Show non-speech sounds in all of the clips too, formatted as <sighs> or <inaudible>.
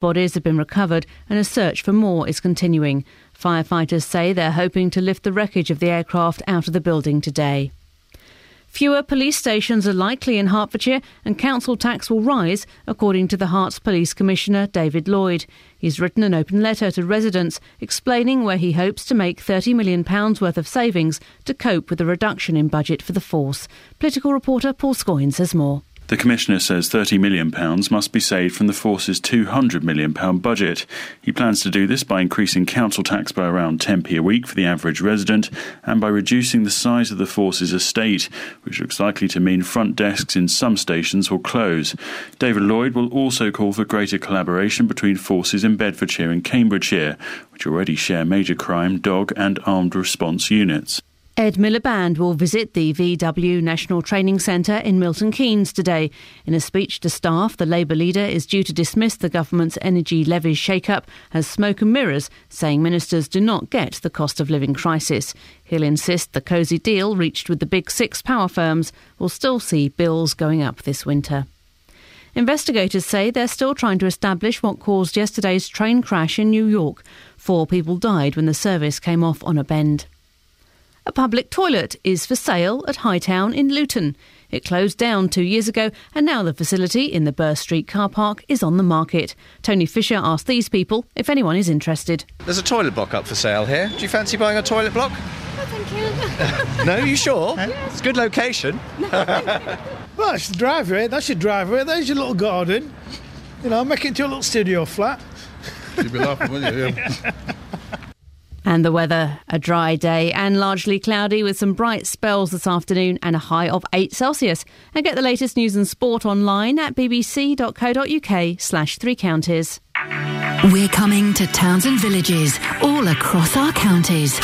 Bodies have been recovered and a search for more is continuing. Firefighters say they're hoping to lift the wreckage of the aircraft out of the building today. Fewer police stations are likely in Hertfordshire and council tax will rise, according to the Herts Police Commissioner David Lloyd. He's written an open letter to residents explaining where he hopes to make £30 million worth of savings to cope with the reduction in budget for the force. Political reporter Paul Scoyne says more. The Commissioner says £30 million must be saved from the Force's £200 million budget. He plans to do this by increasing council tax by around 10p a week for the average resident and by reducing the size of the Force's estate, which looks likely to mean front desks in some stations will close. David Lloyd will also call for greater collaboration between forces in Bedfordshire and Cambridgeshire, which already share major crime, dog, and armed response units. Ed Miliband will visit the VW National Training Centre in Milton Keynes today. In a speech to staff, the Labour leader is due to dismiss the government's energy levies shake-up as smoke and mirrors, saying ministers do not get the cost of living crisis. He'll insist the cosy deal reached with the big six power firms will still see bills going up this winter. Investigators say they're still trying to establish what caused yesterday's train crash in New York. Four people died when the service came off on a bend. A public toilet is for sale at Hightown in Luton. It closed down two years ago, and now the facility in the Burr Street car park is on the market. Tony Fisher asked these people if anyone is interested. There's a toilet block up for sale here. Do you fancy buying a toilet block? No, thank you. <laughs> no, you sure? Yeah. It's a good location. <laughs> well, that's the driveway. That's your driveway. There's your little garden. You know, make it into a little studio flat. You'd be laughing, wouldn't you? Yeah. <laughs> And the weather, a dry day and largely cloudy with some bright spells this afternoon and a high of 8 Celsius. And get the latest news and sport online at bbc.co.uk slash three counties. We're coming to towns and villages all across our counties.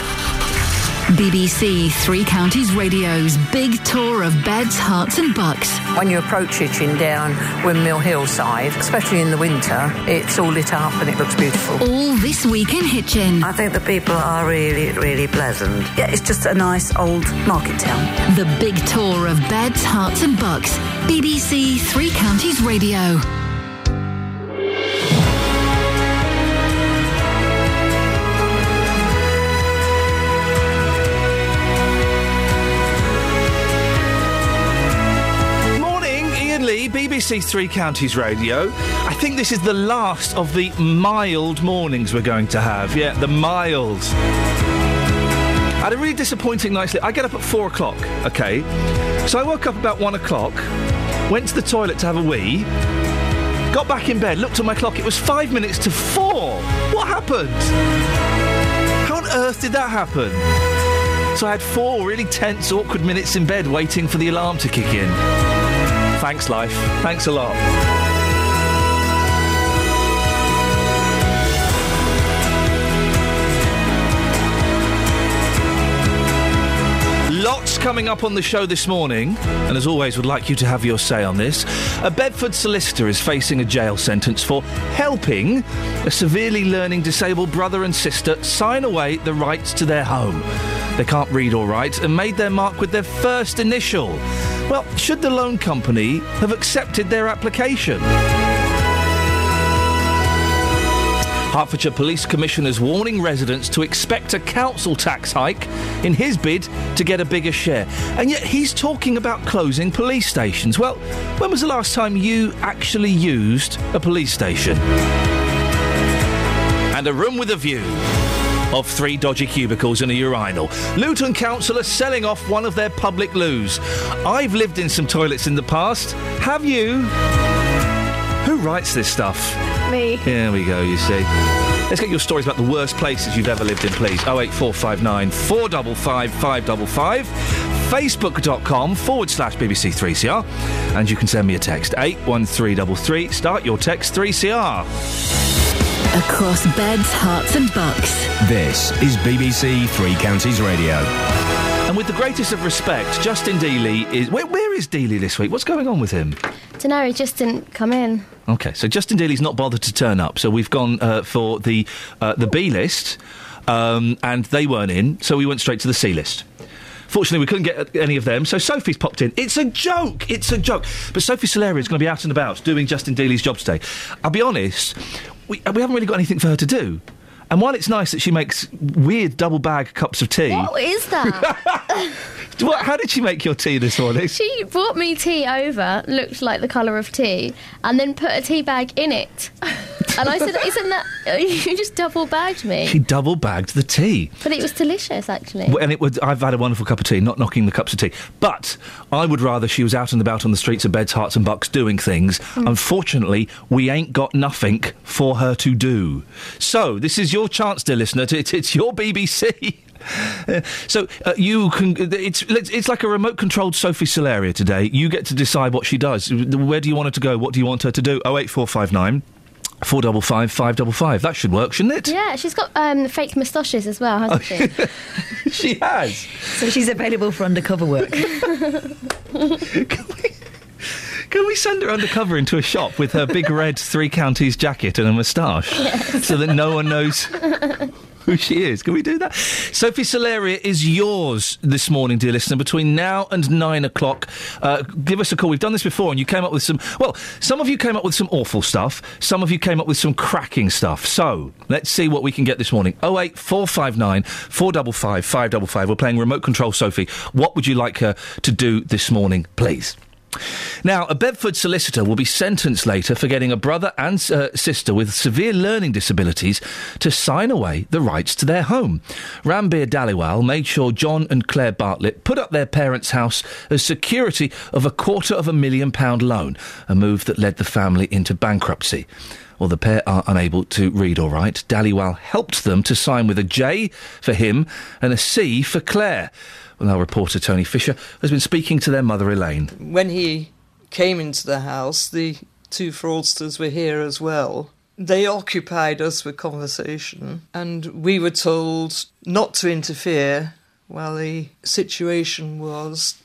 BBC Three Counties Radio's big tour of beds, Herts, and bucks. When you approach Hitchin down Windmill Hillside, especially in the winter, it's all lit up and it looks beautiful. All this week in Hitchin. I think the people are really, really pleasant. Yeah, it's just a nice old market town. The big tour of beds, Herts, and bucks. BBC Three Counties Radio. BBC Three Counties Radio. I think this is the last of the mild mornings we're going to have. Yeah, the mild. I had a really disappointing night's sleep. I get up at four o'clock, okay? So I woke up about one o'clock, went to the toilet to have a wee, got back in bed, looked at my clock, it was five minutes to four. What happened? How on earth did that happen? So I had four really tense, awkward minutes in bed waiting for the alarm to kick in. Thanks, life. Thanks a lot. Coming up on the show this morning, and as always, would like you to have your say on this. A Bedford solicitor is facing a jail sentence for helping a severely learning disabled brother and sister sign away the rights to their home. They can't read or write and made their mark with their first initial. Well, should the loan company have accepted their application? Hertfordshire Police Commissioner's warning residents to expect a council tax hike in his bid to get a bigger share. And yet he's talking about closing police stations. Well, when was the last time you actually used a police station? And a room with a view of three dodgy cubicles and a urinal. Luton Council are selling off one of their public loos. I've lived in some toilets in the past. Have you? Who writes this stuff? Me. Here we go, you see. Let's get your stories about the worst places you've ever lived in, please. 08459 455 555. Facebook.com forward slash BBC3CR. And you can send me a text 81333. Start your text 3CR. Across beds, Herts, and bucks. This is BBC Three Counties Radio. And with the greatest of respect, Justin Dealey is. Where, where is Dealey this week? What's going on with him? Don't know, he just didn't come in. Okay, so Justin Dealey's not bothered to turn up, so we've gone uh, for the uh, the B list, um, and they weren't in, so we went straight to the C list. Fortunately, we couldn't get any of them, so Sophie's popped in. It's a joke! It's a joke. But Sophie Solari is going to be out and about doing Justin Dealey's job today. I'll be honest, we, we haven't really got anything for her to do. And while it's nice that she makes weird double bag cups of tea, What is that? <laughs> what, how did she make your tea this morning? she brought me tea over, looked like the colour of tea, and then put a tea bag in it. <laughs> And I said, "Isn't that <laughs> you just double bagged me?" She double bagged the tea. But it was delicious, actually. And it would, I've had a wonderful cup of tea, not knocking the cups of tea. But I would rather she was out and about on the streets of Beds, Herts and Bucks doing things. Hmm. Unfortunately, we ain't got nothing for her to do. So, this is your chance, dear listener. To, it's, it's your BBC. <laughs> So uh, you can. It's it's like a remote controlled Sophie Solaria today. You get to decide what she does. Where do you want her to go? What do you want her to do? Oh eight four five nine. Four double five, five double five. That should work, shouldn't it? Yeah, she's got um, fake moustaches as well, hasn't she? <laughs> she has. So she's available for undercover work. <laughs> Can we send her undercover into a shop with her big red three counties jacket and a moustache so that no one knows who she is? Can we do that? Sophie Solaria is yours this morning, dear listener, between now and nine o'clock. Uh, give us a call. We've done this before and you came up with some, well, some of you came up with some awful stuff. Some of you came up with some cracking stuff. So let's see what we can get this morning. 08459 455 555. We're playing remote control Sophie. What would you like her to do this morning, please? Now, a Bedford solicitor will be sentenced later for getting a brother and uh, sister with severe learning disabilities to sign away the rights to their home. Ranbir Dhaliwal made sure John and Claire Bartlett put up their parents' house as security of a quarter of a million pound loan, a move that led the family into bankruptcy. Well, the pair are unable to read or write. Dhaliwal helped them to sign with a J for him and a C for Claire. Well, our reporter Tony Fisher has been speaking to their mother Elaine. When he came into the house, the two fraudsters were here as well. They occupied us with conversation, and we were told not to interfere while the situation was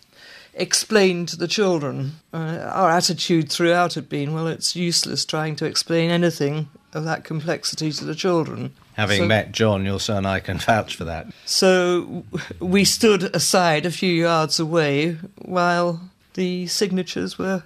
explained to the children. Uh, our attitude throughout had been well, it's useless trying to explain anything of that complexity to the children. Having So- met John, your son, I can vouch for that. So we stood aside a few yards away while the signatures were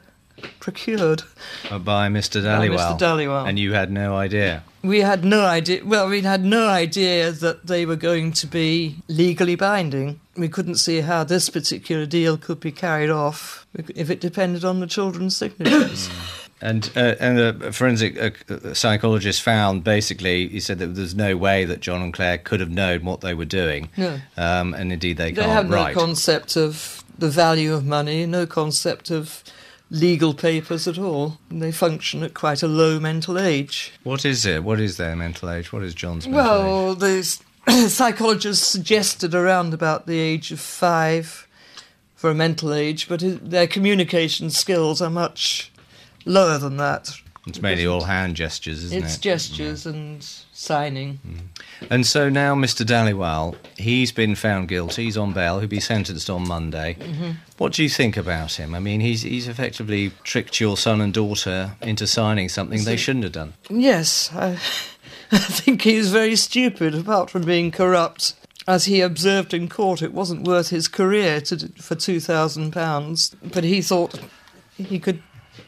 procured. Uh, By Mr. By Mr. Dhaliwal. And you had no idea. We had no idea. Well, we had no idea that they were going to be legally binding. We couldn't see how this particular deal could be carried off if it depended on the children's signatures. <clears throat> And uh, and the forensic uh, psychologist found basically he said that there's no way that John and Claire could have known what they were doing. No. Um, and indeed they, they can't have no write. concept of the value of money, no concept of legal papers at all. They function at quite a low mental age. what is it? What is their mental age? What is John's mental age? Well, the <coughs> psychologists suggested around about the age of five for a mental age, but their communication skills are much lower than that. It's mainly all hand gestures, isn't it's it? It's gestures and signing. And so now Mr. Dhaliwal, he's been found guilty. He's on bail. He'll be sentenced on Monday. Mhm. What do you think about him? I mean, he's he's effectively tricked your son and daughter into signing something they shouldn't have done. Yes, I, <laughs> I think he's very stupid, apart from being corrupt. As he observed in court, it wasn't worth his career to, for £2,000, but he thought he could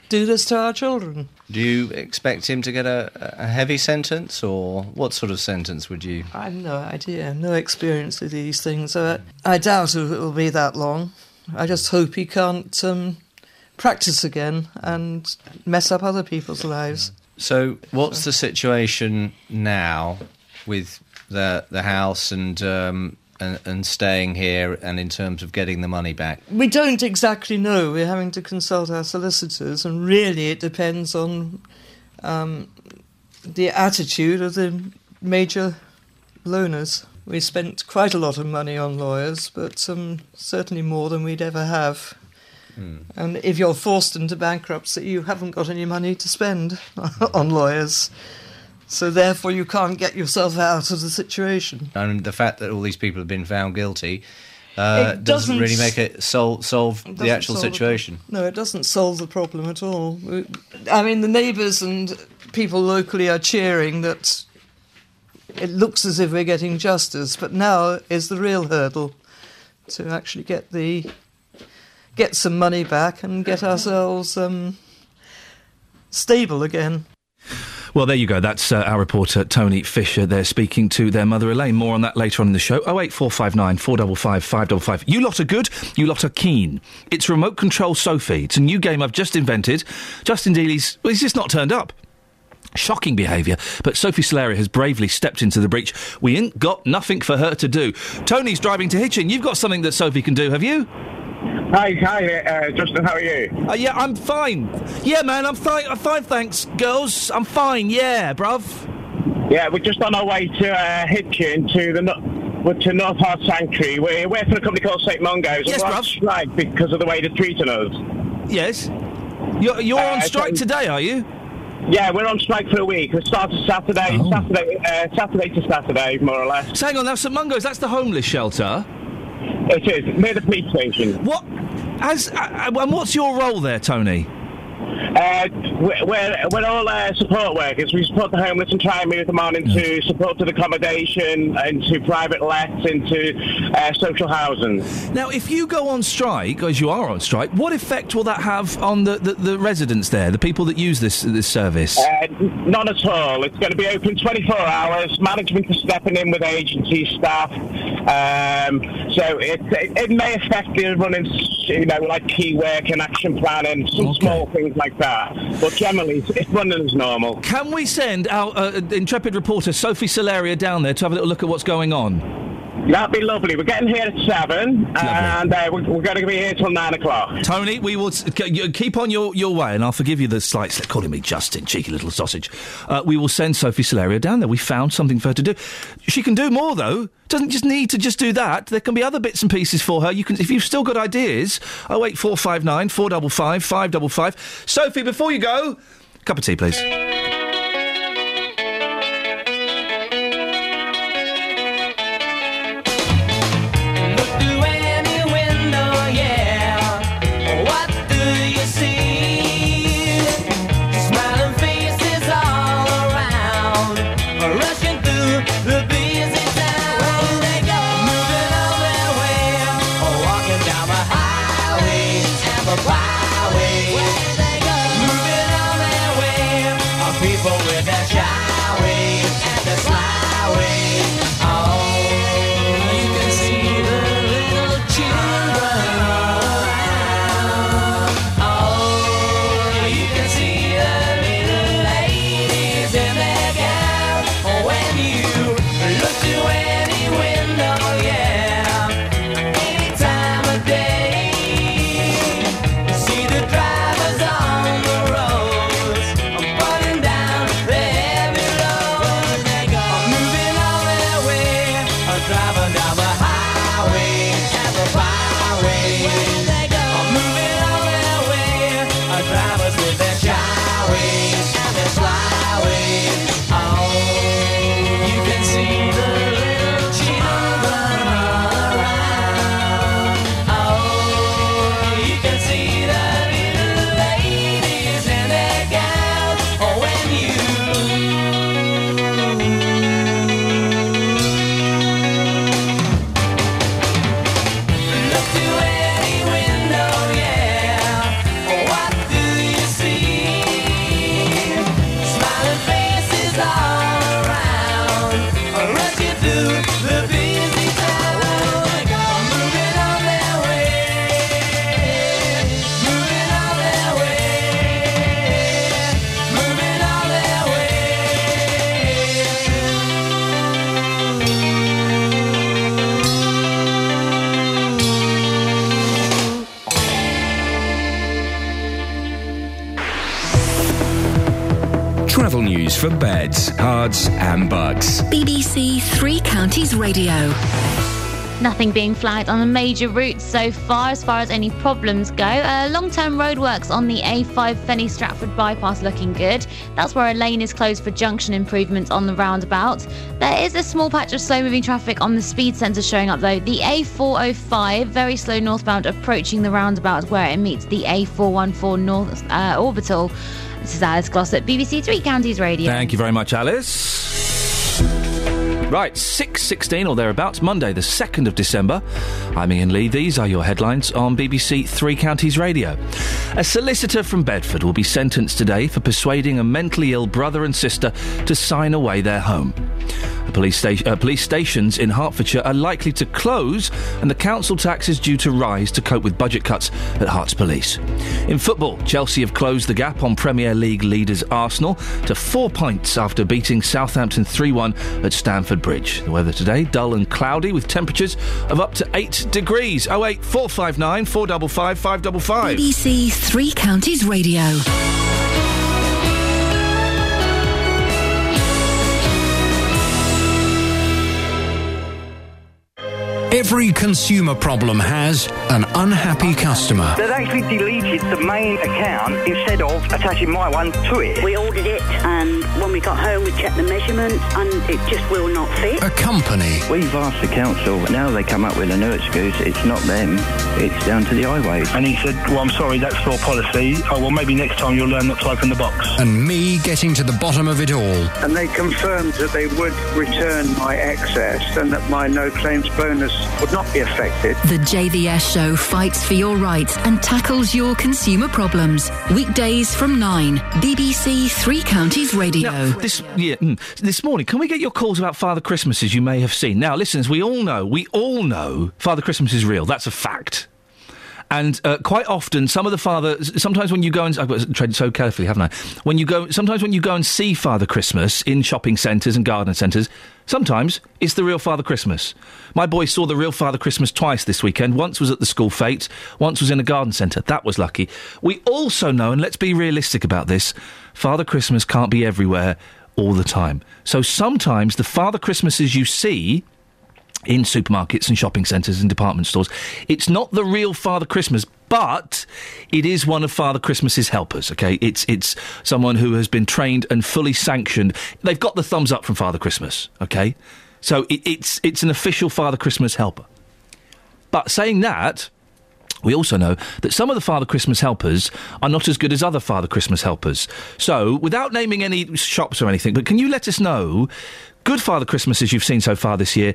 do this to our children. Do you expect him to get a, a heavy sentence, or what sort of sentence would you? I've no idea, no experience with these things. So I, I doubt it will be that long. I just hope he can't um, practice again and mess up other people's lives. So, what's the situation now with the the house and um, and, and staying here, and in terms of getting the money back? We don't exactly know. We're having to consult our solicitors, and really it depends on um, the attitude of the major loaners. We spent quite a lot of money on lawyers, but um, certainly more than we'd ever have. And if you're forced into bankruptcy, you haven't got any money to spend <laughs> on lawyers. So therefore, you can't get yourself out of the situation. And the fact that all these people have been found guilty uh, doesn't, doesn't really make it sol- solve the actual solve the situation. No, it doesn't solve the problem at all. I mean, the neighbours and people locally are cheering that it looks as if we're getting justice, but now is the real hurdle to actually get the get some money back and get ourselves um, stable again. Well, there you go. That's uh, our reporter Tony Fisher. They're speaking to their mother Elaine. More on that later on in the show. Oh eight four five nine four double five five double five. You lot are good. You lot are keen. It's remote control Sophie. It's a new game I've just invented. Justin Dealey's well, he's just not turned up. Shocking behaviour, but Sophie Solaria has bravely stepped into the breach. We ain't got nothing for her to do. Tony's driving to Hitchin. You've got something that Sophie can do, have you? Hi, hi, uh, Justin. How are you? Uh, yeah, I'm fine. Yeah, man, I'm fine. I'm fine, thanks, girls. I'm fine. Yeah, bruv. Yeah, we're just on our way to uh, Hitchin to the no- we're to North Herts Sanctuary. We're working for a company called St Mungo's. Yes, we're on strike because of the way they're treating us. Yes. You're, you're on Uh, strike so- today, are you? Yeah, we're on strike for a week. We started Saturday, Oh. Saturday, uh, Saturday to Saturday, more or less. So hang on, now St Mungo's, that's the homeless shelter. It is near the police station. What? As uh, and what's your role there, Tony? Uh, we're, we're, all uh, support workers. We support the homeless and try and move them on into supported accommodation, into private lets, into uh, social housing. Now, if you go on strike, as you are on strike, what effect will that have on the, the, the residents there, the people that use this this service? Uh, none at all. It's going to be open 24 hours. Management is stepping in with agency staff. Um, so it, it, it may affect the running, you know, like key work and action planning, some small things like that. But generally, it's, it's running as normal. Can we send our uh, intrepid reporter Sophie Solaria down there to have a little look at what's going on? That'd be lovely. We're getting here at seven, and uh, we're, we're going to be here till nine o'clock. Tony, we will keep on your, your way, and I'll forgive you the slight slip, calling me Justin, cheeky little sausage. Uh, we will send Sophie Solaria down there. We found something for her to do. She can do more, though. Doesn't just need to just do that. There can be other bits and pieces for her. You can, if you've still got ideas. Oh eight four five nine four double five five double five. Sophie, before you go, cup of tea, please. Cards, and bugs. BBC Three Counties Radio. Nothing being flagged on the major routes so far, as far as any problems go. Uh, Long term roadworks on the A5 Fenny Stratford bypass looking good. That's where a lane is closed for junction improvements on the roundabout. There is a small patch of slow moving traffic on the speed sensor showing up though. The A405, very slow northbound approaching the roundabout where it meets the A414 north uh, orbital. This is Alice Gloss at BBC Three Counties Radio. Thank you very much, Alice. Right, 6.16 or thereabouts, Monday the 2nd of December. I'm Iain Lee. These are your headlines on BBC Three Counties Radio. A solicitor from Bedford will be sentenced today for persuading a mentally ill brother and sister to sign away their home. Police, sta- uh, police stations in Hertfordshire are likely to close, and the council tax is due to rise to cope with budget cuts at Herts Police. In football, Chelsea have closed the gap on Premier League leaders Arsenal to four points after beating Southampton 3 1 at Stamford Bridge. The weather today, dull and cloudy with temperatures of up to 8 degrees. 08 459 455 555. BBC Three Counties Radio. Every consumer problem has an unhappy customer. They've actually deleted the main account instead of attaching my one to it. We ordered it, and when we got home, we checked the measurements, and it just will not fit. A company. We've asked the council, now they come up with a new excuse. It's not them, it's down to the highways. And he said, Well, I'm sorry, that's store policy. Oh, well, maybe next time you'll learn not to open the box. And me getting to the bottom of it all. And they confirmed that they would return my excess and that my no claims bonus would not be affected. The JVS show fights for your rights and tackles your consumer problems. Weekdays from 9. BBC Three Counties Radio. Now, this yeah, mm, this morning, can we get your calls about Father Christmas as you may have seen? Now, listeners, we all know, we all know Father Christmas is real. That's a fact. And uh, quite often, some of the father. Sometimes when you go and I've got tread so carefully, haven't I? When you go, sometimes when you go and see Father Christmas in shopping centres and garden centres, sometimes it's the real Father Christmas. My boy saw the real Father Christmas twice this weekend. Once was at the school fete, once was in a garden centre. That was lucky. We also know, and let's be realistic about this: Father Christmas can't be everywhere all the time. So sometimes the Father Christmases you see in supermarkets and shopping centres and department stores. It's not the real Father Christmas, but it is one of Father Christmas's helpers. Okay, it's it's someone who has been trained and fully sanctioned. They've got the thumbs up from Father Christmas. Okay, so it, it's it's an official Father Christmas helper. But saying that. We also know that some of the Father Christmas helpers are not as good as other Father Christmas helpers. So, without naming any shops or anything, but can you let us know good Father Christmases you've seen so far this year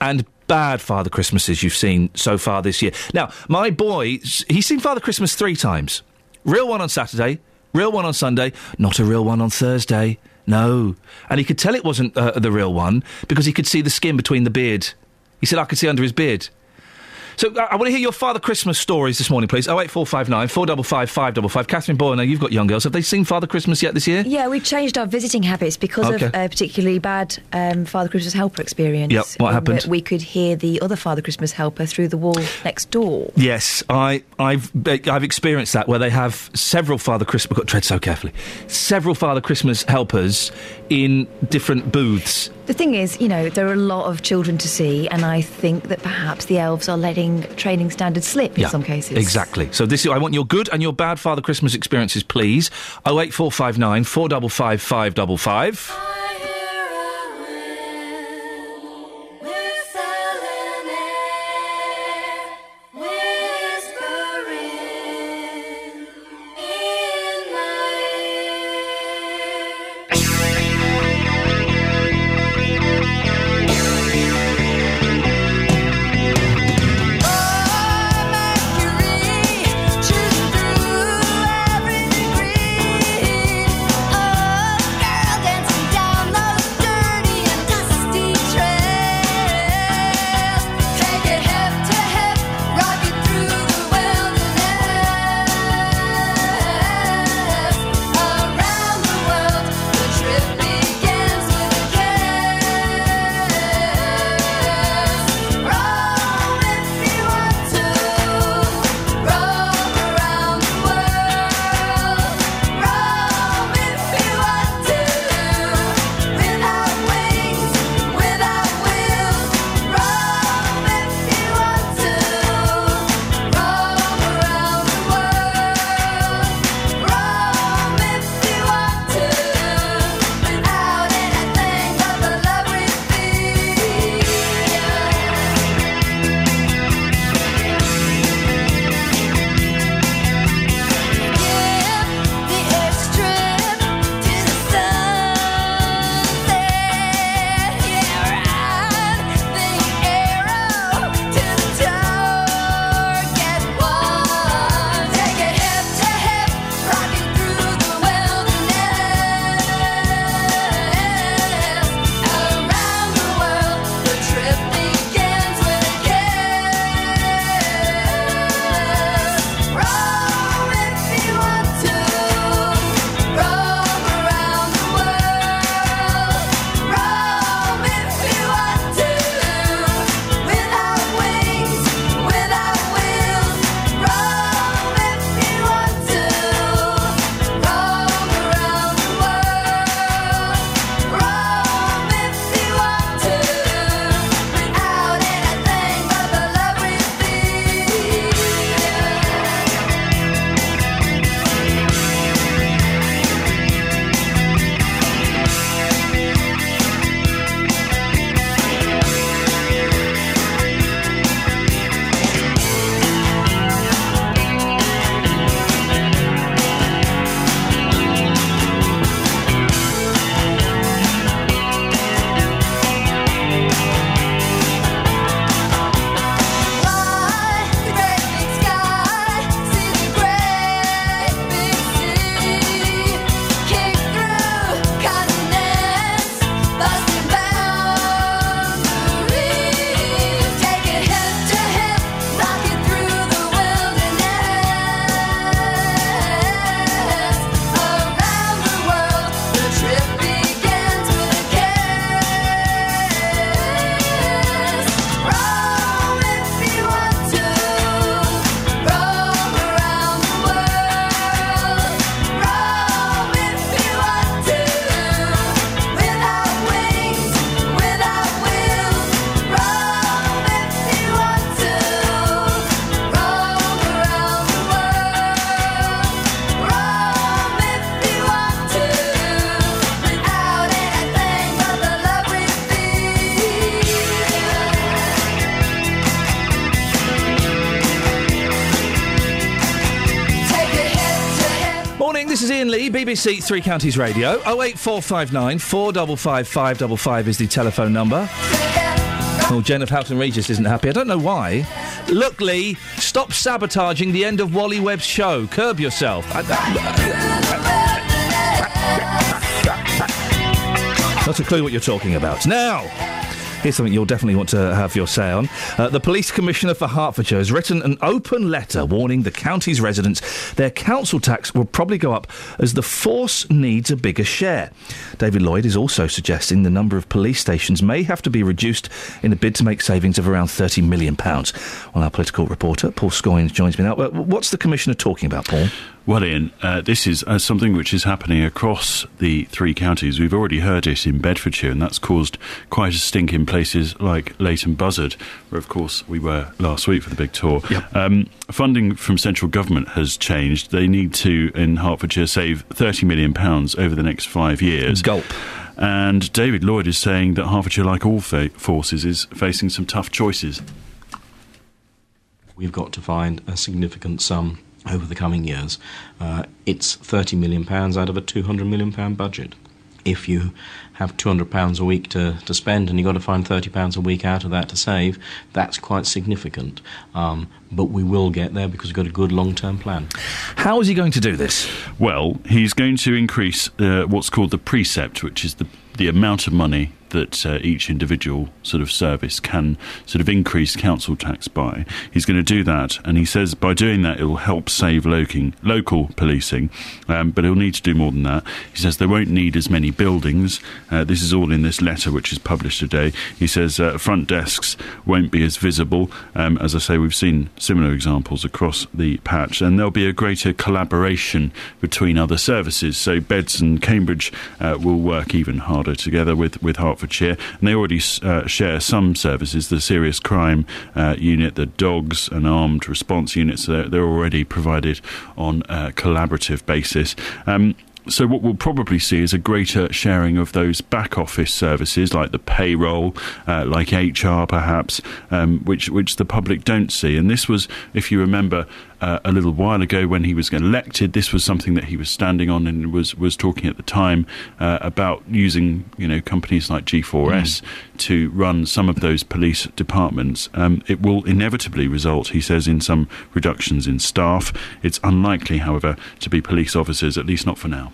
and bad Father Christmases you've seen so far this year? Now, my boy, he's seen Father Christmas three times. Real one on Saturday, real one on Sunday, not a real one on Thursday. No. And he could tell it wasn't uh, the real one because he could see the skin between the beard. He said, I could see under his beard. So uh, I want to hear your Father Christmas stories this morning, please. Oh eight four five nine four double five five double five. Catherine Boyle, now you've got young girls. Have they seen Father Christmas yet this year? Yeah, we've changed our visiting habits because Okay. of a particularly bad um, Father Christmas helper experience. Yep, what happened? that We could hear the other Father Christmas helper through the wall next door. Yes, I, I've I've experienced that where they have several Father Christmas. Got tread so carefully. Several Father Christmas helpers in different booths. The thing is, you know, there are a lot of children to see, and I think that perhaps the elves are letting training standards slip in yeah, some cases. Exactly. So this is, I want your good and your bad Father Christmas experiences, please. 08459 455 555. BBC Three Counties Radio. 08459 455 555 is the telephone number. Well, Jen of Houghton Regis isn't happy. I don't know why. Look, Lee, stop sabotaging the end of Wally Webb's show. Curb yourself. Not a clue what you're talking about. Now, here's something you'll definitely want to have your say on. Uh, the Police Commissioner for Hertfordshire has written an open letter warning the county's residents their council tax will probably go up as the force needs a bigger share. David Lloyd is also suggesting the number of police stations may have to be reduced in a bid to make savings of around £30 million. Well, our political reporter, Paul Scoynes, joins me now. What's the Commissioner talking about, Paul? Well, Iain, uh, this is uh, something which is happening across the three counties. We've already heard it in Bedfordshire, and that's caused quite a stink in places like Leighton Buzzard, where, of course, we were last week for the big tour. Um, funding from central government has changed. They need to, in Hertfordshire, save £30 million over the next five years. Gulp. And David Lloyd is saying that Hertfordshire, like all fa- forces, is facing some tough choices. We've got to find a significant sum over the coming years. Uh, it's £30 million out of a £200 million budget. If you have £200 a week to, to spend and you've got to find £30 a week out of that to save, that's quite significant. Um, but we will get there because we've got a good long term plan. How is he going to do this? Well, he's going to increase uh, what's called the precept, which is the the amount of money that uh, each individual sort of service can sort of increase council tax by. He's going to do that, and he says by doing that it will help save local local policing, um, but he'll need to do more than that. He says they won't need as many buildings. Uh, this is all in this letter which is published today. He says uh, front desks won't be as visible. Um, as I say, we've seen similar examples across the patch, and there'll be a greater collaboration between other services. So Beds and Cambridge uh, will work even harder together with, with Hertfordshire, and they already uh, share some services. The serious crime uh, unit, the dogs and armed response units, they're, they're already provided on a collaborative basis. Um, so what we'll probably see is a greater sharing of those back office services like the payroll, uh, like HR perhaps, um, which which the public don't see. And this was, if you remember, uh, a little while ago when he was elected, this was something that he was standing on and was was talking at the time uh, about using you know companies like G4S to run some of those police departments. Um, it will inevitably result, he says, in some reductions in staff. It's unlikely, however, to be police officers, at least not for now.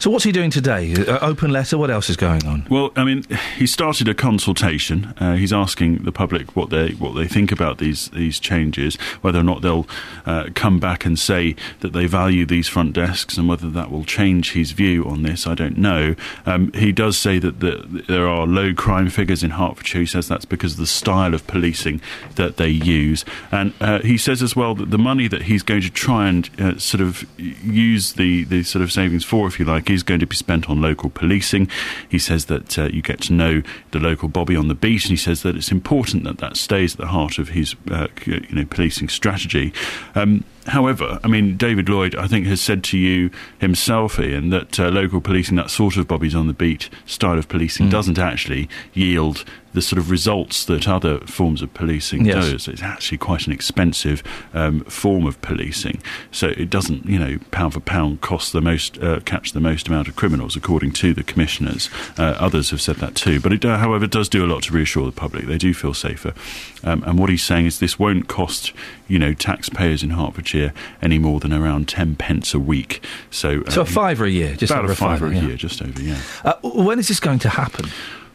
So what's he doing today? Uh, open letter. What else is going on? Well, I mean, he started a consultation. Uh, he's asking the public what they what they think about these these changes, whether or not they'll uh, come back and say that they value these front desks, and whether that will change his view on this. I don't know. Um, he does say that the, there are low crime figures in Hertfordshire. He says that's because of the style of policing that they use, and uh, he says as well that the money that he's going to try and uh, sort of use the the sort of savings for, if you like, is going to be spent on local policing. He says that uh, you get to know the local Bobby on the beat, and he says that it's important that that stays at the heart of his uh, you know policing strategy. Um, However, I mean, David Lloyd, I think, has said to you himself, Iain, that uh, local policing, that sort of Bobby's on the beat style of policing, doesn't actually yield the sort of results that other forms of policing Yes. does. It's actually quite an expensive um, form of policing. So it doesn't, you know, pound for pound cost the most, uh, catch the most amount of criminals, according to the commissioners. Uh, others have said that too. But it, uh, however, does do a lot to reassure the public. They do feel safer. Um, and what he's saying is this won't cost, you know, taxpayers in Hertfordshire any more than around 10 pence a week. So, uh, So a fiver a year, just about over a fiver a yeah. year, just over, yeah. Uh, when is this going to happen?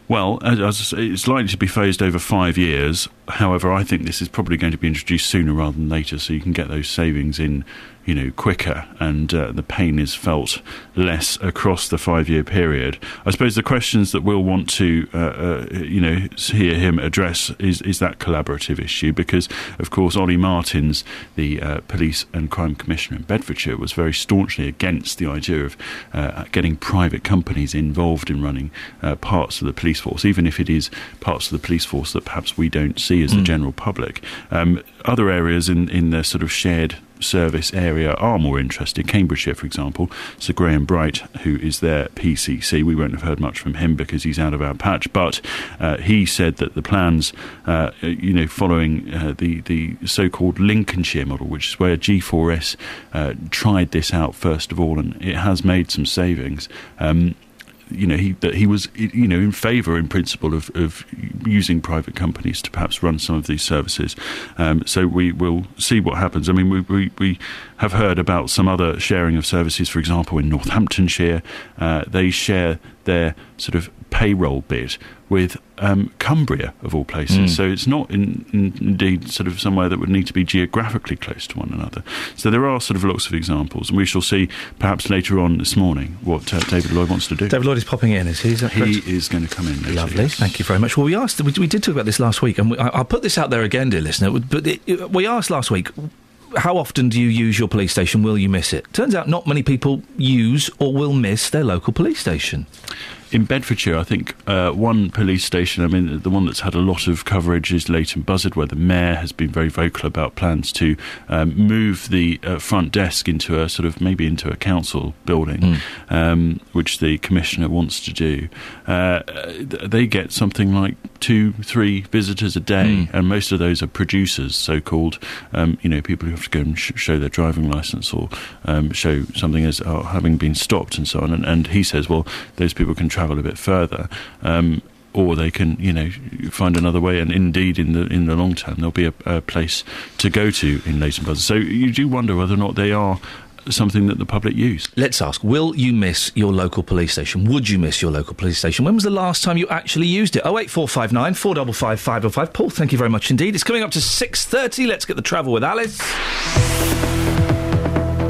Well, say, it's likely to be phased over five years. However, I think this is probably going to be introduced sooner rather than later, so you can get those savings in, you know, quicker, and uh, the pain is felt less across the five-year period. I suppose the questions that we'll want to, uh, uh, you know, hear him address is is that collaborative issue, because of course Olly Martins, the uh, police and crime commissioner in Bedfordshire, was very staunchly against the idea of uh, getting private companies involved in running uh, parts of the police force, even if it is parts of the police force that perhaps we don't see as the Mm. general public. Um, other areas in, in the sort of shared service area are more interested. Cambridgeshire, for example, Sir Graham Bright, who is their PCC, we won't have heard much from him because he's out of our patch, but uh, he said that the plans, uh, you know, following uh, the, the so called Lincolnshire model, which is where G4S uh, tried this out first of all, and it has made some savings. Um, you know, he that he was, you know, in favour, in principle, of, of using private companies to perhaps run some of these services. Um, so we will see what happens. I mean, we, we, we have heard about some other sharing of services. For example, in Northamptonshire, uh, they share their sort of payroll bit with um, Cumbria, of all places. Mm. So it's not in, in, indeed sort of somewhere that would need to be geographically close to one another. So there are sort of lots of examples, and we shall see perhaps later on this morning what uh, David Lloyd wants to do. David Lloyd is popping in, is he? Is he is going to come in. Later, Lovely. yes. Thank you very much. Well, we asked, we, we did talk about this last week, and we, I, I'll put this out there again, dear listener. But it, it- we asked last week, how often do you use your police station? Will you miss it? Turns out not many people use or will miss their local police station. In Bedfordshire, I think uh, one police station, I mean, the one that's had a lot of coverage is Leighton Buzzard, where the mayor has been very vocal about plans to um, move the uh, front desk into a sort of maybe into a council building, um, which the commissioner wants to do. Uh, they get something like two, three visitors a day, and most of those are producers, so called, um, you know, people who have to go and sh- show their driving license or um, show something as uh, having been stopped and so on. And, and he says, well, those people can travel a bit further. Um, or they can, you know, find another way. And indeed, in the in the long term, there'll be a, a place to go to in Leighton Buzzard. So you do wonder whether or not they are something that the public use. Let's ask: Will you miss your local police station? Would you miss your local police station? When was the last time you actually used it? Oh eight four five nine four double five five double five. Paul, thank you very much indeed. It's coming up to six thirty. Let's get the travel with Alice.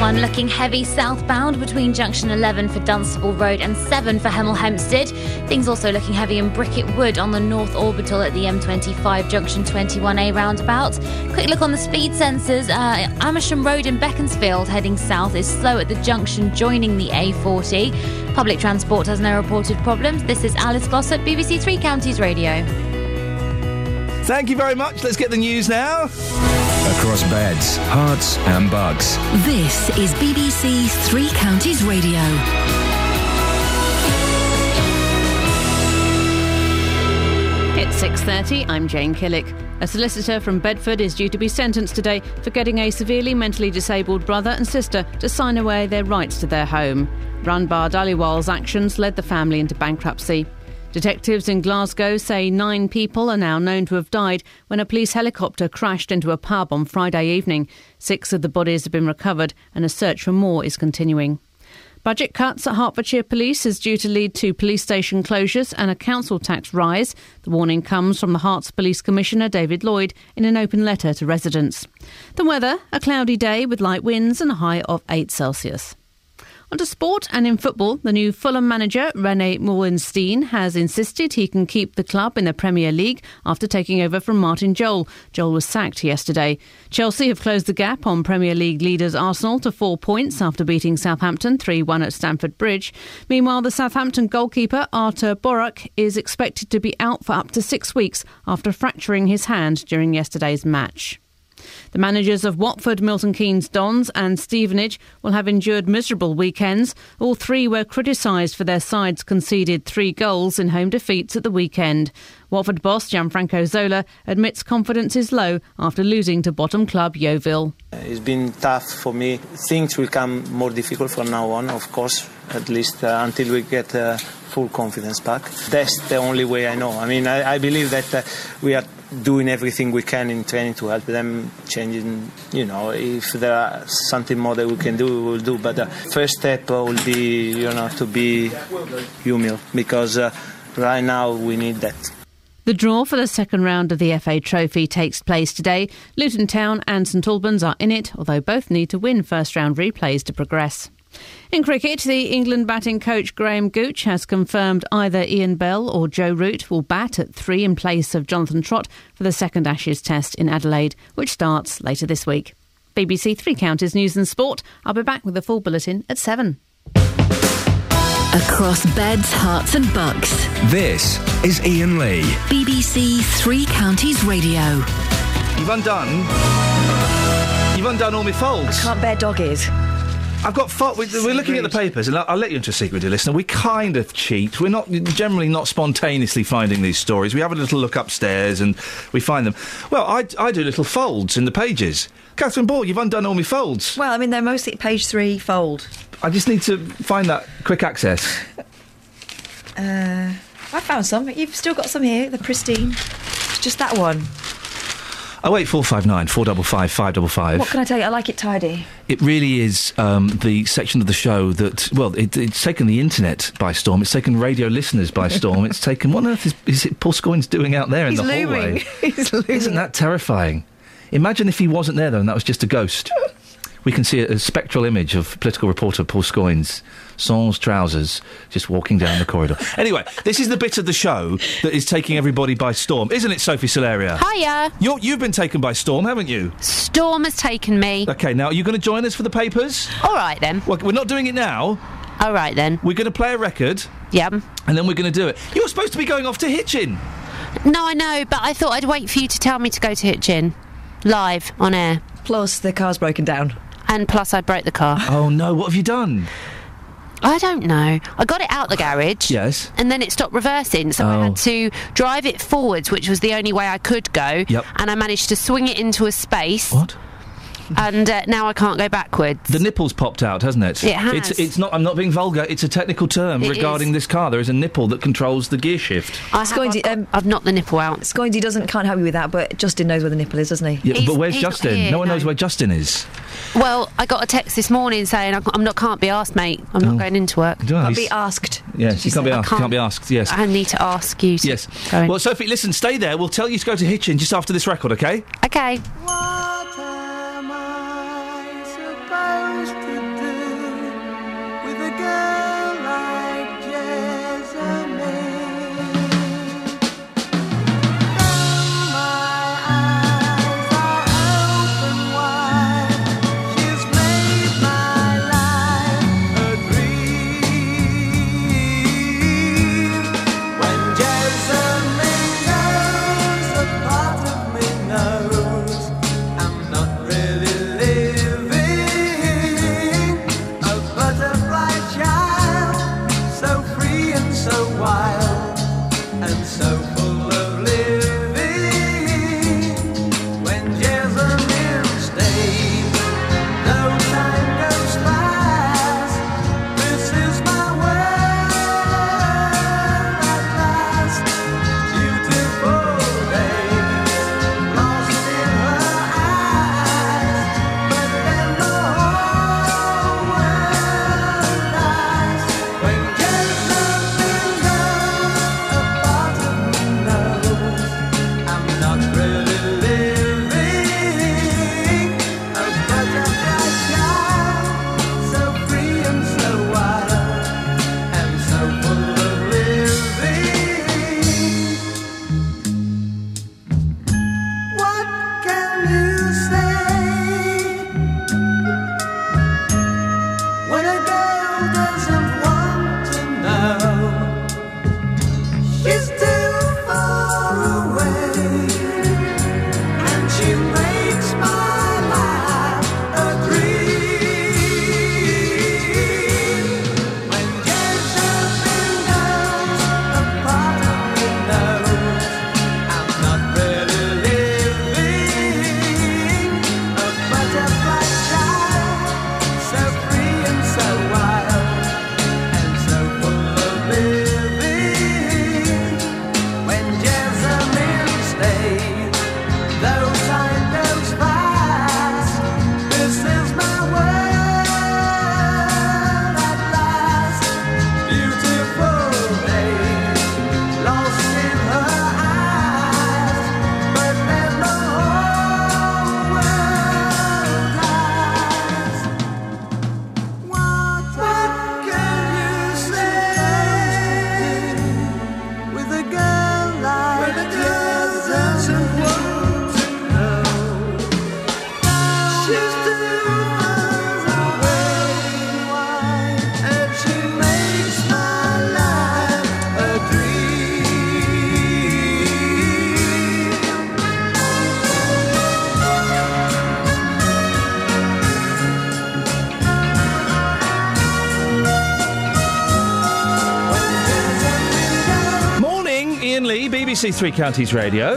One looking heavy southbound between junction 11 for Dunstable Road and 7 for Hemel Hempstead. Things also looking heavy in Bricket Wood on the North Orbital at the M25 junction 21A roundabout. Quick look on the speed sensors. Uh, Amersham Road in Beaconsfield heading south is slow at the junction joining the A40. Public transport has no reported problems. This is Alice Glossop, BBC Three Counties Radio. Thank you very much. Let's get the news now. Across beds, Herts, and bugs. This is BBC Three Counties Radio. It's 6:30. I'm Jane Killick. A solicitor from Bedford is due to be sentenced today for getting a severely mentally disabled brother and sister to sign away their rights to their home. Ranbir Dhaliwal's actions led the family into bankruptcy. Detectives in Glasgow say nine people are now known to have died when a police helicopter crashed into a pub on Friday evening. Six of the bodies have been recovered, and a search for more is continuing. Budget cuts at Hertfordshire Police is due to lead to police station closures and a council tax rise. The warning comes from the Herts Police Commissioner David Lloyd in an open letter to residents. The weather, a cloudy day with light winds and a high of 8 Celsius. On to sport and in football, the new Fulham manager Rene Meulensteen has insisted he can keep the club in the Premier League after taking over from Martin Jol. Jol was sacked yesterday. Chelsea have closed the gap on Premier League leaders Arsenal to four points after beating Southampton 3 1 at Stamford Bridge. Meanwhile, the Southampton goalkeeper Artur Boruc is expected to be out for up to six weeks after fracturing his hand during yesterday's match. The managers of Watford, Milton Keynes Dons, and Stevenage will have endured miserable weekends. All three were criticised for their sides conceded three goals in home defeats at the weekend. Watford boss Gianfranco Zola admits confidence is low after losing to bottom club Yeovil. It's been tough for me. Things will come more difficult from now on, of course, at least uh, until we get uh, full confidence back. That's the only way I know. I mean, I, I believe that uh, we are doing everything we can in training to help them changing. You know, if there are something more that we can do, we will do. But the first step uh, will be, you know, to be humble because uh, right now we need that. The draw for the second round of the FA Trophy takes place today. Luton Town and St Albans are in it, although both need to win first round replays to progress. In cricket, the England batting coach Graham Gooch has confirmed either Ian Bell or Joe Root will bat at three in place of Jonathan Trott for the second Ashes test in Adelaide, which starts later this week. BBC Three Counties News and Sport. I'll be back with a full bulletin at seven. Across beds, Herts, and bucks. This is Iain Lee. BBC Three Counties Radio. You've undone. You've undone all my folds. Can't bear doggies. I've got fo- we- We're looking at the papers, and I'll, I'll let you into a secret, dear listener. We kind of cheat. We're not generally not spontaneously finding these stories. We have a little look upstairs and we find them. Well, I, I do little folds in the pages. Catherine Ball, you've undone all my folds. Well, I mean, they're mostly page three fold. I just need to find that quick access. Uh, I found some. You've still got some here. They're pristine. It's just that one. Oh wait, four five nine four double five five double five. What can I tell you? I like it tidy. It really is um, the section of the show that, well, it, it's taken the internet by storm. It's taken radio listeners by storm. it's taken. What on earth is, is it Paul Scoins doing out there in He's the looming. hallway? <laughs> He's looming. Isn't that terrifying? Imagine if he wasn't there though, and that was just a ghost. <laughs> we can see a, a spectral image of political reporter Paul Scoins, sans trousers, just walking down the corridor. Anyway, this is the bit of the show that is taking everybody by storm, isn't it, Sophie Solaria? Hiya. You're, you've been taken by storm, haven't you? Storm has taken me. Okay, now are you going to join us for the papers? All right then. Well, we're not doing it now. All right then. We're going to play a record. Yep. And then we're going to do it. You're supposed to be going off to Hitchin. No, I know, but I thought I'd wait for you to tell me to go to Hitchin. Live, on air. Plus, the car's broken down. And plus, I broke the car. Oh no, what have you done? I don't know. I got it out the garage. Yes. And then it stopped reversing, so I Oh. had to drive it forwards, which was the only way I could go. Yep. And I managed to swing it into a space. What? And uh, now I can't go backwards. The nipple's popped out, hasn't it? It has. It's, it's not. I'm not being vulgar. It's a technical term It regarding is. this car. There is a nipple that controls the gear shift. I have, I've, got- I've knocked the nipple out. Scoinsy doesn't can't help you with that, but Justin knows where the nipple is, doesn't he? Yeah, but where's Justin? here, no one no. knows where Justin is. Well, I got a text this morning saying I- I'm not can't be asked, mate. I'm not Oh. going into work. Do I? Can't be asked. Yes, you can't be I asked. Can't, be asked. Yes. I need to ask you. To Yes. Go in. Well, Sophie, listen, stay there. We'll tell you to go to Hitchin just after this record, okay? okay. supposed BBC Three Counties Radio.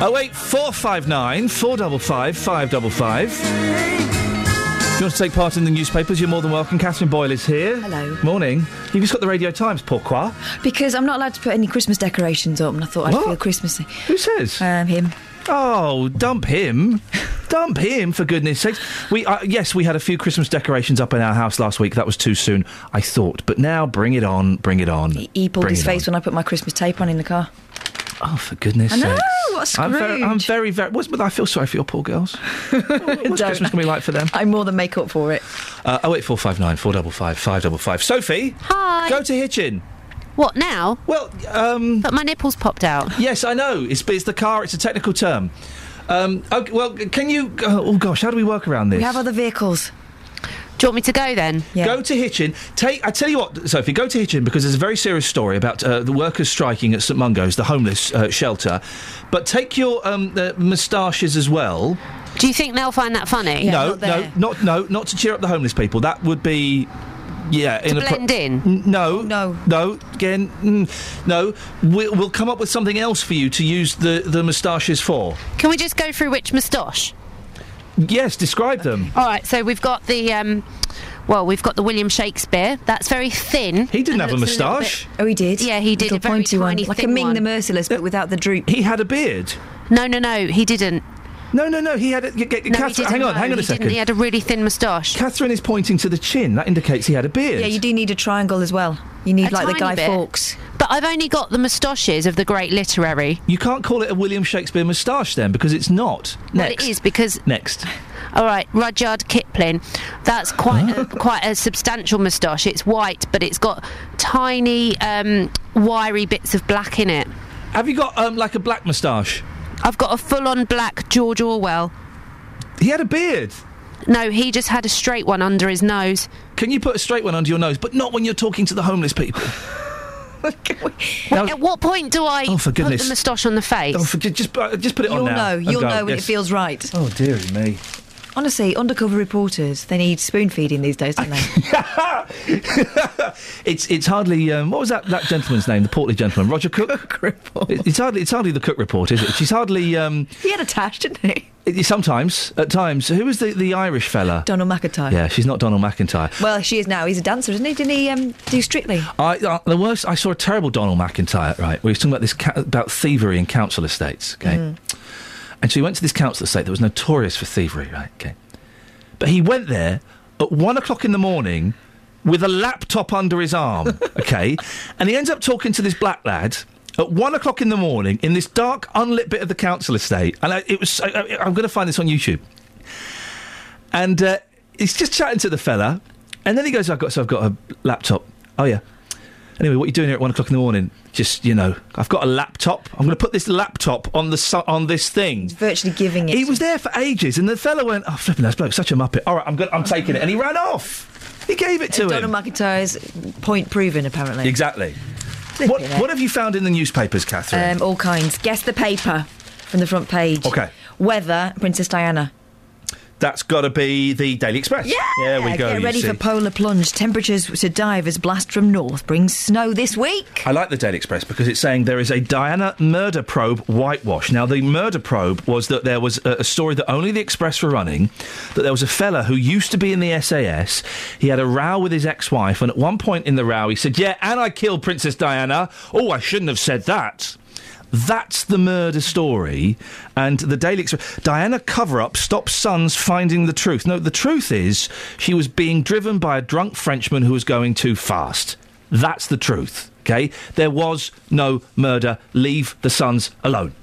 Oh eight four five nine four double five five double five. If you want to take part in the newspapers, you're more than welcome. Catherine Boyle is here. Hello. Morning. You've just got the Radio Times, pourquoi? Because I'm not allowed to put any Christmas decorations up, and I thought I'd What? feel Christmassy. Who says? Um, him. Oh, dump him. <laughs> dump him, for goodness sakes. We, uh, yes, we had a few Christmas decorations up in our house last week. That was too soon, I thought. But now, bring it on, bring it on. He pulled Bring his it on. face when I put my Christmas tape on in the car. Oh, for goodness sake. I know, sakes. what a I'm very, I'm very, very. What's, but I feel sorry for your poor girls. <laughs> What's Christmas going to be like for them? I more than make up for it. Uh, 08459 455 555. Sophie? Hi. Go to Hitchin. What now? Well, um. But my nipples popped out. Yes, I know. It's, it's the car, it's a technical term. Um, okay, well, can you. Oh, gosh, how do we work around this? We have other vehicles. Do you want me to go then? Go to Hitchin. Take. I tell you what, Sophie. Go to Hitchin because there's a very serious story about uh, the workers striking at St Mungo's, the homeless uh, shelter. But take your um, uh, moustaches as well. Do you think they'll find that funny? no, no, not no, not to cheer up the homeless people. That would be. Yeah, To inappro- blend in? N- No, no, no. Again, mm, no. We'll, we'll come up with something else for you to use the the moustaches for. Can we just go through which moustache? Yes, describe them. All right, so we've got the um, well, we've got the William Shakespeare. That's very thin. He didn't have a moustache. bit- Oh, he did. Yeah, he did Little a very pointy one, tiny, like a Ming one. the Merciless, but without the droop. He had a beard. No, no, no, he didn't. No, no, no. He had. A, g- g- No, he Catherine, didn't, hang on, no, hang on a he second. Didn't. He had a really thin moustache. Catherine is pointing to the chin. That indicates he had a beard. Yeah, you do need a triangle as well. You need A like the tiny Guy bit. Fawkes. But I've only got the moustaches of the great literary. You can't call it a William Shakespeare moustache then, because it's not. Well, Next. it is because Next. All right, Rudyard Kipling. That's quite a, quite a substantial moustache. It's white, but it's got tiny, um, wiry bits of black in it. Have you got um, like a black moustache? I've got a full-on black George Orwell. He had a beard. No, he just had a straight one under his nose. Can you put a straight one under your nose, but not when you're talking to the homeless people? <laughs> Well, at what point do I Oh, for put the moustache on the face? Oh, forget, just uh, just put it on You'll now. know. and You'll go. know when Yes. it feels right. Oh dearie me. Honestly, undercover reporters, they need spoon feeding these days, don't they? <laughs> It's it's hardly um, what was that that gentleman's name? The portly gentleman, Roger Cook. <laughs> Cook report. it's hardly it's hardly the Cook report, is it? She's hardly. Um, he had a tash, didn't he? it- sometimes at times. Who was the the Irish fella? Donald McIntyre. Yeah, she's not Donald McIntyre. Well, she is now. He's a dancer, isn't he? Didn't he um, do Strictly? I, uh, the worst. I saw a terrible Donald McIntyre. Right, we were talking about this ca- about thievery in council estates. Okay, Mm. And so he went to this council estate that was notorious for thievery. Right, okay, but he went there at one o'clock in the morning with a laptop under his arm. <laughs> Okay, and he ends up talking to this black lad. At one o'clock in the morning, in this dark, unlit bit of the council estate, and I, it was. I, I'm going to find this on YouTube. And uh, he's just chatting to the fella, and then he goes, "I've got so I've got a laptop. Oh yeah. Anyway, what are you doing here at one o'clock in the morning? Just you know, I've got a laptop. I'm going to put this laptop on the su- on this thing. Virtually giving it. He was there for ages, and the fella went, "Oh, flipping that bloke, such a muppet. All right, I'm going, I'm taking it," and he ran off. He gave it to him. Donald. McIntyre's point proven, apparently. Exactly. What, what have you found in the newspapers, Catherine? Um, all kinds. Guess the paper from the front page. Okay. Weather, Princess Diana. That's got to be the Daily Express. Yeah, there we go. Get ready for polar plunge. Temperatures to dive as blast from north brings snow this week. I like the Daily Express because it's saying there is a Diana murder probe whitewash. Now, the murder probe was that there was a, a story that only the Express were running, that there was a fella who used to be in the SAS. He had a row with his ex-wife, and at one point in the row, he said, "Yeah, and I killed Princess Diana." Oh, I shouldn't have said that. That's the murder story, and the Daily Express. Diana cover up stops sons finding the truth. No, the truth is she was being driven by a drunk Frenchman who was going too fast. That's the truth. Okay, there was no murder. Leave the sons alone.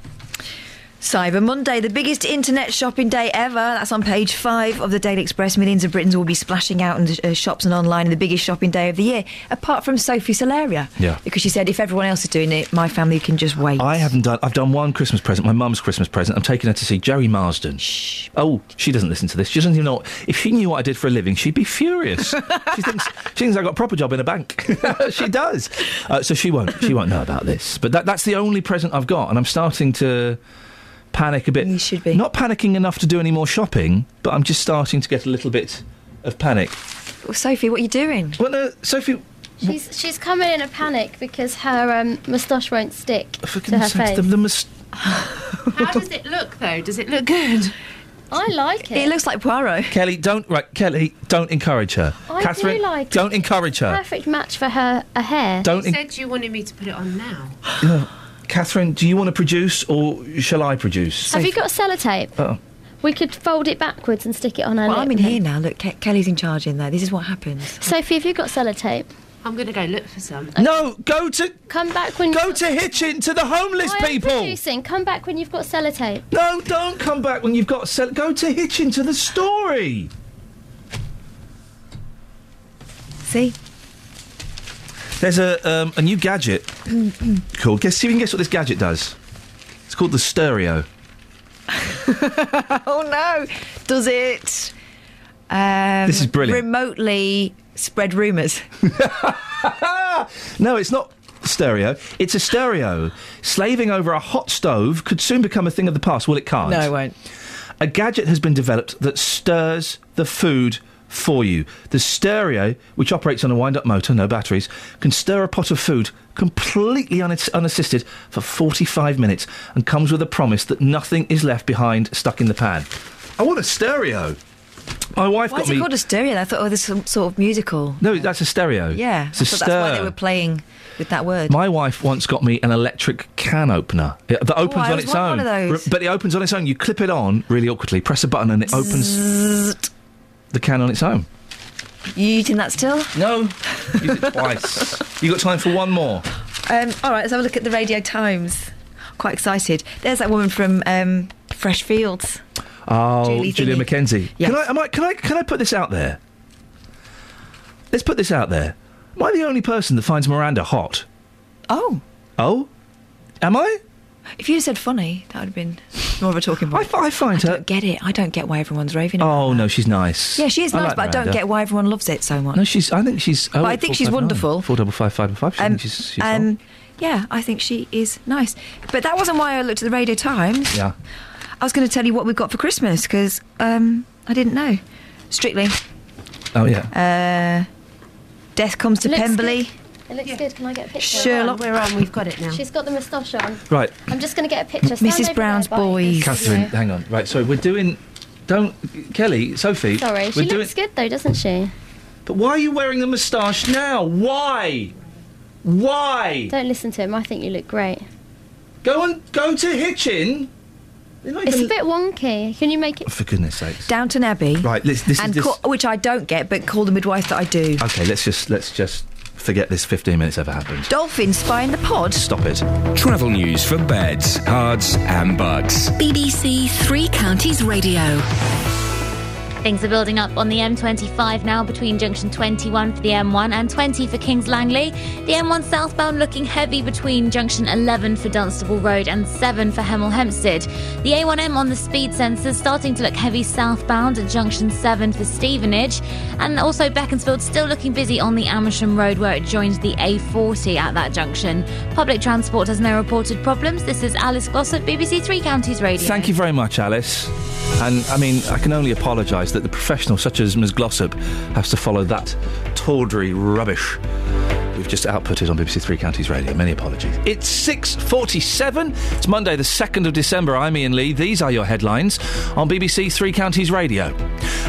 Cyber Monday, the biggest internet shopping day ever. That's on page five of the Daily Express. Millions of Britons will be splashing out in the uh, shops and online in the biggest shopping day of the year, apart from Sophie Solaria. Yeah. Because she said if everyone else is doing it, my family can just wait. I haven't done. I've done one Christmas present. My mum's Christmas present. I'm taking her to see Gerry Marsden. Shh. Oh, she doesn't listen to this. She doesn't even know. If she knew what I did for a living, she'd be furious. <laughs> she thinks she thinks I got a proper job in a bank. <laughs> she does. Uh, so she won't. She won't know about this. But that, that's the only present I've got, and I'm starting to panic a bit. You should be not panicking enough to do any more shopping, but I'm just starting to get a little bit of panic. Well, Sophie, what are you doing? Well, no, Sophie. She's she's coming in a panic because her um, moustache won't stick For to her goodness face. the, the mus- <laughs> How does it look though? Does it look good? I like it. It looks like Poirot. Kelly, don't right. Kelly, don't encourage her. I do like it. Don't encourage her. Perfect match for her, her hair. Don't You en- said you wanted me to put it on now. No. Catherine, do you want to produce or shall I produce? Have you got sellotape? Oh. We could fold it backwards and stick it on her Well, lip. I'm in here now. Look, Ke- Kelly's in charge in there. This is what happens. Sophie, have you got sellotape? I'm going to go look for some. No, go to Come back when go to Hitchin to the homeless I am people. producing. Come back when you've got sellotape. No, don't come back when you've got sell- go to Hitchin to the story. See? There's a um, a new gadget <clears throat> called. Guess see if you can guess what this gadget does. It's called the stereo. <laughs> oh no! Does it? Um, This is brilliant. Remotely spread rumours. <laughs> <laughs> No, it's not stereo. It's a stereo. Slaving over a hot stove could soon become a thing of the past. Well, it can't. No, it won't. A gadget has been developed that stirs the food for you. The stereo, which operates on a wind up motor, no batteries, can stir a pot of food completely unass- unassisted for 45 minutes and comes with a promise that nothing is left behind stuck in the pan. I want a stereo. My wife Why got is it me. called a stereo? I thought, oh, there's some sort of musical. no, that's a stereo. Yeah, it's a I thought that's why they were playing with that word. My wife once got me an electric can opener it- that opens Oh, I on always its want own. one of those. But it opens on its own. You clip it on really awkwardly, press a button, and it opens the can on its own. You eating that still? No, use it twice. You got time for one more? Um, all right, let's have a look at the Radio Times. Quite excited. There's that woman from um, Fresh Fields. Oh, Julie Julia Thingy. McKenzie. Yes. Can I, am I? Can I? Can I put this out there? Let's put this out there. Am I the only person that finds Miranda hot? Oh, Oh, am I? If you'd said funny, that would have been more of a talking point. I, find her. don't get it. I don't get why everyone's raving about Oh no, she's nice. Yeah, she is I nice, like but I don't Miranda. get why everyone loves it so much. No, she's. I think she's. But I think she's wonderful. Four double five five five. I Um, she's. she's um, yeah, I think she is nice. But that wasn't why I looked at the Radio Times. yeah. I was going to tell you what we've got for Christmas because um, I didn't know. Strictly, Oh yeah. uh, Death Comes to It looks Pemberley. It looks good. Can I get a picture? Sherlock. We're on. We've got it now. She's got the moustache on. Right. I'm just going to get a picture. Stand Mrs. Brown's there, Boys. Catherine, Yeah. hang on. Right, sorry, we're doing. Don't, Kelly, Sophie. Sorry, we're she doing. looks good though, doesn't she? But why are you wearing the moustache now? Why? Why? Don't listen to him. I think you look great. Go and go to Hitchin. It's a bit wonky. Can you make it? Oh, for goodness sakes. Downton Abbey. Right, this, this and is this. call, which I don't get, but call the midwife that I do. Okay, let's just let's just forget this 15 minutes ever happened. Dolphin spy in the pod. Stop it. Travel news for beds, cards, and bugs. BBC Three Counties Radio. Things are building up on the M25 now between junction 21 for the M1 and 20 for Kings Langley. The M1 southbound looking heavy between junction 11 for Dunstable Road and 7 for Hemel Hempstead. The A1M on the speed sensors starting to look heavy southbound at junction 7 for Stevenage. And also Beaconsfield still looking busy on the Amersham Road where it joins the A40 at that junction. Public transport has no reported problems. This is Alice Glossop, BBC Three Counties Radio. Thank you very much, Alice. And I mean, I can only apologise that the professional such as Ms. Glossop has to follow that tawdry rubbish. We've just outputted on BBC Three Counties Radio. Many apologies. It's 6.47. It's Monday, the 2nd of December. I'm Iain Lee. These are your headlines on BBC Three Counties Radio.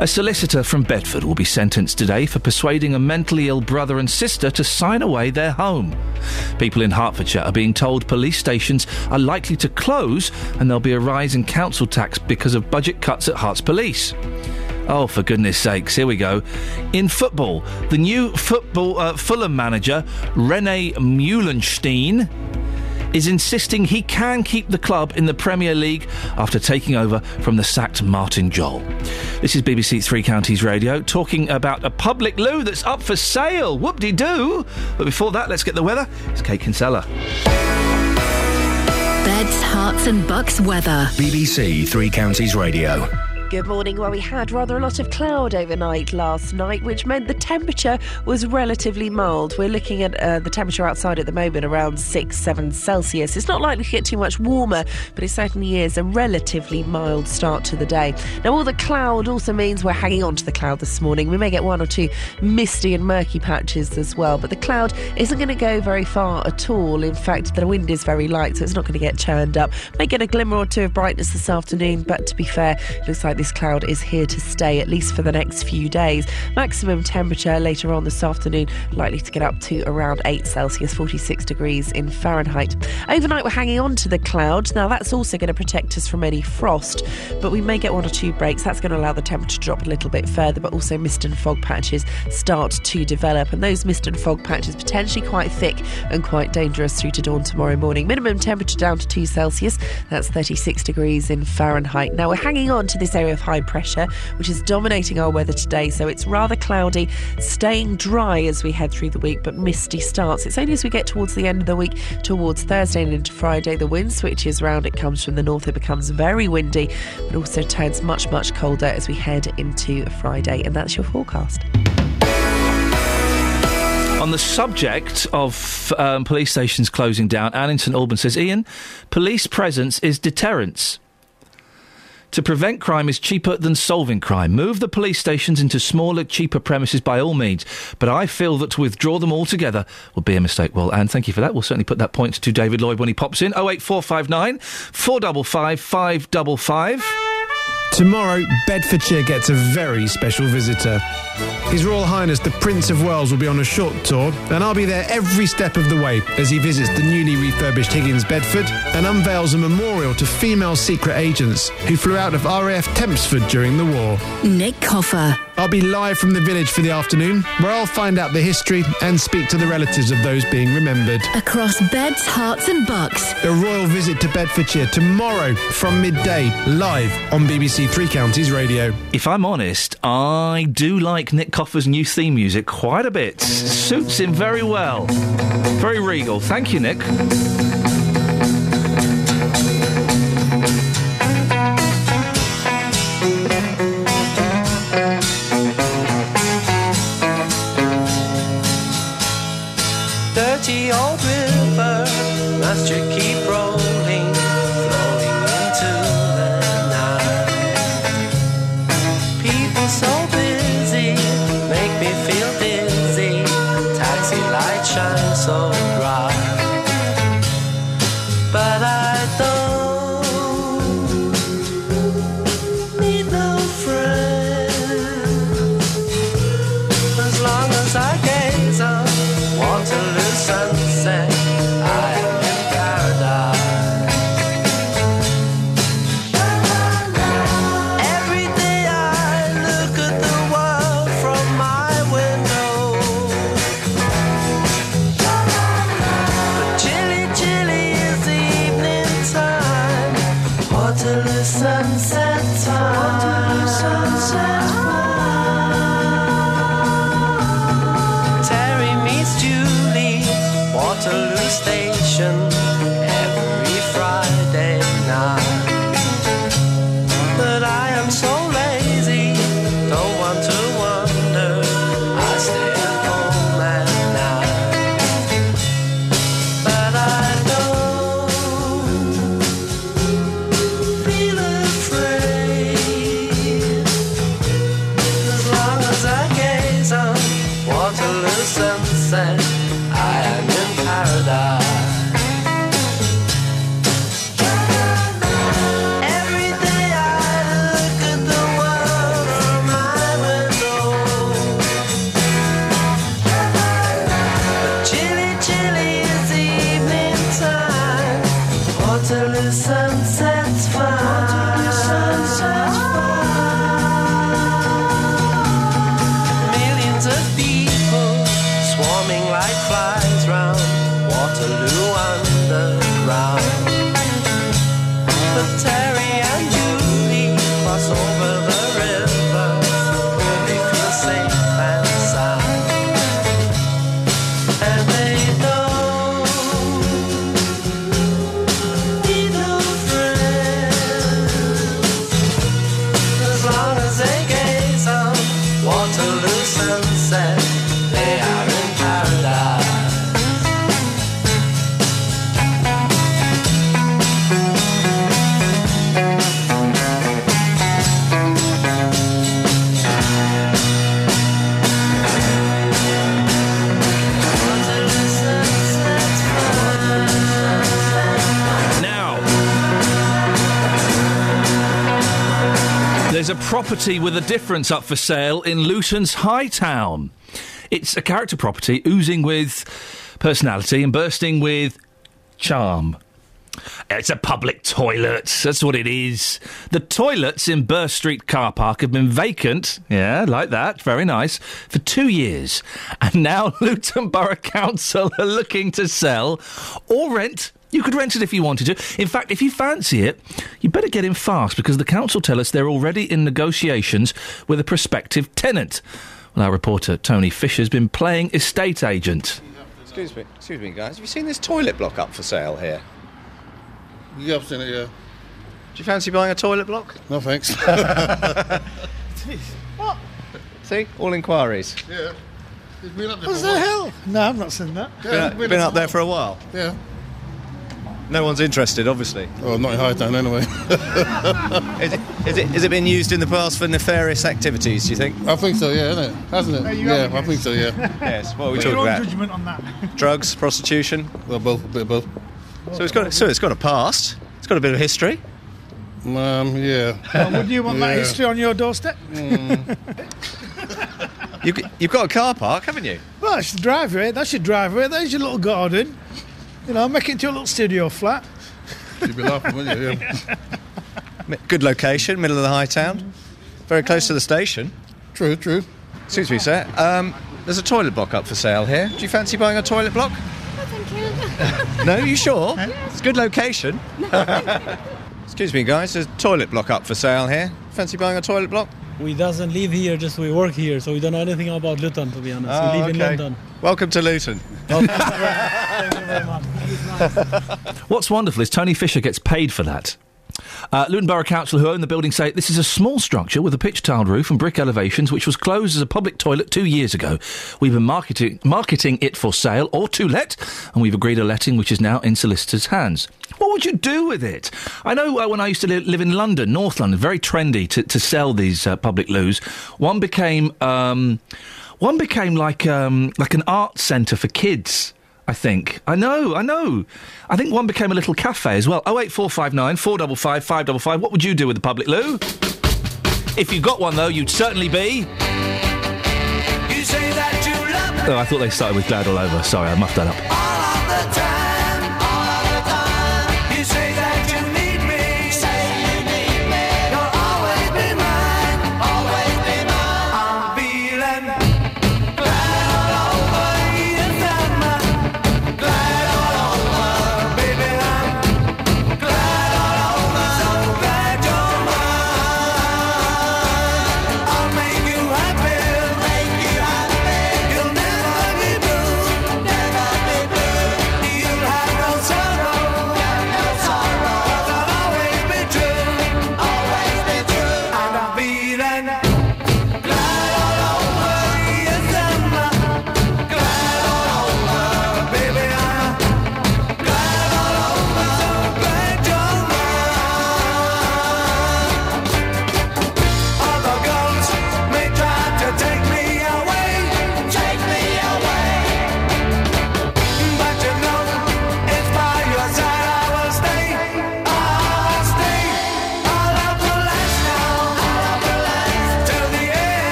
A solicitor from Bedford will be sentenced today for persuading a mentally ill brother and sister to sign away their home. People in Hertfordshire are being told police stations are likely to close and there'll be a rise in council tax because of budget cuts at Herts Police. Oh, for goodness sakes, here we go. In football, the new football uh, Fulham manager, Rene Meulensteen, is insisting he can keep the club in the Premier League after taking over from the sacked Martin Jol. This is BBC Three Counties Radio talking about a public loo that's up for sale. Whoop de doo! But before that, let's get the weather. It's Kate Kinsella. Beds, Herts, and bucks weather. BBC Three Counties Radio. Good morning. Well, we had rather a lot of cloud overnight last night, which meant the temperature was relatively mild. We're looking at uh, the temperature outside at the moment around 6, 7 Celsius. It's not likely to get too much warmer, but it certainly is a relatively mild start to the day. Now, all the cloud also means we're hanging on to the cloud this morning. We may get one or two misty and murky patches as well, but the cloud isn't going to go very far at all. In fact, the wind is very light, so it's not going to get churned up. May get a glimmer or two of brightness this afternoon, but to be fair, looks like this cloud is here to stay at least for the next few days. Maximum temperature later on this afternoon likely to get up to around 8 Celsius, 46 degrees in Fahrenheit. Overnight, we're hanging on to the cloud. Now, that's also going to protect us from any frost, but we may get one or two breaks. That's going to allow the temperature to drop a little bit further, but also mist and fog patches start to develop. And those mist and fog patches potentially quite thick and quite dangerous through to dawn tomorrow morning. Minimum temperature down to 2 Celsius, that's 36 degrees in Fahrenheit. Now, we're hanging on to this area of high pressure, which is dominating our weather today. So it's rather cloudy, staying dry as we head through the week, but misty starts. It's only as we get towards the end of the week, towards Thursday and into Friday, the wind switches round. It comes from the north, it becomes very windy, but also turns much, much colder as we head into Friday. And that's your forecast. On the subject of um, police stations closing down, in St Albans says, Iain, police presence is deterrence. To prevent crime is cheaper than solving crime. Move the police stations into smaller, cheaper premises by all means. But I feel that to withdraw them altogether would be a mistake. Well, Anne, thank you for that. We'll certainly put that point to David Lloyd when he pops in. 08459 455 555. Tomorrow, Bedfordshire gets a very special visitor. His Royal Highness the Prince of Wales will be on a short tour, and I'll be there every step of the way as he visits the newly refurbished Higgins Bedford and unveils a memorial to female secret agents who flew out of RAF Tempsford during the war. Nick Coffer. I'll be live from the village for the afternoon, where I'll find out the history and speak to the relatives of those being remembered. Across beds, Herts, and bucks. A royal visit to Bedfordshire tomorrow from midday, live on BBC Three Counties Radio. If I'm honest, I do like Nick Coffer's new theme music quite a bit. Suits him very well. Very regal. Thank you, Nick. Property with a difference up for sale in Luton's High Town. It's a character property oozing with personality and bursting with charm. It's a public toilet. That's what it is. The toilets in Burr Street car park have been vacant, yeah, like that, very nice, for two years. <laughs> And now <laughs> Luton Borough Council are looking to sell or rent. You could rent it if you wanted to. In fact, if you fancy it, you better get in fast because the council tell us they're already in negotiations with a prospective tenant. Well, our reporter Tony Fisher's been playing estate agent. Excuse me, excuse me, guys. Have you seen this toilet block up for sale here? Yeah, I've seen it, yeah. Do you fancy buying a toilet block? No thanks. <laughs> <laughs> what? See, all inquiries. Yeah. It's been up there What for the a while. hell? No, I've not seen that. Yeah, Been, up, been up there for a while. Yeah. No one's interested, obviously. Oh, not in Hightown anyway. <laughs> is, it, is it is it been used in the past for nefarious activities? Do you think? I think so, yeah, isn't it? Hasn't it? Yeah, have I think so, yeah. yes. What are we Put talking your own about? judgment on that. <laughs> Drugs, prostitution. Well, both, a bit of both. So it's got so it's got a past. It's got a bit of history. Um, yeah. Well, would you want that history on your doorstep? <laughs> You, you've got a car park, haven't you? Well, that's the driveway. That's your driveway. There's your little garden. You know, make it into a little studio flat. You'd be laughing, wouldn't you? <laughs> Yeah. Good location, middle of the high town. Very close to the station. True, true. Excuse me, sir. Um, there's a toilet block up for sale here. Do you fancy buying a toilet block? I think. No, you sure? <laughs> It's a good location. <laughs> Excuse me, guys. There's a toilet block up for sale here. Fancy buying a toilet block? We doesn't live here, just we work here, so we don't know anything about Luton, to be honest. Oh, we ah, live in okay. London. Welcome to Luton. Oh, thank you very much. What's wonderful is Tony Fisher gets paid for that. Uh, Luton Borough Council, who own the building, say this is a small structure with a pitch tiled roof and brick elevations, which was closed as a public toilet two years ago. We've been marketing, marketing it for sale or to let, and we've agreed a letting which is now in solicitors' hands. What would you do with it? I know uh, when I used to li- live in London, North London, very trendy to, to sell these uh, public loos. One became um, one became like um, like an art centre for kids. I think. I know, I know. I think one became a little cafe as well. 08459 455 555. What would you do with the public loo? If you got one, though, you'd certainly be. You say that you love Oh, I thought they started with Glad All Over. Sorry, I muffed that up.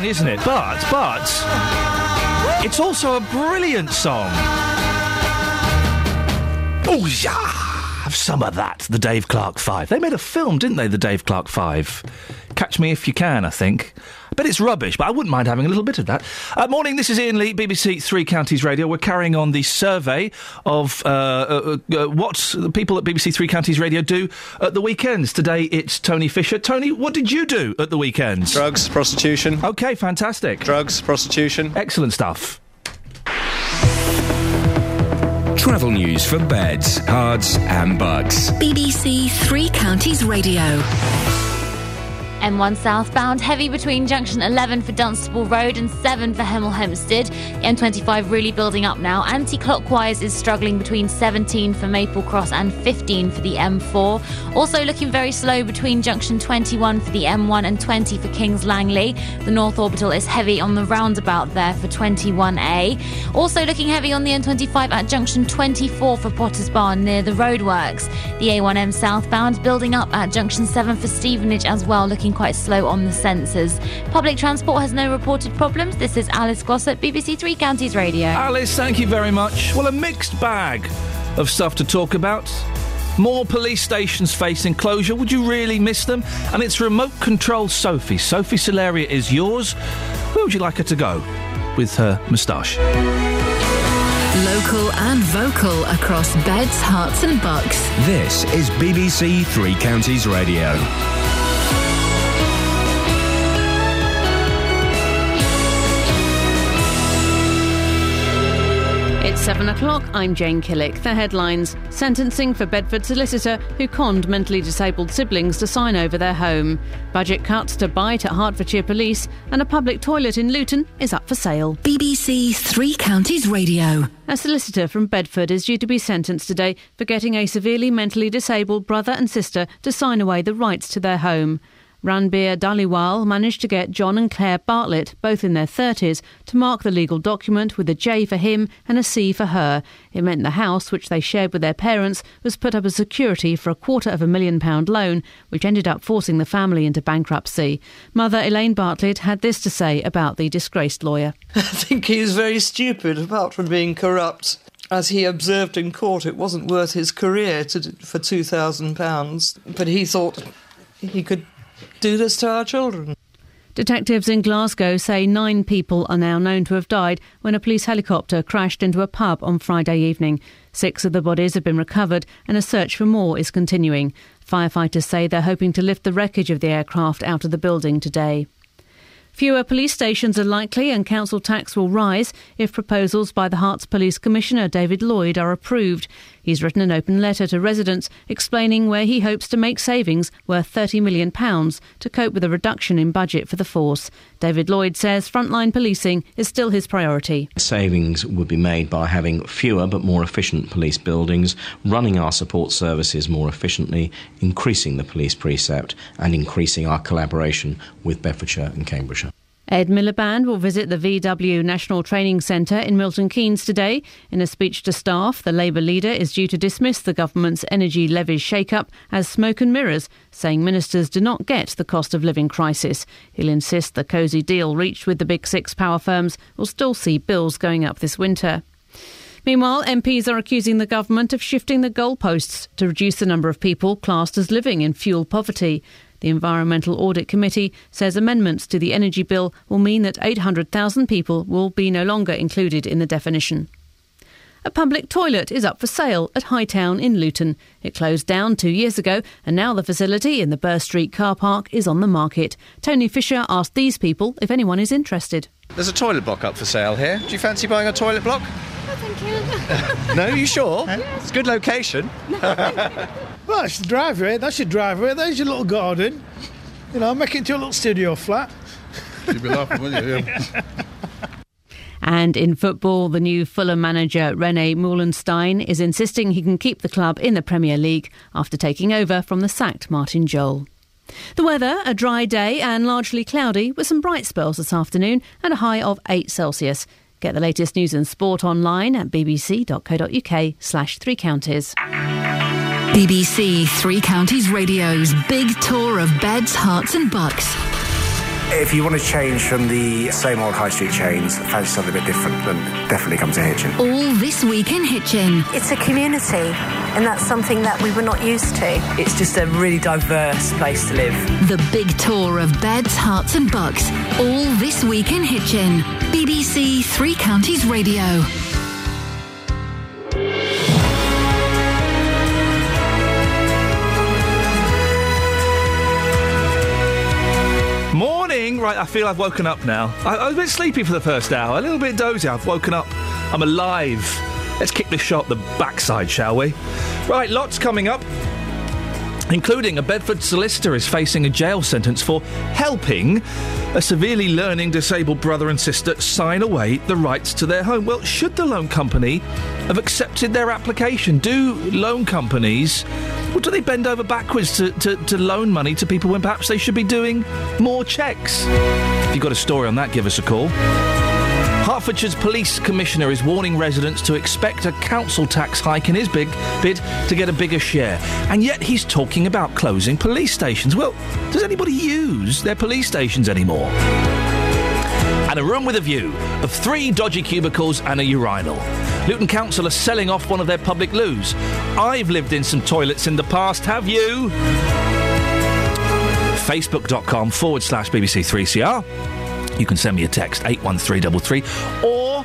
Song, isn't it? But, but, it's also a brilliant song. Oh, yeah! Have some of that. The Dave Clark Five. They made a film, didn't they? The Dave Clark Five. Catch me if you can. I think. I bet it's rubbish, but I wouldn't mind having a little bit of that. Uh, morning. This is Iain Lee, BBC Three Counties Radio. We're carrying on the survey of uh, uh, uh, what the people at BBC Three Counties Radio do at the weekends. Today it's Tony Fisher. Tony, what did you do at the weekends? Drugs, prostitution. Okay, fantastic. Drugs, prostitution. Excellent stuff. Travel news for beds, cards, and bugs. BBC Three Counties Radio. M1 southbound, heavy between junction 11 for Dunstable Road and 7 for Hemel Hempstead. The M25 really building up now. Anti clockwise is struggling between 17 for Maple Cross and 15 for the M4. Also looking very slow between junction 21 for the M1 and 20 for Kings Langley. The North Orbital is heavy on the roundabout there for 21A. Also looking heavy on the M25 at junction 24 for Potters Bar near the roadworks. The A1M southbound building up at junction 7 for Stevenage as well, looking quite slow on the sensors. Public transport has no reported problems. This is Alice Glossop, BBC Three Counties Radio. Alice, thank you very much. Well, a mixed bag of stuff to talk about. More police stations facing closure. Would you really miss them? And it's remote control Sophie. Sophie Solaria is yours. Where would you like her to go with her moustache? Local and vocal across beds, Herts, and bucks. This is BBC Three Counties Radio. It's seven o'clock. I'm Jane Killick. The headlines Sentencing for Bedford solicitor who conned mentally disabled siblings to sign over their home. Budget cuts to bite at Hertfordshire Police. And a public toilet in Luton is up for sale. BBC Three Counties Radio. A solicitor from Bedford is due to be sentenced today for getting a severely mentally disabled brother and sister to sign away the rights to their home. Ranbir Dhaliwal managed to get John and Claire Bartlett, both in their 30s, to mark the legal document with a J for him and a C for her. It meant the house, which they shared with their parents, was put up as security for a quarter of a million pound loan, which ended up forcing the family into bankruptcy. Mother Elaine Bartlett had this to say about the disgraced lawyer. <laughs> I think he is very stupid, apart from being corrupt. As he observed in court, it wasn't worth his career to, for £2,000, but he thought he could do this to our children. Detectives in Glasgow say nine people are now known to have died when a police helicopter crashed into a pub on Friday evening. Six of the bodies have been recovered and a search for more is continuing. Firefighters say they're hoping to lift the wreckage of the aircraft out of the building today. Fewer police stations are likely and council tax will rise if proposals by the Herts Police Commissioner David Lloyd are approved. He's written an open letter to residents explaining where he hopes to make savings worth £30 million to cope with a reduction in budget for the force. David Lloyd says frontline policing is still his priority. Savings would be made by having fewer but more efficient police buildings, running our support services more efficiently, increasing the police precept, and increasing our collaboration with Bedfordshire and Cambridgeshire. Ed Miliband will visit the VW National Training Centre in Milton Keynes today. In a speech to staff, the Labour leader is due to dismiss the government's energy levies shake-up as smoke and mirrors, saying ministers do not get the cost of living crisis. He'll insist the cosy deal reached with the big six power firms will still see bills going up this winter. Meanwhile, MPs are accusing the government of shifting the goalposts to reduce the number of people classed as living in fuel poverty. The Environmental Audit Committee says amendments to the energy bill will mean that 800,000 people will be no longer included in the definition. A public toilet is up for sale at Hightown in Luton. It closed down two years ago, and now the facility in the Burr Street car park is on the market. Tony Fisher asked these people if anyone is interested. There's a toilet block up for sale here. Do you fancy buying a toilet block? Oh, thank you. <laughs> no, you sure? It's a good location. <laughs> Well, that's the driveway. That's your driveway. There's your little garden. You know, make it into a little studio flat. You'd be laughing, wouldn't you? Yeah. <laughs> And in football, the new Fulham manager Rene Meulensteen is insisting he can keep the club in the Premier League after taking over from the sacked Martin Jol. The weather, a dry day and largely cloudy with some bright spells this afternoon and a high of 8 Celsius. Get the latest news and sport online at bbc.co.uk slash three counties. BBC Three Counties Radio's big tour of beds, Herts, and bucks. If you want to change from the same old high street chains, fancy something a bit different, then definitely come to Hitchin. All this week in Hitchin. It's a community, and that's something that we were not used to. It's just a really diverse place to live. The big tour of beds, Herts, and bucks. All this week in Hitchin. BBC Three Counties Radio. Right, I feel I've woken up now. I, I was a bit sleepy for the first hour, a little bit dozy. I've woken up. I'm alive. Let's kick this shot the backside, shall we? Right, lots coming up. Including a Bedford solicitor is facing a jail sentence for helping a severely learning disabled brother and sister sign away the rights to their home. Well, should the loan company have accepted their application? Do loan companies, well, do they bend over backwards to, to, to loan money to people when perhaps they should be doing more checks? If you've got a story on that, give us a call. Hertfordshire's police commissioner is warning residents to expect a council tax hike in his big bid to get a bigger share. And yet he's talking about closing police stations. Well, does anybody use their police stations anymore? And a room with a view of three dodgy cubicles and a urinal. Luton Council are selling off one of their public loos. I've lived in some toilets in the past, have you? Facebook.com forward slash BBC3CR. You can send me a text, 81333, or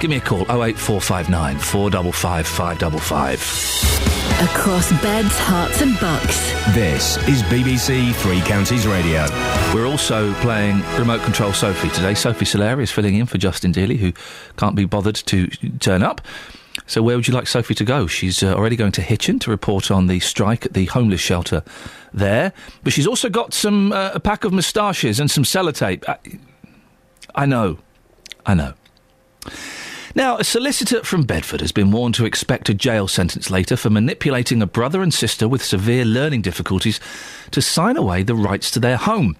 give me a call, 08459 455 555. Across beds, Herts, and bucks. This is BBC Three Counties Radio. We're also playing Remote Control Sophie today. Sophie Solari is filling in for Justin Dealey, who can't be bothered to turn up. So, where would you like Sophie to go? She's uh, already going to Hitchin to report on the strike at the homeless shelter there. But she's also got some uh, a pack of moustaches and some sellotape. I, know. I know. Now, a solicitor from Bedford has been warned to expect a jail sentence later for manipulating a brother and sister with severe learning difficulties to sign away the rights to their home.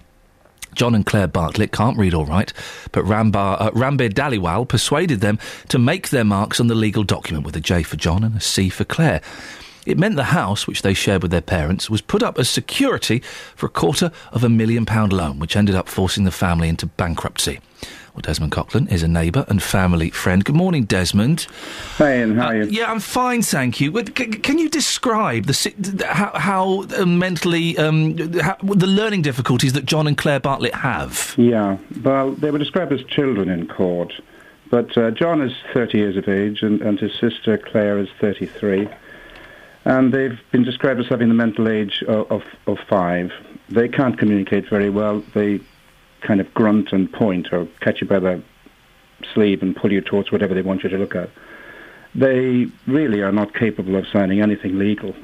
John and Claire Bartlett can't read all right, but Rambar, uh, Ranbir Dhaliwal persuaded them to make their marks on the legal document with a J for John and a C for Claire. It meant the house, which they shared with their parents, was put up as security for a quarter of a million pound loan, which ended up forcing the family into bankruptcy. Well, Desmond Coughlin is a neighbour and family friend. Good morning, Desmond. Hey, and how are you? Uh, yeah, I'm fine, thank you. But c- can you describe the how, how uh, mentally um, how, the learning difficulties that John and Claire Bartlett have? Yeah, well, they were described as children in court, but uh, John is 30 years of age and, and his sister Claire is 33. And they've been described as having the mental age of, of, of five. They can't communicate very well. They kind of grunt and point or catch you by the sleeve and pull you towards whatever they want you to look at. They really are not capable of signing anything legal.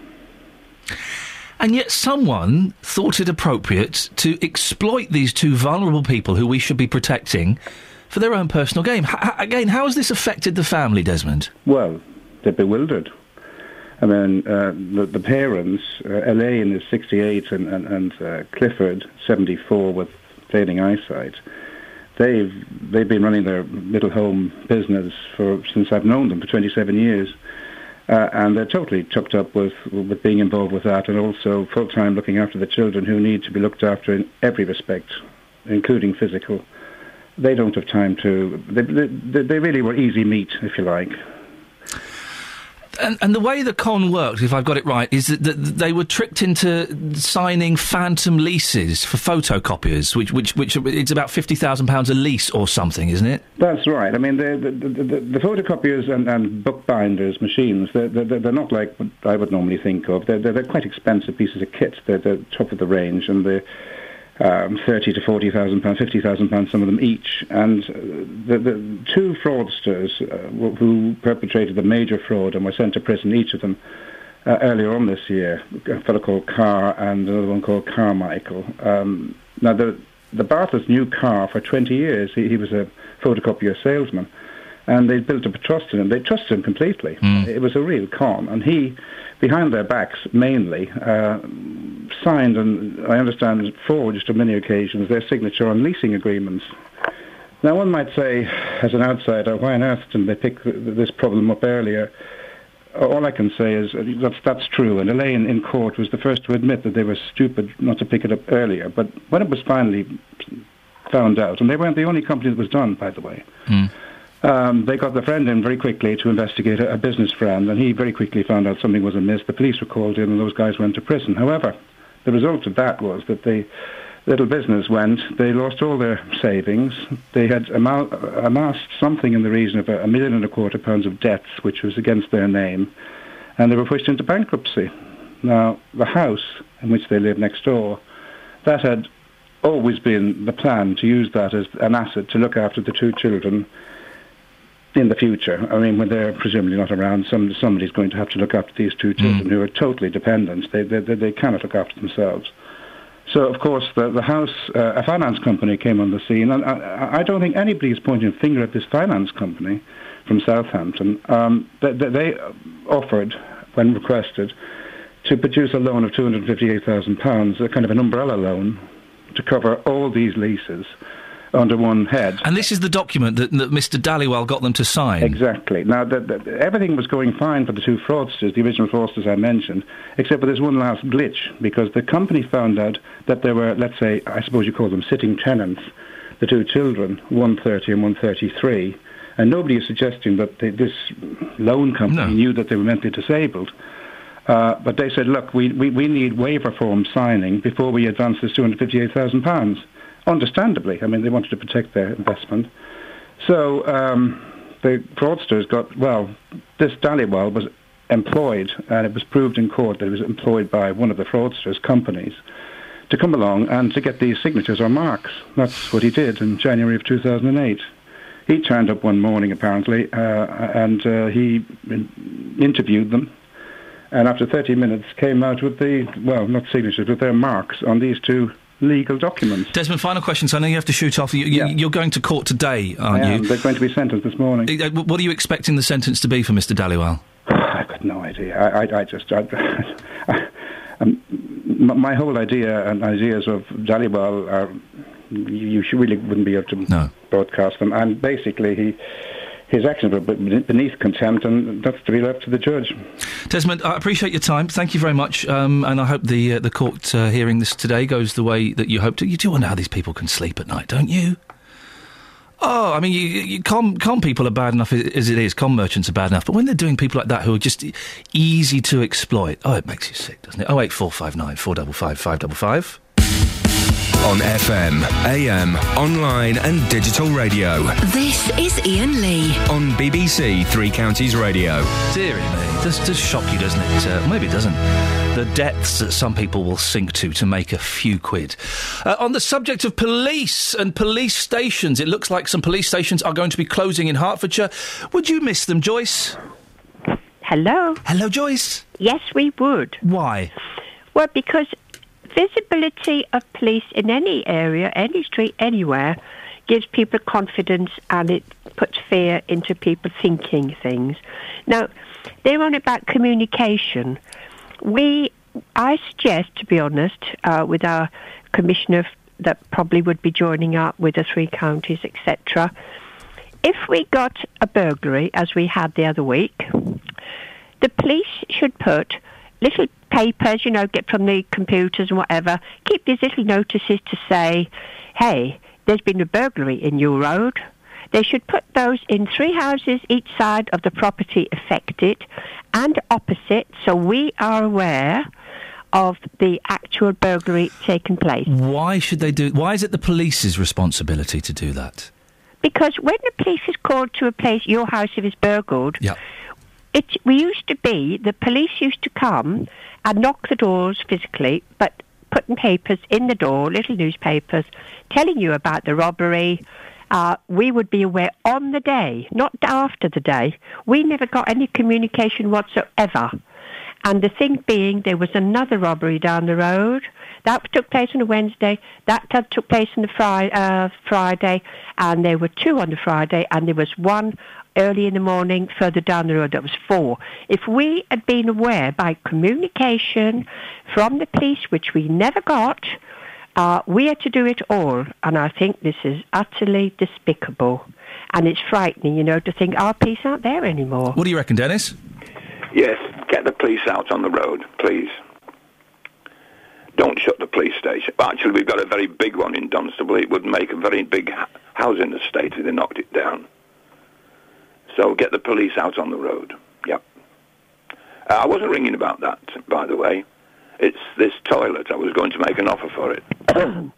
And yet, someone thought it appropriate to exploit these two vulnerable people who we should be protecting for their own personal gain. H- h- again, how has this affected the family, Desmond? Well, they're bewildered. I mean, uh, the, the parents, uh, Elaine is 68 and, and, and uh, Clifford, 74 with failing eyesight. They've they've been running their little home business for since I've known them for 27 years, uh, and they're totally chucked up with with being involved with that, and also full time looking after the children who need to be looked after in every respect, including physical. They don't have time to. They, they, they really were easy meat, if you like. And, and the way the con worked, if I've got it right, is that, they were tricked into signing phantom leases for photocopiers, which which which it's about fifty thousand pounds a lease or something, isn't it? That's right. I mean, the the, the, the, the photocopiers and, and bookbinders machines, they're, they're, they're not like what I would normally think of. They're, they're, they're quite expensive pieces of kit. They're, they're top of the range, and they're um, thirty to forty thousand pounds, fifty thousand pounds, some of them each. And uh, the, the two fraudsters uh, who- perpetrated the major fraud and were sent to prison, each of them. Uh, earlier on this year, a fellow called Carr and another one called Carmichael. Um, now, the the Bartletts knew Carr for 20 years. He, he was a photocopier salesman, and they built up a trust in him. They trusted him completely. It was a real con, and he, behind their backs mainly, uh, signed and I understand forged on many occasions their signature on leasing agreements. Now, one might say, as an outsider, why on earth didn't they pick this problem up earlier? All I can say is uh, that's that's true, and Elaine in court was the first to admit that they were stupid not to pick it up earlier. But when it was finally found out, and they weren't the only company that was done, by the way. Um, they got the friend in very quickly to investigate a, a business friend, and he very quickly found out something was amiss. The police were called in, and those guys went to prison. However, the result of that was that the little business went. They lost all their savings. They had ama- amassed something in the region of a, a million and a quarter pounds of debts, which was against their name, and they were pushed into bankruptcy. Now, the house in which they lived next door, that had always been the plan to use that as an asset to look after the two children in the future. I mean, when they're presumably not around, some, somebody's going to have to look after these two children who are totally dependent. They, they, they, they cannot look after themselves. So, of course, the, the house, uh, a finance company came on the scene, and I, I don't think anybody is pointing a finger at this finance company from Southampton. Um, they, they, they offered, when requested, to produce a loan of £258,000, a kind of an umbrella loan, to cover all these leases under one head. And this is the document that, that Mr. Dhaliwal got them to sign. Exactly. Now, the, the, everything was going fine for the two fraudsters, the original fraudsters I mentioned, except for this one last glitch, because the company found out that there were, let's say, I suppose you call them sitting tenants, the two children, 130 and 133, and nobody is suggesting that they, this loan company knew that they were mentally disabled. Uh, but they said, look, we, we, we need waiver form signing before we advance this £258,000. Understandably, I mean, they wanted to protect their investment. So um, the fraudsters got, well, this Dhaliwal was employed, and it was proved in court that he was employed by one of the fraudsters' companies to come along and to get these signatures or marks. That's what he did in January of 2008. He turned up one morning, apparently, uh, and uh, he interviewed them, and after 30 minutes came out with the, well, not signatures, but their marks on these two legal documents. Desmond, final question. So I know you have to shoot off. You, you, You're going to court today, aren't you? They're going to be sentenced this morning. Uh, What are you expecting the sentence to be for Mr. Dhaliwal? <sighs> I've got no idea. I, I, I just, I, <laughs> um, my whole idea and ideas of Dhaliwal are, you, you really wouldn't be able to broadcast them. And basically, he, his actions were beneath contempt, and that's to be left to the judge. Desmond, I appreciate your time. Thank you very much, um, and I hope the uh, the court uh, hearing this today goes the way that you hope to. You do wonder how these people can sleep at night, don't you? Oh, I mean, you, you, con, con people are bad enough as it is. Con merchants are bad enough, but when they're doing people like that who are just easy to exploit, oh, it makes you sick, doesn't it? Oh eight four five nine four double five five double five. On FM, AM, online and digital radio. This is Iain Lee. On BBC Three Counties Radio. Dearie me, does does shock you, doesn't it? Uh, maybe it doesn't. The depths that some people will sink to to make a few quid. Uh, on the subject of police and police stations, it looks like some police stations are going to be closing in Hertfordshire. Would you miss them, Joyce? Hello. Hello, Joyce. Yes, we would. Why? Well, because visibility of police in any area, any street, anywhere, gives people confidence and it puts fear into people thinking things. Now, they're on about communication. We, I suggest, to be honest, uh, with our commissioner that probably would be joining up with the three counties, etc. If we got a burglary, as we had the other week, the police should put little papers, you know, get from the computers and whatever, keep these little notices to say, hey, there's been a burglary in your road. They should put those in three houses each side of the property affected and opposite so we are aware of the actual burglary taking place. Why should they do? Why is it the police's responsibility to do that? Because when the police is called to a place, your house if it's burgled, Yeah. It we used to be the police used to come and knock the doors physically, but putting papers in the door, little newspapers, telling you about the robbery. Uh, we would be aware on the day, not after the day. We never got any communication whatsoever. And the thing being, there was another robbery down the road. That took place on a Wednesday. That took place on the Fri- uh, Friday. And there were two on the Friday. And there was one early in the morning further down the road. That was four. If we had been aware by communication from the police, which we never got, uh, we had to do it all. And I think this is utterly despicable. And it's frightening, you know, to think our police aren't there anymore. What do you reckon, Dennis? Yes, get the police out on the road, please. don't shut the police station. But actually, we've got a very big one in Dunstable. It would make a very big housing estate if they knocked it down. So get the police out on the road. Yep. Uh, I wasn't ringing about that, by the way. It's this toilet. I was going to make an offer for it. <coughs>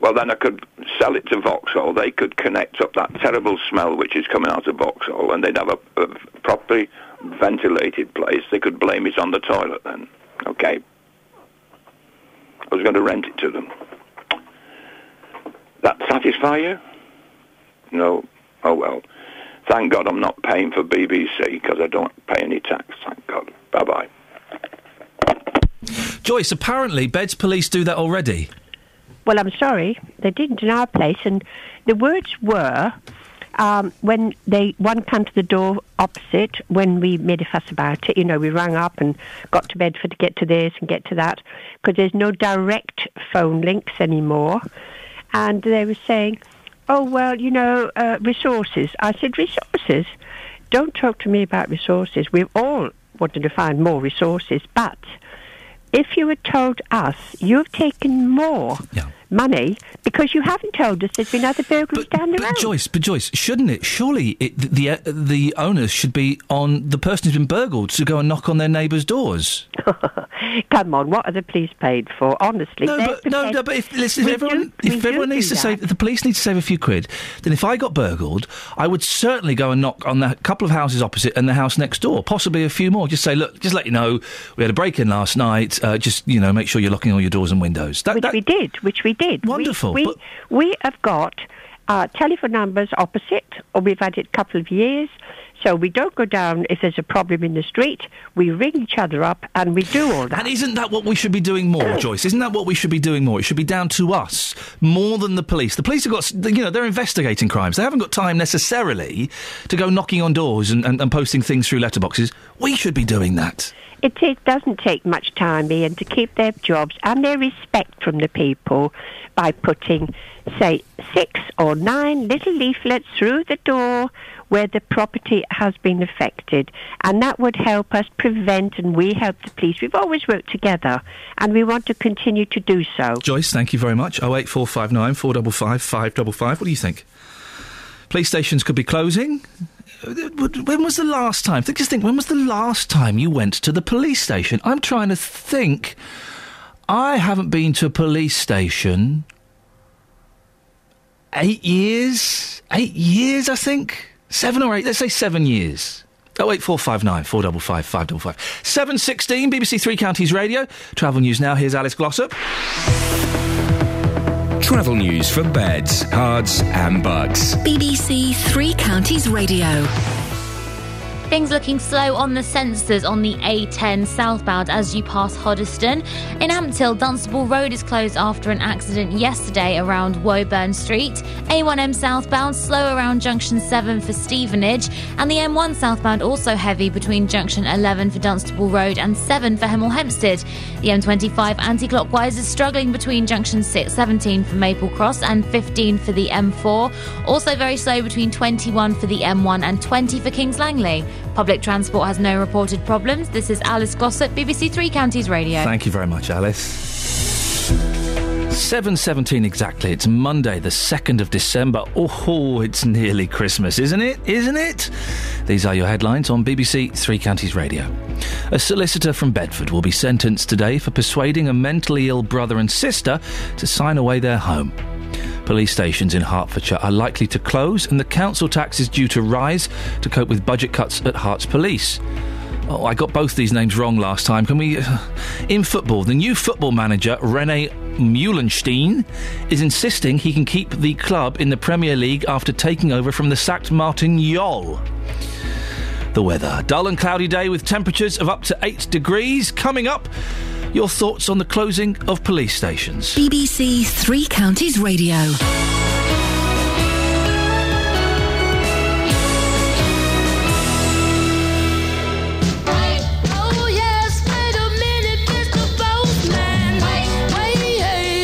well, then I could sell it to Vauxhall. They could connect up that terrible smell which is coming out of Vauxhall, and they'd have a, a properly ventilated place. They could blame it on the toilet then. Okay. I was going to rent it to them. That satisfy you? No. Oh well. Thank God I'm not paying for BBC because I don't pay any tax. Thank God. Bye bye. Joyce, apparently Beds police do that already. Well, I'm sorry, they didn't in our place, and the words were um, when they one came to the door opposite when we made a fuss about it. You know, we rang up and got to Bedford to get to this and get to that because there's no direct phone links anymore, and they were saying, "Oh well, you know, uh, resources." I said, "Resources? Don't talk to me about resources. We've all wanted to find more resources, but." If you had told us you've taken more money because you haven't told us there's been other burglaries down the road. But Joyce, but Joyce, shouldn't it? Surely it, the uh, the onus should be on the person who's been burgled to go and knock on their neighbours' doors. <laughs> Come on, what are the police paid for? Honestly, No, but no, no, but if listen, if everyone, do- if everyone needs to save, if the police need to save a few quid, then if I got burgled, I would certainly go and knock on the couple of houses opposite and the house next door, possibly a few more. Just say, look, just let you know, we had a break in last night. Uh, just you know, make sure you're locking all your doors and windows. That, which that, we did, which we did. Wonderful, We, we, we have got uh, telephone numbers opposite, or we've had it a couple of years. So we don't go down if there's a problem in the street. We ring each other up and we do all that. And isn't that what we should be doing more, <clears throat> Joyce? Isn't that what we should be doing more? It should be down to us more than the police. The police have got, you know, they're investigating crimes. They haven't got time necessarily to go knocking on doors and, and, and posting things through letterboxes. We should be doing that. It ta- doesn't take much time, Iain, to keep their jobs and their respect from the people by putting, say, six or nine little leaflets through the door where the property has been affected. And that would help us prevent, and we help the police. We've always worked together, and we want to continue to do so. Joyce, thank you very much. 08459 455 555. What do you think? Police stations could be closing. When was the last time? Just think, when was the last time you went to the police station? I'm trying to think. I haven't been to a police station. Eight years? Eight years, I think? Seven or eight? Let's say seven years. Oh eight four five nine four double five five double five seven sixteen BBC Three Counties Radio Travel News now. Here's Alice Glossop. Travel news for beds, cards, and bugs. BBC Three Counties Radio. Things looking slow on the sensors on the A10 southbound as you pass Hoddesdon. In Ampthill, Dunstable Road is closed after an accident yesterday around Woburn Street. A1M southbound slow around Junction 7 for Stevenage. And the M1 southbound also heavy between Junction 11 for Dunstable Road and 7 for Hemel Hempstead. The M25 anti clockwise is struggling between Junction 6, 17 for Maple Cross and 15 for the M4. Also very slow between 21 for the M1 and 20 for Kings Langley. Public transport has no reported problems. This is Alice Glossop, BBC Three Counties Radio. Thank you very much, Alice. 7.17 exactly. It's Monday, the 2nd of December. Oh, it's nearly Christmas, isn't it? Isn't it? These are your headlines on BBC Three Counties Radio. A solicitor from Bedford will be sentenced today for persuading a mentally ill brother and sister to sign away their home. Police stations in Hertfordshire are likely to close, and the council tax is due to rise to cope with budget cuts at Herts Police. Oh, I got both these names wrong last time. Can we. Uh, in football, the new football manager, Rene Meulensteen, is insisting he can keep the club in the Premier League after taking over from the sacked Martin Jol. The weather. Dull and cloudy day with temperatures of up to 8 degrees. Coming up, your thoughts on the closing of police stations. BBC Three Counties Radio. Oh yes, wait a minute, Mr. Postman. Wait, hey,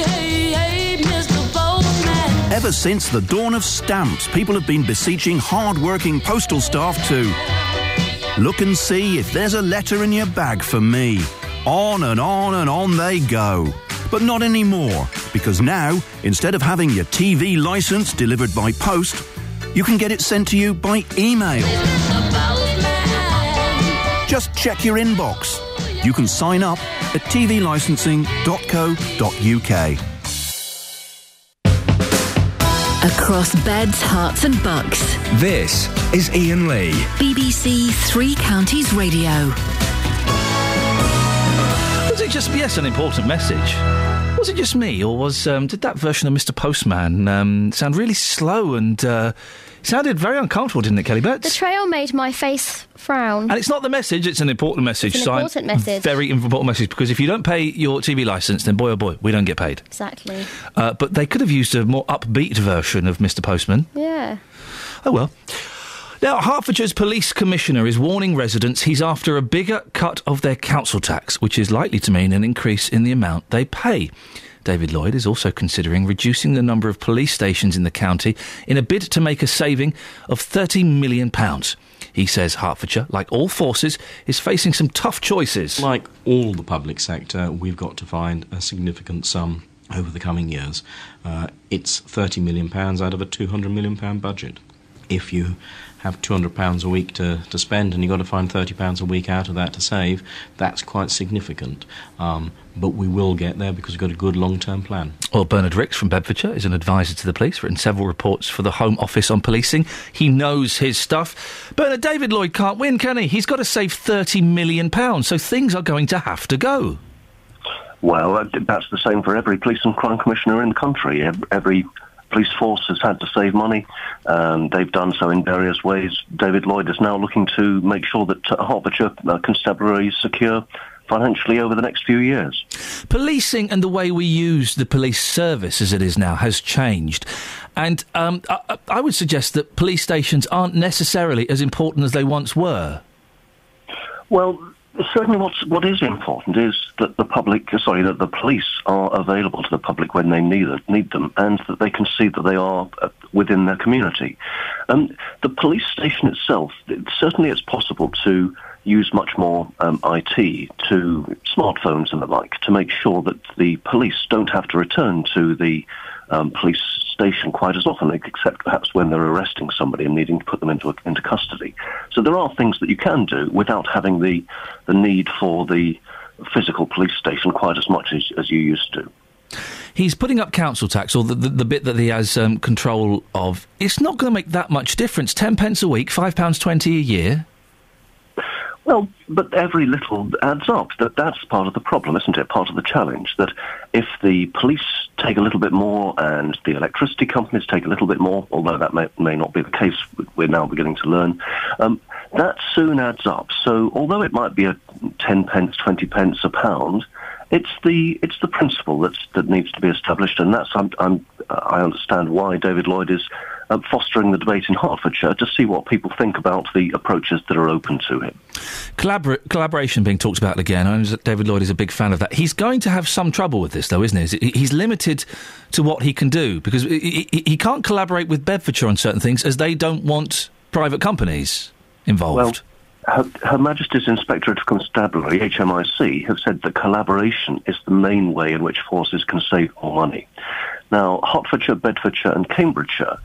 hey, hey, Mr. Postman. Ever since the dawn of stamps, people have been beseeching hard-working postal staff to look and see if there's a letter in your bag for me. On and on and on they go. But not anymore, because now, instead of having your TV licence delivered by post, you can get it sent to you by email. Just check your inbox. You can sign up at tvlicensing.co.uk. Across beds, Herts, and bucks. This is Iain Lee. BBC Three Counties Radio. Just yes, an important message? Was it just me, or was um, did that version of Mr. Postman um, sound really slow and uh, sounded very uncomfortable, didn't it, Kelly The Betts? trail made my face frown. And it's not the message; it's an important message. It's an So important message. Very important message because if you don't pay your TV license, then boy oh boy, we don't get paid. Exactly. Uh, but they could have used a more upbeat version of Mr. Postman. Yeah. Oh well. Now, Hertfordshire's police commissioner is warning residents he's after a bigger cut of their council tax, which is likely to mean an increase in the amount they pay. David Lloyd is also considering reducing the number of police stations in the county in a bid to make a saving of £30 million. He says Hertfordshire, like all forces, is facing some tough choices. Like all the public sector, we've got to find a significant sum over the coming years. Uh, it's £30 million out of a £200 million budget. If you have £200 a week to, to spend and you've got to find £30 a week out of that to save, that's quite significant. Um, but we will get there because we've got a good long term plan. Well, Bernard Ricks from Bedfordshire is an advisor to the police, written several reports for the Home Office on policing. He knows his stuff. Bernard David Lloyd can't win, can he? He's got to save £30 million, so things are going to have to go. Well, uh, that's the same for every police and crime commissioner in the country. Every police force has had to save money. Um, they've done so in various ways. David Lloyd is now looking to make sure that uh, Hertfordshire uh, Constabulary is secure financially over the next few years. Policing and the way we use the police service as it is now has changed. And um, I, I would suggest that police stations aren't necessarily as important as they once were. Well, certainly what's, what is important is that the public, sorry, that the police are available to the public when they need, need them and that they can see that they are uh, within their community. Um, the police station itself, it, certainly it's possible to use much more um, IT to smartphones and the like to make sure that the police don't have to return to the um, police station quite as often, except perhaps when they're arresting somebody and needing to put them into into custody. So there are things that you can do without having the the need for the physical police station quite as much as, as you used to. He's putting up council tax, or the, the, the bit that he has um, control of. It's not going to make that much difference. Ten pence a week, five pounds twenty a year. Well, but every little adds up. That that's part of the problem, isn't it? Part of the challenge. That if the police take a little bit more and the electricity companies take a little bit more, although that may, may not be the case, we're now beginning to learn. Um, that soon adds up. So, although it might be a ten pence, twenty pence a pound, it's the it's the principle that's that needs to be established, and that's I'm, I'm, I understand why David Lloyd is uh, fostering the debate in Hertfordshire to see what people think about the approaches that are open to him. Collabor- collaboration being talked about again. I know David Lloyd is a big fan of that. He's going to have some trouble with this, though, isn't he? He's limited to what he can do because he, he- he can't collaborate with Bedfordshire on certain things as they don't want private companies involved. Her, Her Majesty's Inspectorate of Constabulary, HMIC, have said that collaboration is the main way in which forces can save more money. Now, Hertfordshire, Bedfordshire and Cambridgeshire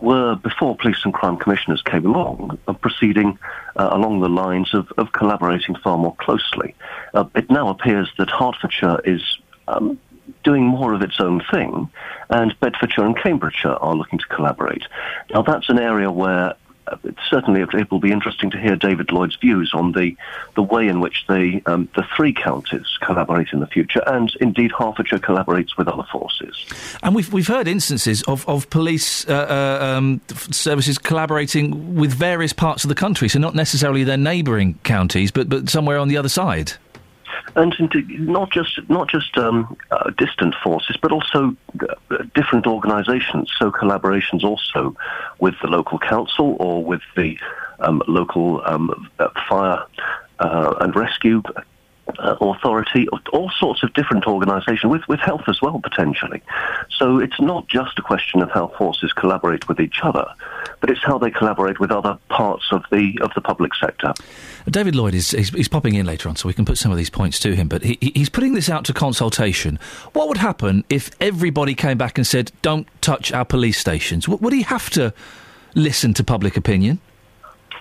were, before police and crime commissioners came along, uh, proceeding uh, along the lines of, of collaborating far more closely. Uh, it now appears that Hertfordshire is um, doing more of its own thing, and Bedfordshire and Cambridgeshire are looking to collaborate. Now, that's an area where certainly it, will be interesting to hear David Lloyd's views on the, the way in which they, um, the three counties collaborate in the future, and indeed Hertfordshire collaborates with other forces. And we've we've heard instances of of police uh, uh, um, services collaborating with various parts of the country, so not necessarily their neighbouring counties, but but somewhere on the other side. And indeed, not just not just um, uh, distant forces, but also uh, different organisations. So collaborations also with the local council or with the um, local um, uh, fire uh, and rescue. Uh, authority, all sorts of different organisations, with, with health as well, potentially. So it's not just a question of how forces collaborate with each other, but it's how they collaborate with other parts of the of the public sector. David Lloyd is he's, he's popping in later on, so we can put some of these points to him. But he, he- he's putting this out to consultation. What would happen if everybody came back and said, "Don't touch our police stations"? Would he have to listen to public opinion?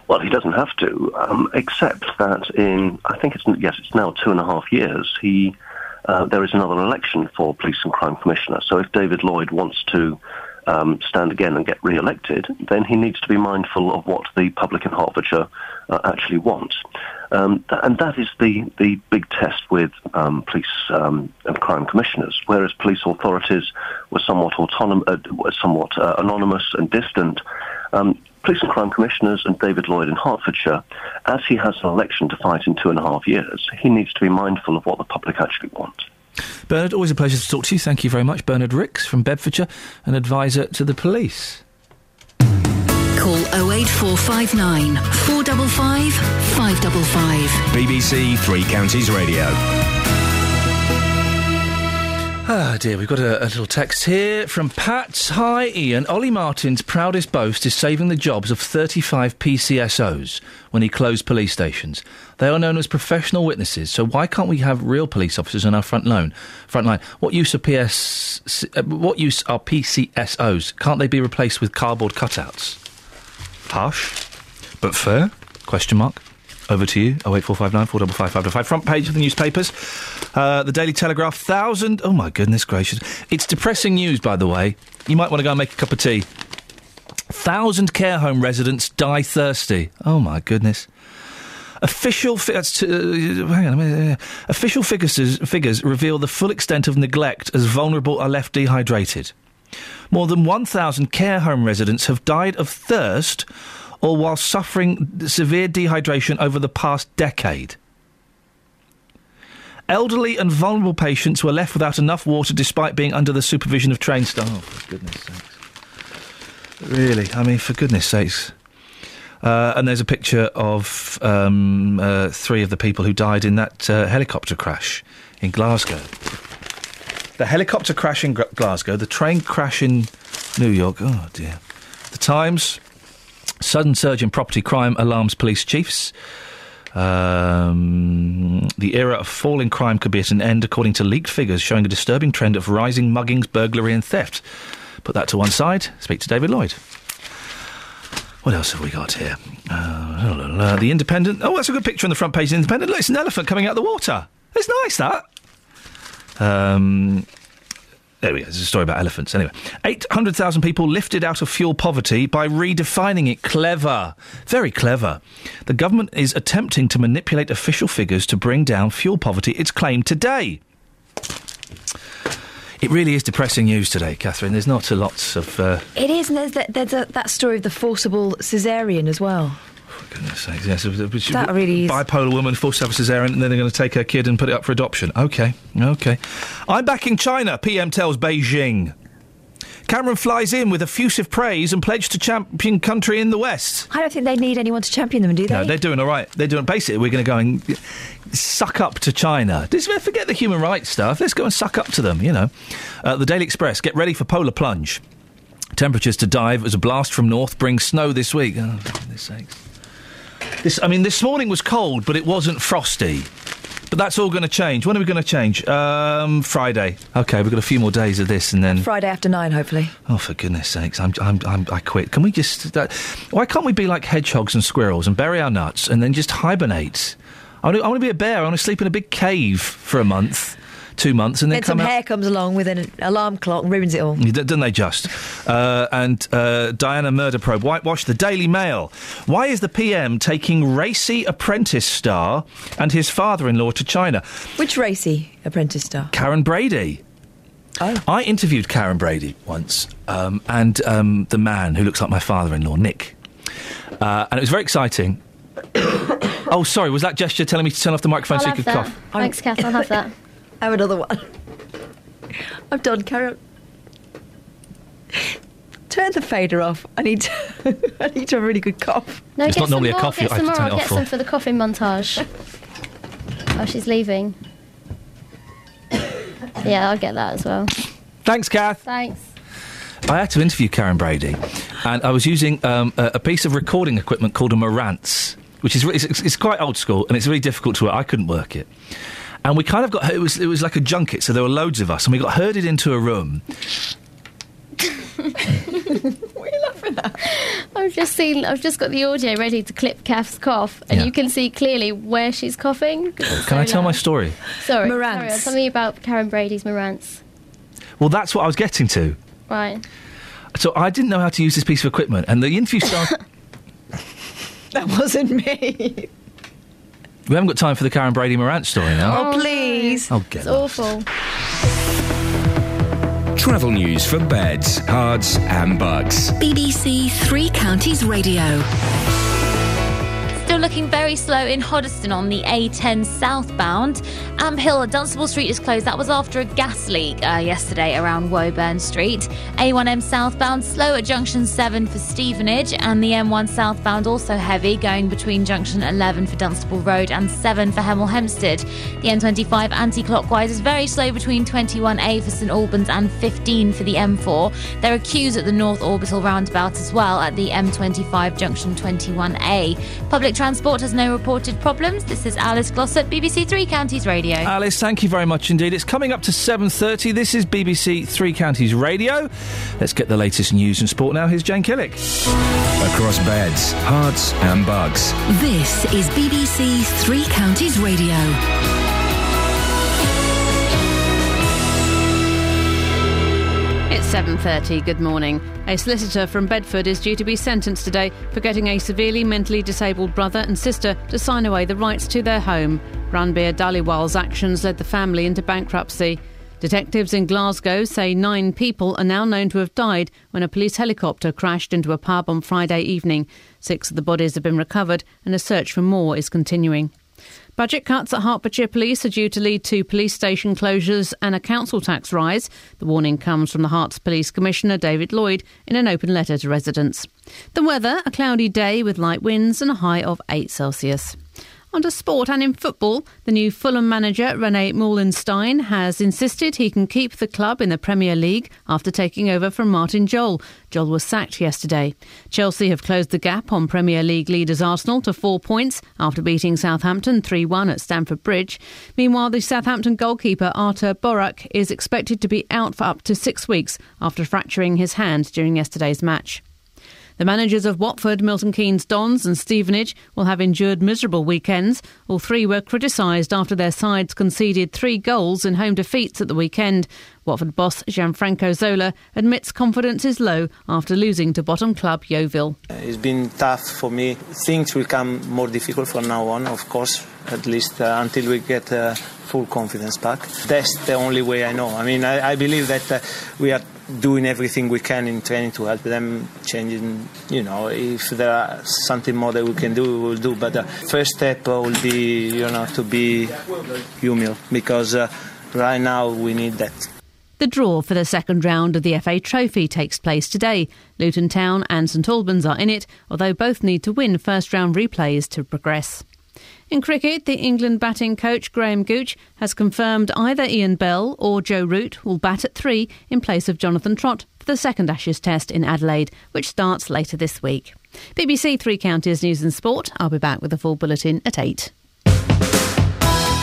Well, he doesn't have to, um, except that in I think it's yes, it's now two and a half years. He uh, there is another election for police and crime commissioner. So if David Lloyd wants to um, stand again and get re-elected, then he needs to be mindful of what the public in Hertfordshire uh, actually want. Um, th- and that is the, the big test with um, police um, and crime commissioners. Whereas police authorities were somewhat autonom- uh, somewhat uh, anonymous and distant, um, police and crime commissioners and David Lloyd in Hertfordshire, as he has an election to fight in two and a half years, he needs to be mindful of what the public actually want. Bernard, always a pleasure to talk to you. Thank you very much, Bernard Ricks from Bedfordshire, an advisor to the police. Call 08459 455 555. BBC Three Counties Radio. Ah, dear, we've got a, a little text here from Pat. Hi, Iain. Olly Martins' proudest boast is saving the jobs of 35 PCSOs when he closed police stations. They are known as professional witnesses, so why can't we have real police officers on our front line? Front line. What use are PS? uh, What use are PCSOs? Can't they be replaced with cardboard cutouts? Harsh, but fair? Question mark. Over to you. 08459 455 555. Front page of the newspapers. Uh, the Daily Telegraph. Thousand. Oh my goodness gracious. It's depressing news, by the way. You might want to go and make a cup of tea. Thousand care home residents die thirsty. Oh my goodness. Official fi- t- uh, hang on a minute. Official figures figures reveal the full extent of neglect as vulnerable are left dehydrated. More than 1,000 care home residents have died of thirst or while suffering severe dehydration over the past decade. Elderly and vulnerable patients were left without enough water despite being under the supervision of trained staff. Oh, for goodness sakes. Really? I mean, for goodness sakes. Uh, and there's a picture of um, uh, three of the people who died in that uh, helicopter crash in Glasgow. The helicopter crash in Glasgow, the train crash in New York. Oh, dear. The Times. Sudden surge in property crime alarms police chiefs. Um, the era of falling crime could be at an end, according to leaked figures showing a disturbing trend of rising muggings, burglary, and theft. Put that to one side. Speak to David Lloyd. What else have we got here? Uh, the Independent. Oh, that's a good picture on the front page of the Independent. Look, it's an elephant coming out of the water. It's nice, that. Um, there we go. There's a story about elephants. Anyway, 800,000 people lifted out of fuel poverty by redefining it. Clever. Very clever. The government is attempting to manipulate official figures to bring down fuel poverty, it's claimed today. It really is depressing news today, Catherine. There's not a lot of. Uh, It is, and there's, that, there's a, that story of the forcible caesarean as well. Goodness sakes, yes, That really bipolar woman have a cesarean, and then they're going to take her kid and put it up for adoption. Okay, okay. I'm back in China. PM tells Beijing. Cameron flies in with effusive praise and pledged to champion country in the West. I don't think they need anyone to champion them, do they? No, they're doing all right. They're doing. Basically, we're going to go and suck up to China. Just forget the human rights stuff. Let's go and suck up to them. You know, uh, the Daily Express. Get ready for polar plunge. Temperatures to dive as a blast from north brings snow this week. Oh, for goodness sakes. This, I mean, this morning was cold, but it wasn't frosty. But that's all going to change. When are we going to change? Um, Friday. Okay, we've got a few more days of this, and then. Friday after nine, hopefully. Oh, for goodness sakes! I'm, I'm, I'm, I quit. Can we just? That, why can't we be like hedgehogs and squirrels and bury our nuts and then just hibernate? I want to, I want to be a bear. I want to sleep in a big cave for a month, two months, and then Then come some out. hair comes along with an alarm clock and ruins it all. D- Don't they just? Uh, and uh, Diana Murder Probe, whitewash the Daily Mail. Why is the PM taking racy apprentice star and his father in law to China? Which racy apprentice star? Karren Brady. Oh. I interviewed Karren Brady once, um, and um, the man who looks like my father in law, Nick. Uh, and it was very exciting. <coughs> oh, sorry, was that gesture telling me to turn off the microphone I'll so you could that. cough? Thanks, Kath. I'll have that. I have another one. I'm done. Carry on. Turn the fader off. I need to, <laughs> I need to have a really good cough. No, It's get not normally some a more, coffee Get I some have to more. turn it I'll off get for. some for the coughing montage. oh, she's leaving. yeah, I'll get that as well. Thanks, Kath. Thanks. I had to interview Karren Brady, and I was using um, a, a piece of recording equipment called a Marantz, which is re- it's, it's quite old school and it's really difficult to work. I couldn't work it. And we kind of got it was it was like a junket, so there were loads of us, and we got herded into a room. <laughs> What are you laughing at? I've just seen. I've just got the audio ready to clip Kath's cough, and Yeah. you can see clearly where she's coughing. it's Can I so tell my um, story? Sorry, Marantz. carry on. Something about Karren Brady's Marantz. Well, that's what I was getting to. Right. So I didn't know how to use this piece of equipment, and the interview started. <laughs> That wasn't me. We haven't got time for the Karren Brady Marantz story now. Oh, please. Oh, get It's awful. Travel news for beds, cards, and bugs. BBC Three Counties Radio. Still looking very slow in Hoddesdon on the A10 southbound. Ampthill Dunstable Street is closed. That was after a gas leak uh, yesterday around Woburn Street. A1M southbound slow at junction 7 for Stevenage, and the M1 southbound also heavy going between junction 11 for Dunstable Road and 7 for Hemel Hempstead. The M25 anti clockwise is very slow between 21A for St Albans and 15 for the M4. There are queues at the North Orbital roundabout as well at the M25 junction 21A. Public transport has no reported problems. This is Alice Glossop, BBC Three Counties Radio. Alice, thank you very much indeed. It's coming up to 7.30. This is BBC Three Counties Radio. Let's get the latest news and sport now. Here's Jane Killick. Across beds, Herts, and bugs. This is BBC Three Counties Radio. It's 7:30. Good morning. A solicitor from Bedford is due to be sentenced today for getting a severely mentally disabled brother and sister to sign away the rights to their home. Ranbir Dhaliwal's actions led the family into bankruptcy. Detectives in Glasgow say nine people are now known to have died when a police helicopter crashed into a pub on Friday evening. Six of the bodies have been recovered, and a search for more is continuing. Budget cuts at Hertfordshire Police are due to lead to police station closures and a council tax rise. The warning comes from the Herts Police Commissioner David Lloyd in an open letter to residents. The weather, a cloudy day with light winds and a high of 8 Celsius. To sport and in football, the new Fulham manager Rene Meulensteen has insisted he can keep the club in the Premier League after taking over from Martin Jol. Jol was sacked yesterday. Chelsea have closed the gap on Premier League leaders Arsenal to four points after beating Southampton 3 1 at Stamford Bridge. Meanwhile, the Southampton goalkeeper Artur Boruc is expected to be out for up to six weeks after fracturing his hand during yesterday's match. The managers of Watford, Milton Keynes Dons, and Stevenage will have endured miserable weekends. All three were criticised after their sides conceded three goals in home defeats at the weekend. Watford boss Gianfranco Zola admits confidence is low after losing to bottom club Yeovil. It's been tough for me. Things will come more difficult from now on, of course, at least uh, until we get uh, full confidence back. That's the only way I know. I mean, I, I believe that uh, we are doing everything we can in training to help them changing. You know, if there are something more that we can do, we will do. But the first step uh, will be, you know, to be humble because uh, right now we need that. The draw for the second round of the FA Trophy takes place today. Luton Town and St Albans are in it, although both need to win first round replays to progress. In cricket, the England batting coach Graham Gooch has confirmed either Ian Bell or Joe Root will bat at three in place of Jonathan Trott for the second Ashes test in Adelaide, which starts later this week. BBC Three Counties News and Sport. I'll be back with a full bulletin at 8.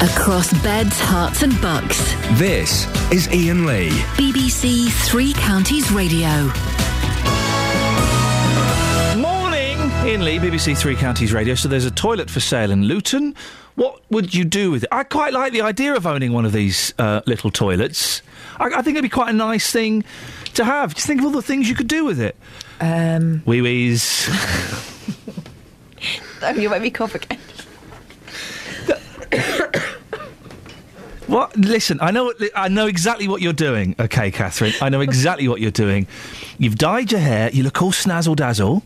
Across beds, Herts, and bucks. This is Iain Lee. BBC Three Counties Radio. Iain Lee, BBC Three Counties Radio. So there's a toilet for sale in Luton. What would you do with it? I quite like the idea of owning one of these uh, little toilets. I, I think it'd be quite a nice thing to have. Just think of all the things you could do with it. Um, Wee wees. <laughs> oh, you make me cough again. <coughs> <coughs> <coughs> What? Listen, I know. I know exactly what you're doing. Okay, Catherine, I know <laughs> exactly what you're doing. You've dyed your hair. You look all snazzle dazzle,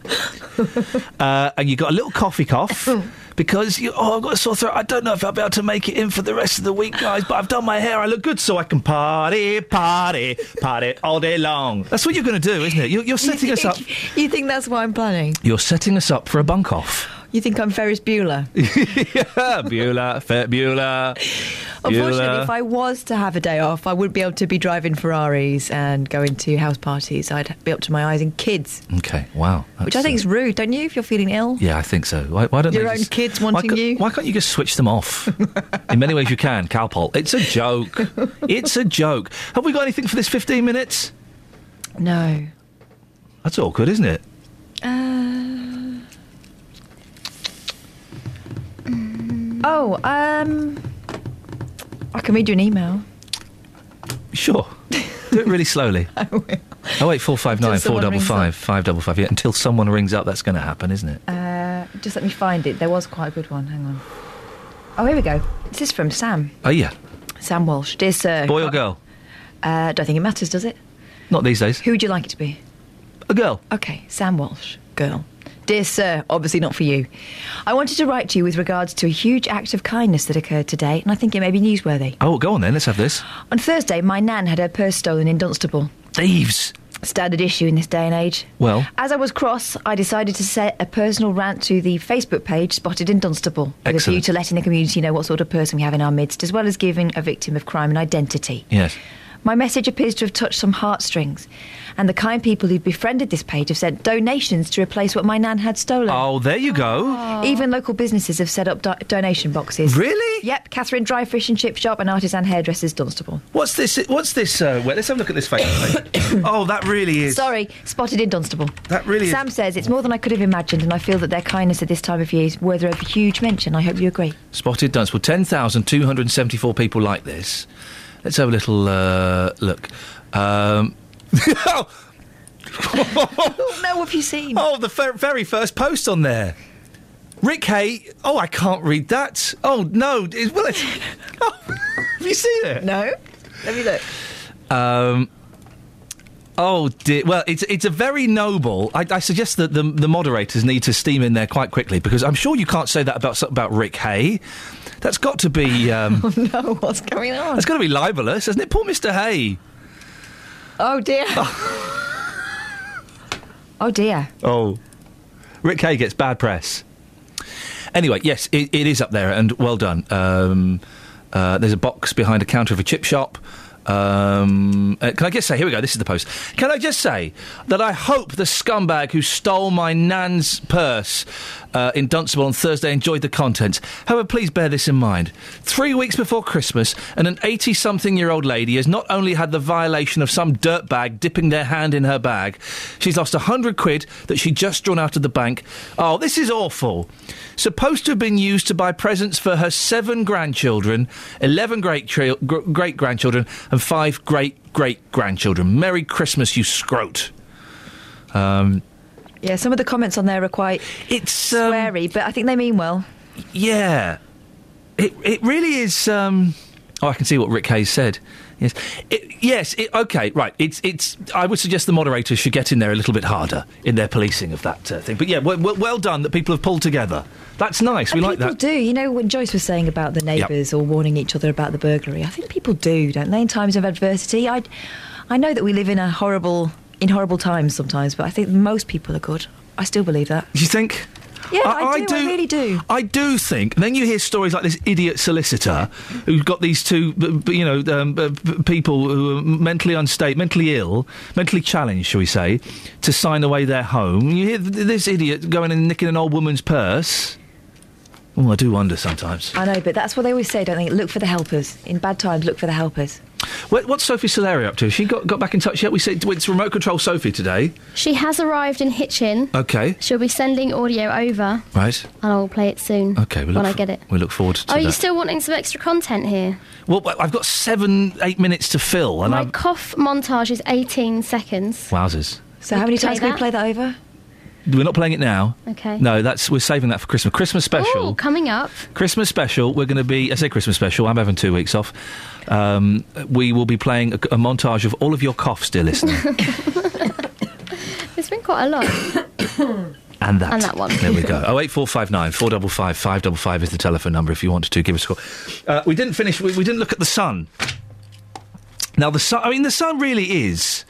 <laughs> uh, and you got a little coffee cough <laughs> because you. Oh, I've got a sore throat. I don't know if I'll be able to make it in for the rest of the week, guys. But I've done my hair. I look good, so I can party, party, party all day long. That's what you're going to do, isn't it? You're, you're setting us up. You think that's what I'm planning? You're setting us up for a bunk off. You think I'm Ferris Bueller? <laughs> yeah, Bueller, Fer- Beulah. Unfortunately, Bueller. if I was to have a day off, I wouldn't be able to be driving Ferraris and going to house parties. I'd be up to my eyes in kids, Okay, wow. which I think is rude, don't you? If you're feeling ill, Yeah, I think so. Why, why don't Your they own just- kids why wanting ca- you? Why can't you just switch them off? <laughs> In many ways, you can. Calpol. It's a joke. it's a joke. Have we got anything for this fifteen minutes? no. That's awkward, isn't it? Uh, oh, um, I can read you an email. Sure. Do it really slowly. <laughs> I will. Oh wait, four five nine four double five five double five. Yeah, until someone rings up, that's going to happen, isn't it? Uh, just let me find it. There was quite a good one. Hang on. Oh, here we go. This is from Sam. Oh yeah, Sam Walsh. Dear Sir. boy or girl? Uh, don't think it matters, does it? Not these days. Who would you like it to be? A girl. Okay, Sam Walsh, girl. Dear Sir, obviously not for you. I wanted to write to you with regards to a huge act of kindness that occurred today, and I think it may be newsworthy. Oh, go on then. Let's have this. On Thursday, my nan had her purse stolen in Dunstable. Thieves. Standard issue in this day and age. Well, As I was cross, I decided to set a personal rant to the Facebook page Spotted in Dunstable, with a view Excellent. to letting the community know what sort of person we have in our midst, as well as giving a victim of crime an identity. yes. My message appears to have touched some heartstrings, and the kind people who befriended this page have sent donations to replace what my nan had stolen. Oh, there you go. Even local businesses have set up do- donation boxes. Really? Yep, Catherine Dry Fish and Chip Shop and Artisan Hairdressers Dunstable. What's this? What's this? Uh, well, let's have a look at this Facebook. <coughs> oh, that really is. Sorry, spotted in Dunstable. That really is- Sam says it's more than I could have imagined, and I feel that their kindness at this time of year is worthy of a huge mention. I hope you agree. Spotted Dunstable. 10,274 people like this. Let's have a little uh, look. Um, <laughs> oh, no, have you seen? Oh, the fer- very first post on there. Rick Hay. Oh, I can't read that. Oh, no. It, well, it's, <laughs> oh, have you seen it? No. Let me look. Um, oh dear. Well, it's it's a very noble. I, I suggest that the the moderators need to steam in there quite quickly because I'm sure you can't say that about about Rick Hay. That's got to be. Um, <laughs> Oh no, what's going on? that's got to be libelous, isn't it? Poor Mr. Hay. Oh dear. <laughs> oh dear. Oh, Rick Hay gets bad press. Anyway, yes, it, it is up there, and well done. Um, uh, there's a box behind a counter of a chip shop. Um, uh, can I just say, here we go, this is the post. Can I just say that I hope the scumbag who stole my nan's purse uh, in Dunstable on Thursday enjoyed the contents. However, please bear this in mind. Three weeks before Christmas, and an 80 something year old lady has not only had the violation of some dirtbag dipping their hand in her bag, she's lost a hundred quid that she just drawn out of the bank. Oh, this is awful. Supposed to have been used to buy presents for her seven grandchildren, 11 great, tra- gr- great grandchildren, and five great great grandchildren. Merry Christmas, you scrote. Um, Yeah, some of the comments on there are quite it's sweary, but I think they mean well. Yeah, it it really is. Um, oh, I can see what Rick Hay's said. Yes, it, yes. It, okay, right. It's it's. I would suggest the moderators should get in there a little bit harder in their policing of that uh, thing. But yeah, well, well, well done that people have pulled together. That's nice. we And like people that. do. You know, when Joyce was saying about the neighbours or warning each other about the burglary, I think people do, don't they? In times of adversity, I, I know that we live in a horrible, in horrible times sometimes, but I think most people are good. I still believe that. You think? Yeah, I, do, I really do. I do think. Then you hear stories like this idiot solicitor who's got these two, you know, um, people who are mentally unstable, mentally ill, mentally challenged, shall we say, to sign away their home. You hear this idiot going and nicking an old woman's purse. Oh, I do wonder sometimes. I know, but that's what they always say, don't they? Look for the helpers. In bad times, look for the helpers. What, what's Sophie Solari up to? She got, got back in touch yet? We said it's remote control Sophie today. She has arrived in Hitchin. Okay, She'll be sending audio over, right. and I will play it soon. Okay, we look when I get it. We look forward to it. Are you still wanting some extra content here? well, I've got seven, eight minutes to fill, and My I'm cough montage is 18 seconds. wowzers. So, how many Play times can we play that over? We're not playing it now. Okay. No, that's we're saving that for Christmas. Christmas special. Ooh, coming up. Christmas special. We're going to be. I say Christmas special. I'm having two weeks off. Um, we will be playing a, a montage of all of your coughs, dear listener, <laughs> It's been quite a lot. <coughs> and that. And that one. There we go. Oh eight four five nine four double five five double five is the telephone number if you wanted to give us a call. Uh, we didn't finish. We, we didn't look at the sun. Now the sun. I mean, the sun really is.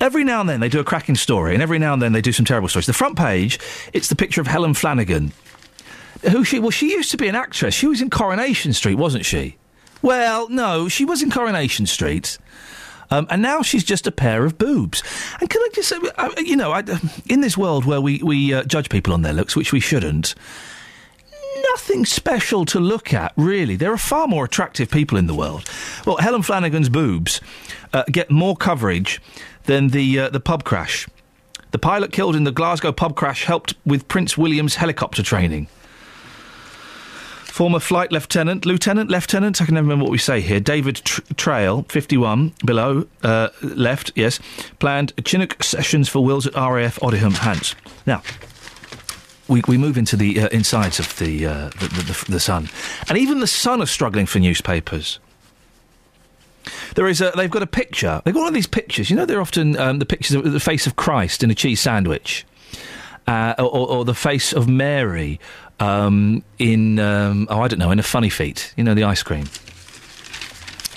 Every now and then they do a cracking story, and every now and then they do some terrible stories. The front page, it's the picture of Helen Flanagan. Who she? Well, she used to be an actress. She was in Coronation Street, wasn't she? Well, no, she was in Coronation Street. Um, and now she's just a pair of boobs. And can I just say, uh, you know, I, in this world where we, we uh, judge people on their looks, which we shouldn't, nothing special to look at, really. There are far more attractive people in the world. Well, Helen Flanagan's boobs uh, get more coverage than the, uh, the pub crash. The pilot killed in the Glasgow pub crash helped with Prince William's helicopter training. Former flight lieutenant, lieutenant, lieutenant, I can never remember what we say here. David Tr- Traill, 51, below, uh, left, yes, planned Chinook sessions for Wills at RAF Odiham, Hants. Now, we, we move into the uh, insides of the, uh, the, the, the, the Sun. And even the Sun are struggling for newspapers. There is a, they've got a picture. They've got one of these pictures. You know, they're often um, the pictures of the face of Christ in a cheese sandwich, uh, or, or the face of Mary um, in um, oh I don't know in a funny feet. You know, the ice cream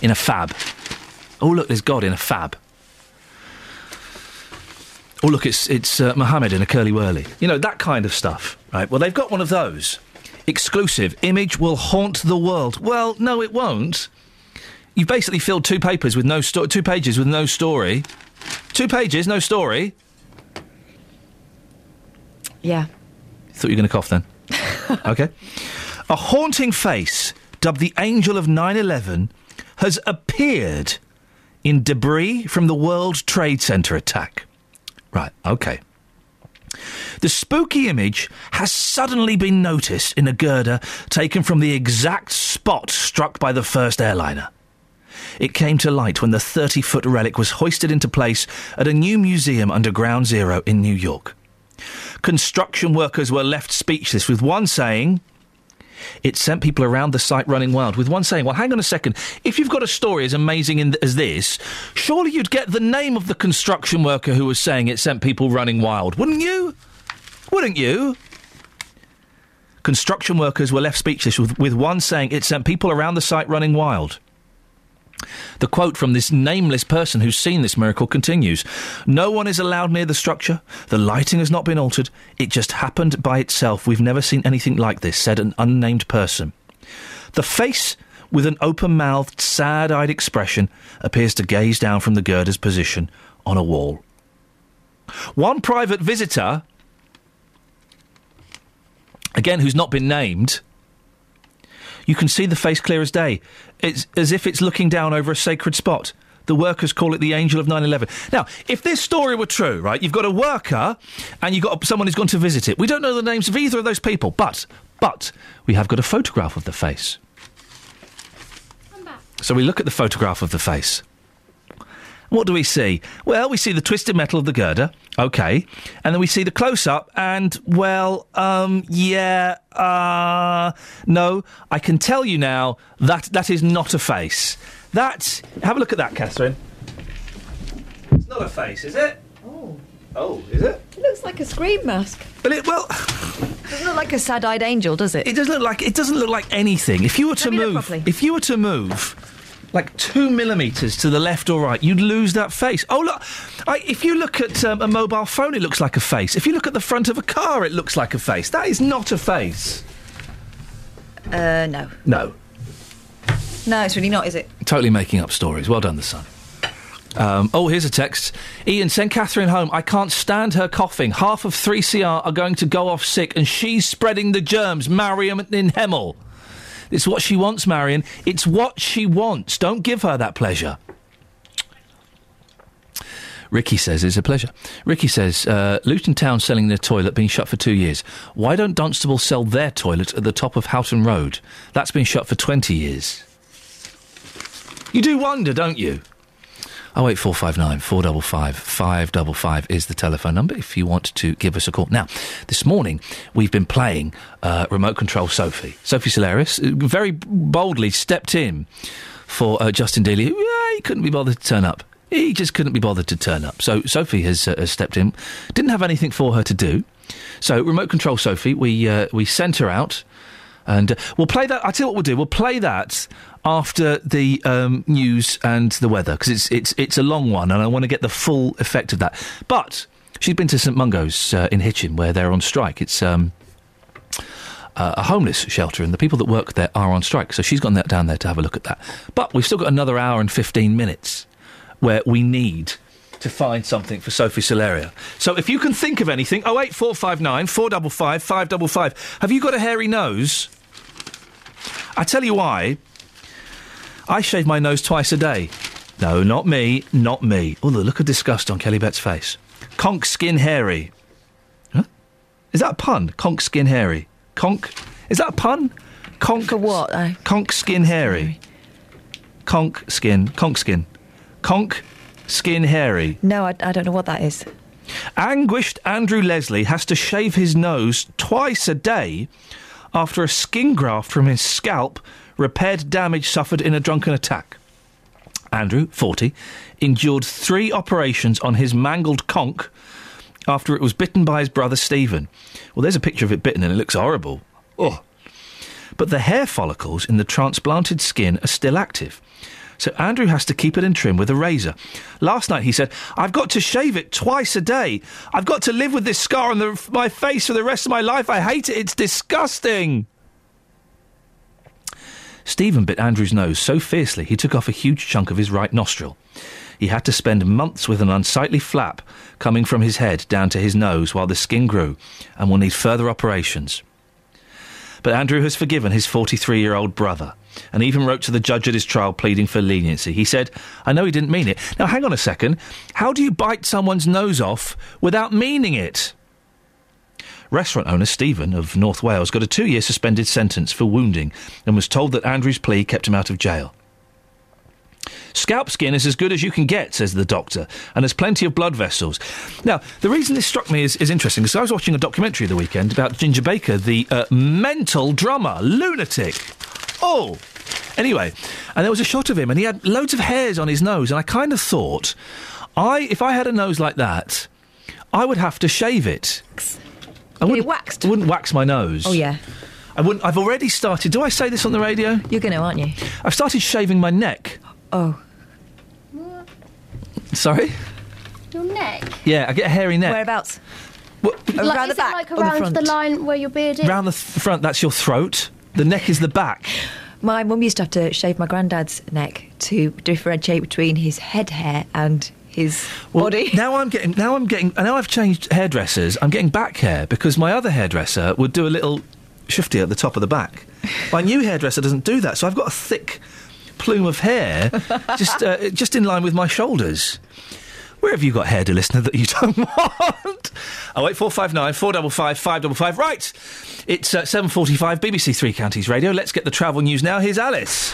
in a fab. Oh look, there's God in a fab. Oh look, it's it's uh, Muhammad in a curly whirly. You know that kind of stuff, right? Well, they've got one of those. Exclusive image will haunt the world. Well, no, it won't. You've basically filled two papers with no sto- two pages with no story. Two pages, no story. Yeah. Thought you were going to cough then. <laughs> okay. A haunting face, dubbed the Angel of 9 11, has appeared in debris from the World Trade Center attack. Right, okay. The spooky image has suddenly been noticed in a girder taken from the exact spot struck by the first airliner. It came to light when the 30 foot relic was hoisted into place at a new museum under Ground Zero in New York. Construction workers were left speechless, with one saying, it sent people around the site running wild, with one saying, Well, hang on a second. If you've got a story as amazing in as this, surely you'd get the name of the construction worker who was saying it sent people running wild, wouldn't you? Wouldn't you? Construction workers were left speechless, with, with one saying it sent people around the site running wild. The quote from this nameless person who's seen this miracle continues No one is allowed near the structure. The lighting has not been altered. It just happened by itself. We've never seen anything like this, said an unnamed person. The face, with an open mouthed, sad eyed expression, appears to gaze down from the girder's position on a wall. One private visitor, again, who's not been named, you can see the face clear as day. It's as if it's looking down over a sacred spot. The workers call it the angel of 9 11. Now, if this story were true, right, you've got a worker and you've got someone who's gone to visit it. We don't know the names of either of those people, but, but, we have got a photograph of the face. So we look at the photograph of the face. What do we see? Well, we see the twisted metal of the girder, okay, and then we see the close up, and well, um, yeah, uh, no, I can tell you now that that is not a face. That have a look at that, Catherine. It's not a face, is it? Oh. Oh, is it? It looks like a scream mask. But it well, doesn't look like a sad-eyed angel, does it? It doesn't look like it doesn't look like anything. If you were to move, if you were to move like two millimeters to the left or right, you'd lose that face. Oh look, I, if you look at um, a mobile phone, it looks like a face. If you look at the front of a car, it looks like a face. That is not a face. Uh, no. No, No, it's really not, is it? totally making up stories. Well done, the Sun. Um, oh, here's a text. Iain, send Catherine home. I can't stand her coughing. Half of 3CR are going to go off sick, and she's spreading the germs. Mariam in Hemel. It's what she wants, Marion. It's what she wants. Don't give her that pleasure. Ricky says it's a pleasure. Ricky says uh, Luton Town selling their toilet being shut for two years. Why don't Dunstable sell their toilet at the top of Houghton Road? That's been shut for twenty years. You do wonder, don't you? Oh wait, four five nine four double five five double five is the telephone number if you want to give us a call. Now, this morning we've been playing uh, remote control Sophie. Sophie Solaris uh, very boldly stepped in for uh, Justin Dealey. who, uh, he couldn't be bothered to turn up. He just couldn't be bothered to turn up. So Sophie has, uh, has stepped in. Didn't have anything for her to do. So remote control Sophie, we uh, we sent her out, and uh, we'll play that. I tell you what we'll do. We'll play that after the um, news and the weather because it's it's it's a long one, and I want to get the full effect of that. But she's been to St Mungo's uh, in Hitchin where they're on strike. It's um, uh, a homeless shelter, and the people that work there are on strike. So she's gone that down there to have a look at that. But we've still got another hour and 15 minutes where we need to find something for Sophie Solaria. So if you can think of anything, 08459 455 555. Have you got a hairy nose? I tell you why. I shave my nose twice a day. No, not me, not me. Oh, the look of disgust on Kelly Bett's face. Conk skin hairy. Huh? Is that a pun? Conk skin hairy. Conk. Is that a pun? Conk. For what? Conk skin hairy. Conk skin. Conk skin. Conk skin hairy. No, I, I don't know what that is. Anguished Andrew Leslie has to shave his nose twice a day after a skin graft from his scalp repaired damage suffered in a drunken attack. Andrew, 40, endured three operations on his mangled conch after it was bitten by his brother Stephen. Well, there's a picture of it bitten and it looks horrible. Oh. But the hair follicles in the transplanted skin are still active. So Andrew has to keep it in trim with a razor. Last night he said, I've got to shave it twice a day. I've got to live with this scar on the, my face for the rest of my life. I hate it. It's disgusting. Stephen bit Andrew's nose so fiercely he took off a huge chunk of his right nostril. He had to spend months with an unsightly flap coming from his head down to his nose while the skin grew and will need further operations. But Andrew has forgiven his 43 year old brother and even wrote to the judge at his trial pleading for leniency. He said, I know he didn't mean it. Now, hang on a second. How do you bite someone's nose off without meaning it? Restaurant owner Stephen of North Wales got a two year suspended sentence for wounding and was told that Andrew's plea kept him out of jail. Scalp skin is as good as you can get, says the doctor, and there's plenty of blood vessels. Now, the reason this struck me is, is interesting because I was watching a documentary the weekend about Ginger Baker, the uh, mental drummer, lunatic. Oh! Anyway, and there was a shot of him, and he had loads of hairs on his nose, and I kind of thought, I if I had a nose like that, I would have to shave it. I wouldn't, waxed. I wouldn't wax my nose. Oh, yeah. I wouldn't. I've already started. Do I say this on the radio? You're going to, aren't you? I've started shaving my neck. Oh. Sorry. Your neck. Yeah, I get a hairy neck. Whereabouts? like, around is the back it like or the around front? the line where your beard is? Round the th- front, that's your throat. The neck is the back. My mum used to have to shave my granddad's neck to differentiate between his head hair and his Well, body. <laughs> Now I'm getting. Now I'm getting. Now I've changed hairdressers. I'm getting back hair because my other hairdresser would do a little shifty at the top of the back. My new hairdresser doesn't do that, so I've got a thick plume of hair <laughs> just uh, just in line with my shoulders. Where have you got hair, dear listener, that you <laughs> don't want? Oh wait, four five nine four double five five double five. Right, it's uh, seven forty-five. BBC Three Counties Radio. Let's get the travel news now. Here's Alice.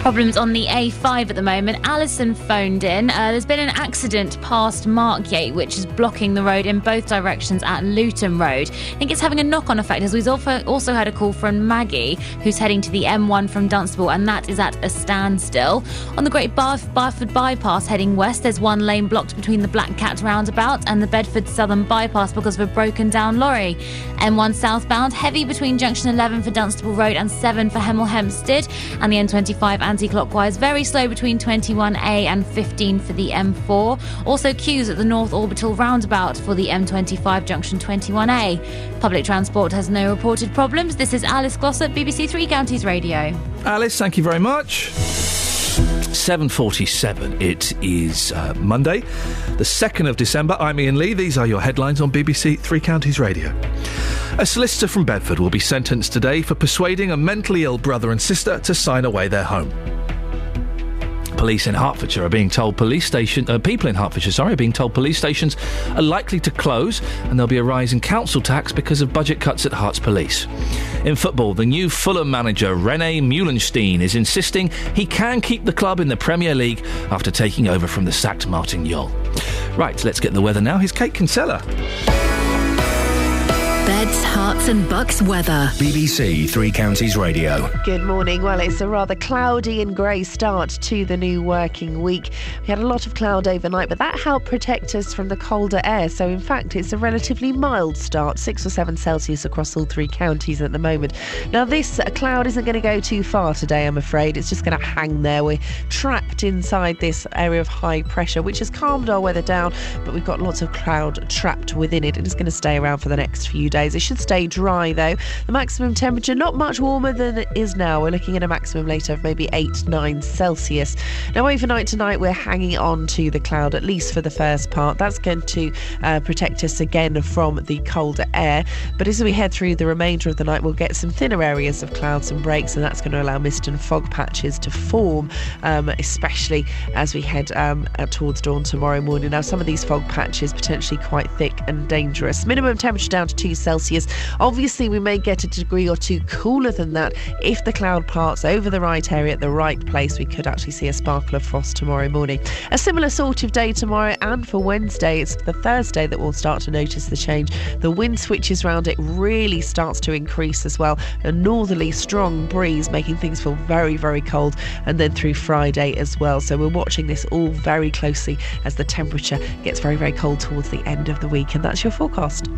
Problems on the A5 at the moment. Alison phoned in. Uh, there's been an accident past Markyate, which is blocking the road in both directions at Luton Road. I think it's having a knock on effect, as we've also, had a call from Maggie, who's heading to the M1 from Dunstable, and that is at a standstill. On the Great Barf- Barford Bypass heading west, there's one lane blocked between the Black Cat roundabout and the Bedford Southern Bypass because of a broken down lorry. M1 southbound, heavy between junction 11 for Dunstable Road and 7 for Hemel Hempstead, and the M25 anti-clockwise very slow between 21A and 15 for the M4. Also queues at the North Orbital roundabout for the M25 junction 21A. Public transport has no reported problems. This is Alice Glossop, BBC Three Counties Radio. Alice, thank you very much. 7.47. It is uh, Monday, the 2nd of December. I'm Iain Lee. These are your headlines on BBC Three Counties Radio. A solicitor from Bedford will be sentenced today for persuading a mentally ill brother and sister to sign away their home. Police in Hertfordshire are being told police station uh, people in Hertfordshire, sorry, are being told police stations are likely to close, and there'll be a rise in council tax because of budget cuts at Herts Police. In football, the new Fulham manager Rene Meulensteen is insisting he can keep the club in the Premier League after taking over from the sacked Martin Jol. Right, let's get the weather now. Here's Kate Kinsella. Beds, Herts, and bucks weather. BBC Three Counties Radio. Good morning. Well, it's a rather cloudy and grey start to the new working week. We had a lot of cloud overnight, but that helped protect us from the colder air. So, in fact, it's a relatively mild start, six or seven Celsius across all three counties at the moment. Now, this cloud isn't going to go too far today, I'm afraid. It's just going to hang there. We're trapped inside this area of high pressure, which has calmed our weather down, but we've got lots of cloud trapped within it, and it's going to stay around for the next few days. It should stay dry though. The maximum temperature not much warmer than it is now. We're looking at a maximum later of maybe 8 9 Celsius. Now, overnight tonight, we're hanging on to the cloud, at least for the first part. That's going to uh, protect us again from the colder air. But as we head through the remainder of the night, we'll get some thinner areas of clouds and breaks, and that's going to allow mist and fog patches to form, um, especially as we head um, uh, towards dawn tomorrow morning. Now, some of these fog patches potentially quite thick and dangerous. Minimum temperature down to 2 Celsius. Obviously, we may get a degree or two cooler than that if the cloud parts over the right area at the right place. We could actually see a sparkle of frost tomorrow morning. A similar sort of day tomorrow, and for Wednesday, it's the Thursday that we'll start to notice the change. The wind switches round, it really starts to increase as well. A northerly strong breeze making things feel very, very cold, and then through Friday as well. So we're watching this all very closely as the temperature gets very, very cold towards the end of the week, and that's your forecast.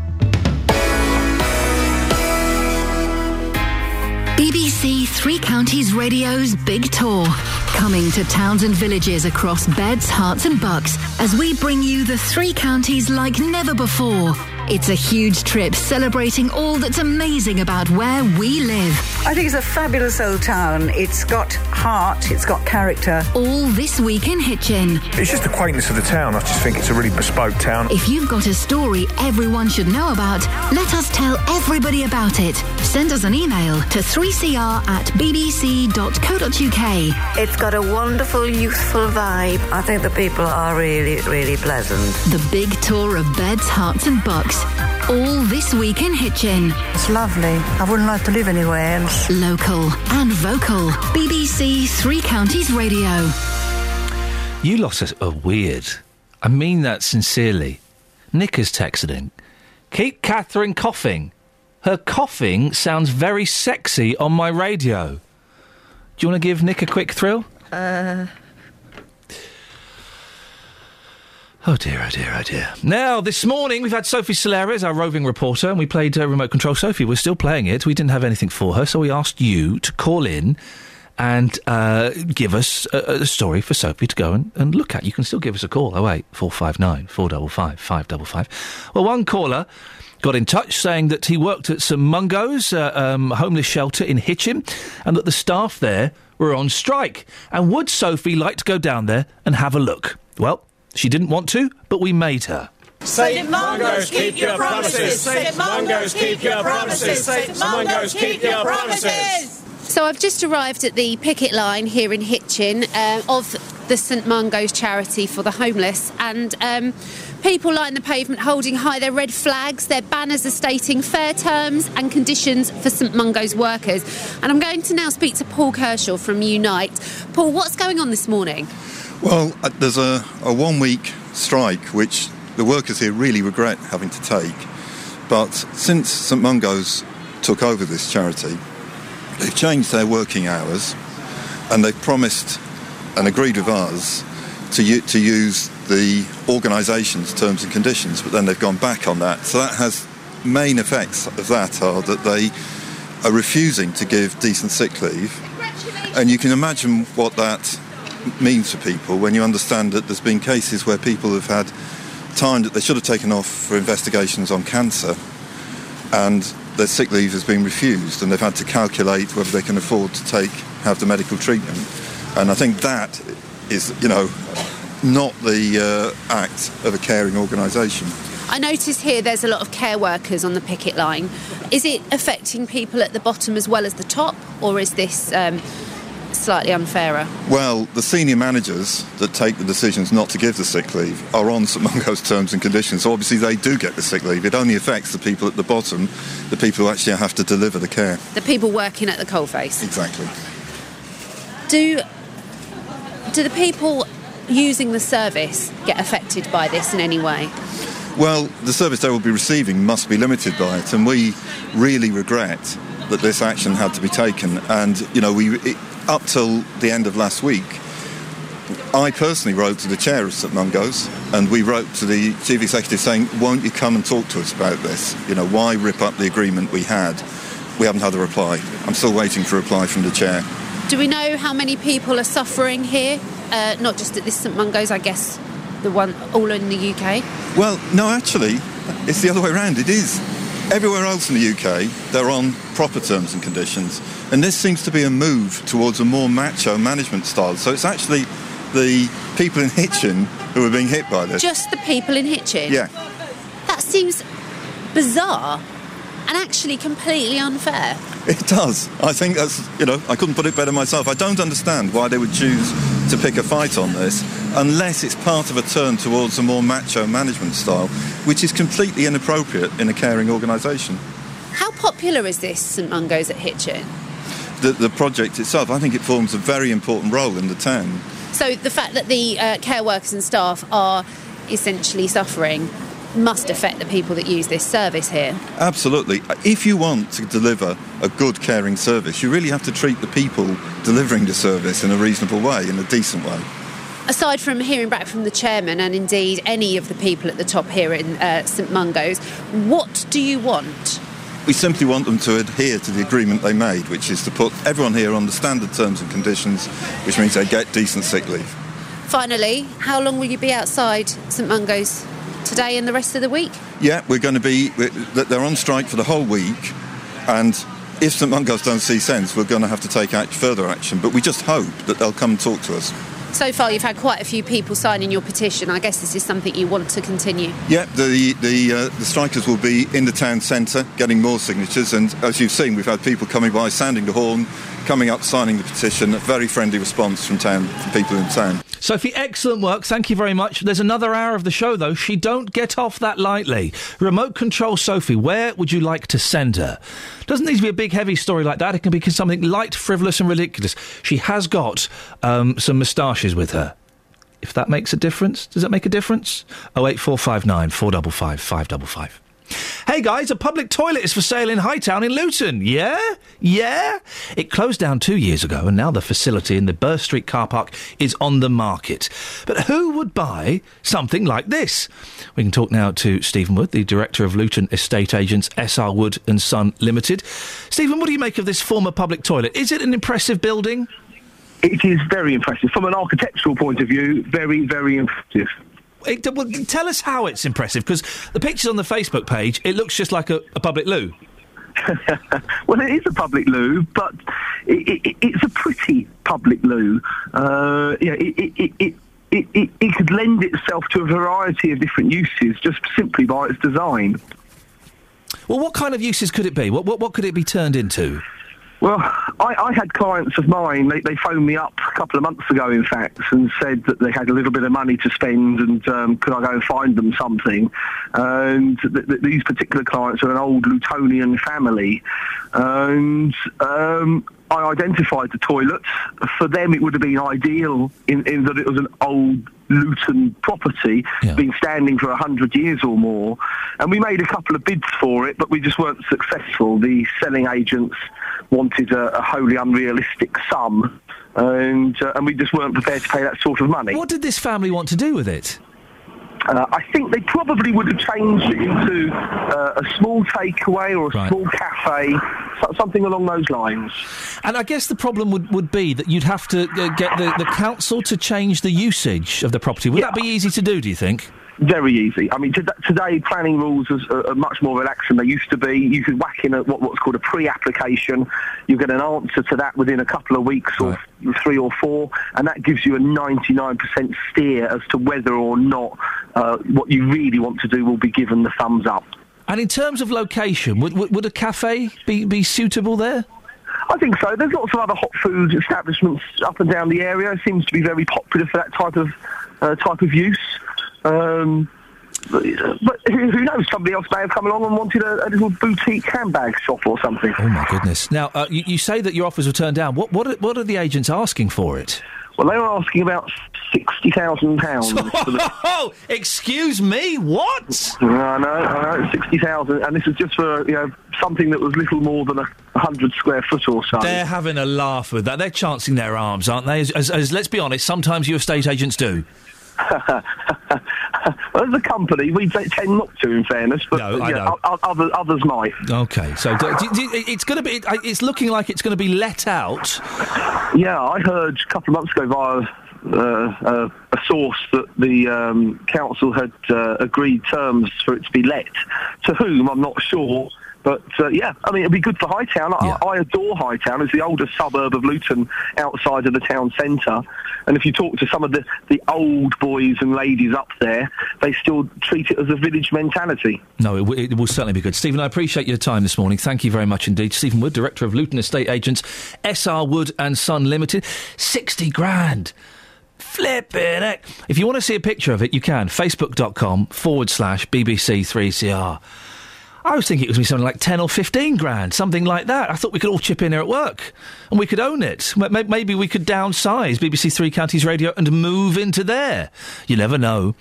BBC Three Counties Radio's Big Tour. Coming to towns and villages across Beds, Herts, and Bucks as we bring you the three counties like never before. It's a huge trip celebrating all that's amazing about where we live. I think it's a fabulous old town. It's got heart, it's got character. All this week in Hitchin. It's just the quaintness of the town. I just think it's a really bespoke town. If you've got a story everyone should know about, let us tell everybody about it. Send us an email to 3cr at bbc.co.uk. It's got a wonderful, youthful vibe. I think the people are really, really pleasant. The big tour of Beds, Herts, and Bucks. All this week in Hitchin. It's lovely. I wouldn't like to live anywhere else. Local and vocal. BBC Three Counties Radio. You lot are, are weird. I mean that sincerely. Nick is texted in. Keep Catherine coughing. Her coughing sounds very sexy on my radio. Do you want to give Nick a quick thrill? Uh, Oh dear, oh dear, oh dear. Now, this morning we've had Sophie Solera as our roving reporter, and we played uh, Remote Control Sophie. We're still playing it. We didn't have anything for her, so we asked you to call in and uh, give us a, a story for Sophie to go and, and look at. You can still give us a call. Oh wait, four five nine four double five five double five. Well, one caller got in touch saying that he worked at some Mungo's uh, um, homeless shelter in Hitchin, and that the staff there were on strike. And would Sophie like to go down there and have a look? Well, she didn't want to, but we made her. St. Mungo's, keep your promises. St. Mungo's, keep your promises. St. Mungo's, keep your promises. So I've just arrived at the picket line here in Hitchin uh, of the St Mungo's charity for the homeless, and um, people line the pavement holding high their red flags. Their banners are stating fair terms and conditions for St Mungo's workers. And I'm going to now speak to Paul Kershaw from Unite. Paul, what's going on this morning? Well, uh, there's a, a one week strike which the workers here really regret having to take. But since St Mungo's took over this charity, they've changed their working hours and they've promised and agreed with us to, u- to use the organisation's terms and conditions, but then they've gone back on that. So that has main effects of that are that they are refusing to give decent sick leave. And you can imagine what that means for people when you understand that there's been cases where people have had time that they should have taken off for investigations on cancer and their sick leave has been refused and they've had to calculate whether they can afford to take have the medical treatment and I think that is you know not the uh, act of a caring organisation. I notice here there's a lot of care workers on the picket line. Is it affecting people at the bottom as well as the top, or is this um, slightly unfairer? Well, the senior managers that take the decisions not to give the sick leave are on St <laughs> Mungo's terms and conditions. So obviously they do get the sick leave. It only affects the people at the bottom, the people who actually have to deliver the care. The people working at the coalface. Exactly. Do do the people using the service get affected by this in any way? Well, the service they will be receiving must be limited by it, and we really regret that this action had to be taken. And, you know, we, it, up till the end of last week, I personally wrote to the chair of St Mungo's and we wrote to the chief executive saying, won't you come and talk to us about this? You know, why rip up the agreement we had? We haven't had a reply. I'm still waiting for a reply from the chair. Do we know how many people are suffering here? Uh, not just at this St Mungo's, I guess, the one all in the UK. Well, no, actually, it's the other way around. It is. Everywhere else in the UK, they're on proper terms and conditions. And this seems to be a move towards a more macho management style. So it's actually the people in Hitchin who are being hit by this. Just the people in Hitchin. Yeah. That seems bizarre and actually completely unfair. It does. I think that's, you know, I couldn't put it better myself. I don't understand why they would choose to pick a fight on this unless it's part of a turn towards a more macho management style, which is completely inappropriate in a caring organisation. How popular is this St Mungo's at Hitchin? The, the project itself, I think it forms a very important role in the town. So the fact that the uh, care workers and staff are essentially suffering must affect the people that use this service here. Absolutely. If you want to deliver a good caring service, you really have to treat the people delivering the service in a reasonable way, in a decent way. Aside from hearing back from the chairman and indeed any of the people at the top here in uh, St Mungo's, what do you want? We simply want them to adhere to the agreement they made, which is to put everyone here on the standard terms and conditions, which means they get decent sick leave. Finally, how long will you be outside St Mungo's today and the rest of the week? Yeah, we're going to be, they're on strike for the whole week, and if St Mungo's don't see sense, we're going to have to take act, further action, but we just hope that they'll come and talk to us. So far, you've had quite a few people signing your petition. I guess this is something you want to continue. Yeah, the the, uh, the strikers will be in the town centre getting more signatures, and as you've seen, we've had people coming by, sounding the horn, coming up, signing the petition. A very friendly response from town, from people in town. Sophie, excellent work. Thank you very much. There's another hour of the show, though. She don't get off that lightly. Remote control Sophie, where would you like to send her? Doesn't need to be a big, heavy story like that. It can be something light, frivolous, and ridiculous. She has got um, some moustaches with her if that makes a difference. Does that make a difference? Oh, eight four five nine four double five five double five. Hey guys, a public toilet is for sale in Hightown in Luton. Yeah? Yeah? It closed down two years ago and now the facility in the Burr Street car park is on the market. But who would buy something like this? We can talk now to Stephen Wood, the director of Luton Estate Agents SR Wood and Son Limited. Stephen, what do you make of this former public toilet? Is it an impressive building? It is very impressive. From an architectural point of view, very, very impressive. It, well, tell us how it's impressive because the pictures on the Facebook page, it looks just like a, a public loo. <laughs> Well, it is a public loo, but it, it, it's a pretty public loo. Uh, yeah, it, it, it, it, it, it, it could lend itself to a variety of different uses just simply by its design. Well, what kind of uses could it be? What, what, what could it be turned into? Well, I, I had clients of mine, they, they phoned me up a couple of months ago, in fact, and said that they had a little bit of money to spend and um, could I go and find them something. And th- th- these particular clients are an old Lutonian family. And um, I identified the toilet. For them, it would have been ideal in, in that it was an old Luton property, been standing for 100 years or more. And we made a couple of bids for it, but we just weren't successful. The selling agents wanted a, a wholly unrealistic sum, and, uh, and we just weren't prepared to pay that sort of money. What did this family want to do with it? Uh, I think they probably would have changed it into uh, a small takeaway or a Right. small cafe, so- something along those lines. And I guess the problem would, would be that you'd have to uh, get the, the council to change the usage of the property. Would that be easy to do, do you think? Very easy. I mean, today planning rules are, much more relaxed than they used to be. You could whack in a, what, what's called a pre-application. You get an answer to that within a couple of weeks or three or four, and that gives you a 99% steer as to whether or not uh, what you really want to do will be given the thumbs up. And in terms of location, would, would, would a cafe be, be suitable there? I think so. There's lots of other hot food establishments up and down the area. It seems to be very popular for that type of uh, type of use. Um, but, who who knows? Somebody else may have come along and wanted a, a little boutique handbag shop or something. Oh my goodness! Now uh, you, you say that your offers were turned down. What what are, what are the agents asking for it? Well, they were asking about sixty thousand pounds. <laughs> Oh, excuse me, what? I know, I know, sixty thousand, and this is just for you know something that was little more than a hundred square foot or so. They're having a laugh with that. They're chancing their arms, aren't they? As, as, as let's be honest, sometimes you estate agents do. Well, <laughs> as a company, we tend not to, in fairness, but No, yeah, o- others, others might. Okay, so do, do, do- it's going to be. It's looking like it's going to be let out. Yeah, I heard a couple of months ago via uh, uh, a source that the um, council had uh, agreed terms for it to be let. To whom, I'm not sure. But uh, yeah, I mean, it'd be good for Hightown. I, I adore Hightown. It's the oldest suburb of Luton outside of the town centre. And if you talk to some of the, the old boys and ladies up there, they still treat it as a village mentality. No, it, w- it will certainly be good. Stephen, I appreciate your time this morning. Thank you very much indeed. Stephen Wood, Director of Luton Estate Agents, SR Wood and Son Limited. 60 grand. Flipping heck. If you want to see a picture of it, you can. Facebook.com forward slash BBC3CR. I was thinking it was going to be something like 10 or 15 grand, something like that. I thought we could all chip in here at work and we could own it. Maybe we could downsize BBC Three Counties Radio and move into there. You never know.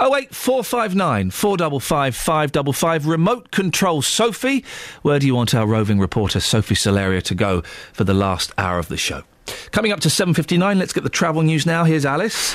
Oh wait, 459 455 555. Remote control Sophie. Where do you want our roving reporter Sophie Solaria to go for the last hour of the show? Coming up to 7.59, let's get the travel news now. Here's Alice.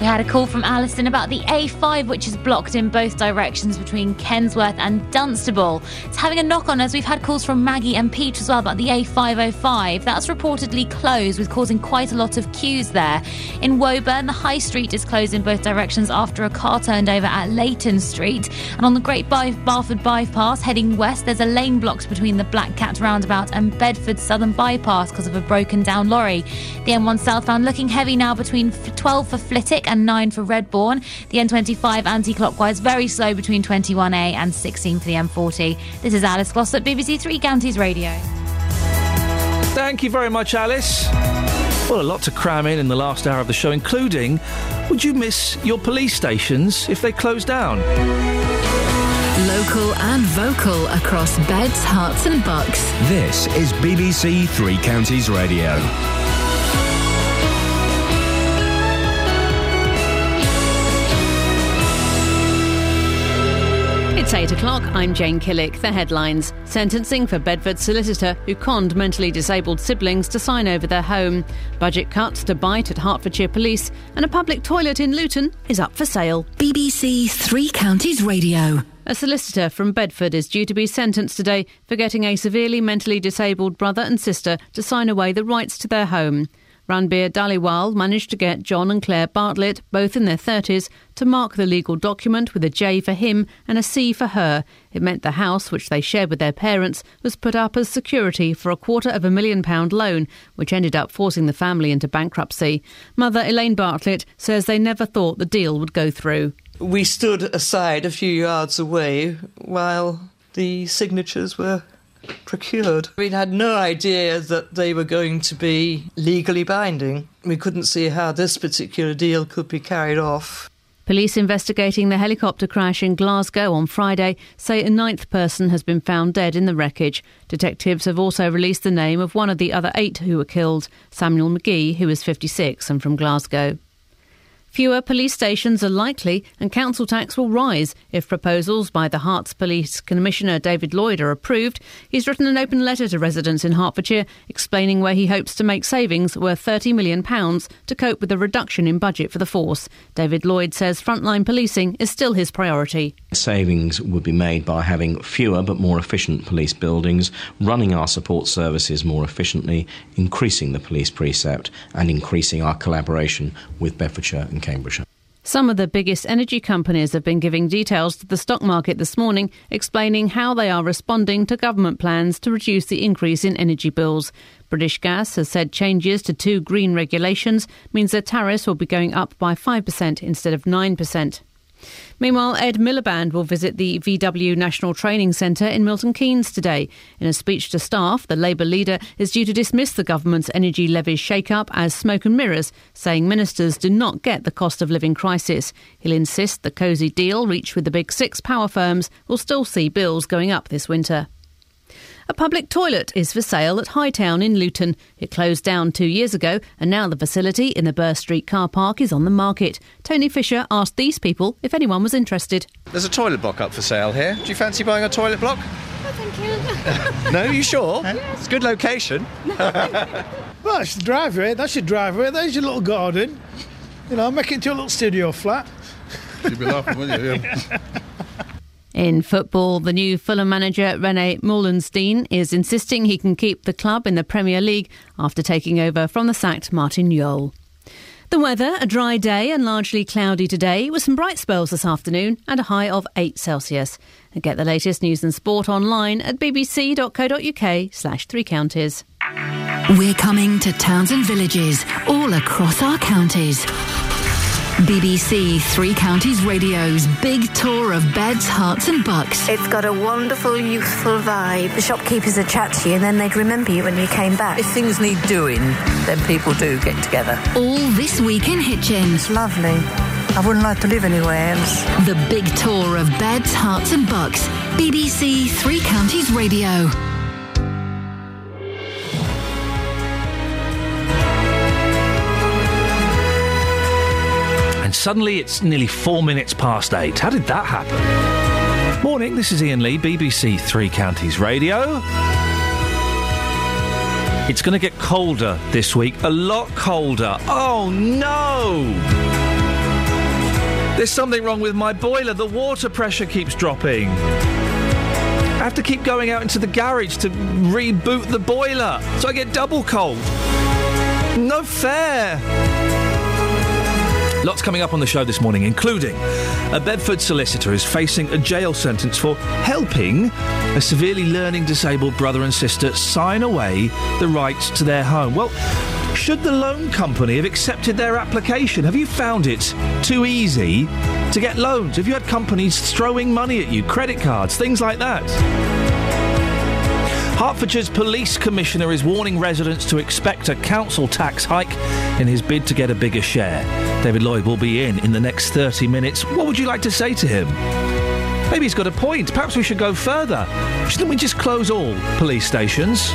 We had a call from Alison about the A5, which is blocked in both directions between Kensworth and Dunstable. It's having a knock on us. We've had calls from Maggie and Peach as well about the A505. That's reportedly closed, with causing quite a lot of queues there. In Woburn, the High Street is closed in both directions after a car turned over at Leighton Street. And on the Great Bar- Barford Bypass, heading west, there's a lane blocked between the Black Cat roundabout and Bedford Southern Bypass because of a broken down lorry. The M1 southbound looking heavy now between f- 12 for Flitwick and 9 for Redbourne. The M25 anti-clockwise very slow between 21A and 16 for the M40. This is Alice Glossop, BBC Three Counties Radio. Thank you very much, Alice. Well, a lot to cram in in the last hour of the show, including would you miss your police stations if they closed down? Local and vocal across beds, Herts, and bucks. This is BBC Three Counties Radio. It's 8 o'clock. I'm Jane Killick. The headlines. Sentencing for Bedford solicitor who conned mentally disabled siblings to sign over their home. Budget cuts to bite at Hertfordshire Police. And a public toilet in Luton is up for sale. BBC Three Counties Radio. A solicitor from Bedford is due to be sentenced today for getting a severely mentally disabled brother and sister to sign away the rights to their home. Ranbir Dhaliwal managed to get John and Claire Bartlett, both in their 30s, to mark the legal document with a J for him and a C for her. It meant the house, which they shared with their parents, was put up as security for a quarter of a million pound loan, which ended up forcing the family into bankruptcy. Mother Elaine Bartlett says they never thought the deal would go through. We stood aside a few yards away while the signatures were procured. We had no idea that they were going to be legally binding. We couldn't see how this particular deal could be carried off. Police investigating the helicopter crash in Glasgow on Friday say a ninth person has been found dead in the wreckage. Detectives have also released the name of one of the other eight who were killed, Samuel McGee, who is 56 and from Glasgow. Fewer police stations are likely, and council tax will rise if proposals by the Herts Police Commissioner David Lloyd are approved. He's written an open letter to residents in Hertfordshire explaining where he hopes to make savings worth £30 million to cope with the reduction in budget for the force. David Lloyd says frontline policing is still his priority. Savings would be made by having fewer but more efficient police buildings, running our support services more efficiently, increasing the police precept, and increasing our collaboration with Bedfordshire and Cambridgeshire. Some of the biggest energy companies have been giving details to the stock market this morning, explaining how they are responding to government plans to reduce the increase in energy bills. British Gas has said changes to two green regulations means their tariffs will be going up by 5% instead of 9%. Meanwhile, Ed Miliband will visit the VW National Training Centre in Milton Keynes today. In a speech to staff, the Labour leader is due to dismiss the government's energy levies shake-up as smoke and mirrors, saying ministers do not get the cost of living crisis. He'll insist the cosy deal reached with the big six power firms will still see bills going up this winter. A public toilet is for sale at Hightown in Luton. It closed down two years ago, and now the facility in the Burr Street car park is on the market. Tony Fisher asked these people if anyone was interested. There's a toilet block up for sale here. Do you fancy buying a toilet block? Oh, thank you. <laughs> no, you sure? It's a good location. <laughs> Well, that's the driveway. That's your driveway. There's your little garden. You know, make it into a little studio flat. You'd be laughing, wouldn't you? Yeah. <laughs> In football, the new Fulham manager Rene Meulensteen is insisting he can keep the club in the Premier League after taking over from the sacked Martin Jol. The weather, a dry day and largely cloudy today, with some bright spells this afternoon and a high of 8 Celsius. And get the latest news and sport online at bbc.co.uk slash three counties. We're coming to towns and villages all across our counties. BBC Three Counties Radio's big tour of beds, Herts, and bucks. It's got a wonderful, youthful vibe. The shopkeepers would chat to you and then they'd remember you when you came back. If things need doing, then people do get together. All this week in Hitchin. It's lovely. I wouldn't like to live anywhere else. The big tour of beds, Herts, and bucks. BBC Three Counties Radio. Suddenly it's nearly four minutes past eight. How did that happen? Morning, this is Iain Lee, BBC Three Counties Radio. It's going to get colder this week, a lot colder. Oh no! There's something wrong with my boiler. The water pressure keeps dropping. I have to keep going out into the garage to reboot the boiler, so I get double cold. No fair. Lots coming up on the show this morning, including a Bedford solicitor is facing a jail sentence for helping a severely learning disabled brother and sister sign away the rights to their home. Well, should the loan company have accepted their application? Have you found it too easy to get loans? Have you had companies throwing money at you, credit cards, things like that? Hertfordshire's police commissioner is warning residents to expect a council tax hike in his bid to get a bigger share. David Lloyd will be in in the next 30 minutes. What would you like to say to him? Maybe he's got a point. Perhaps we should go further. Shouldn't we just close all police stations?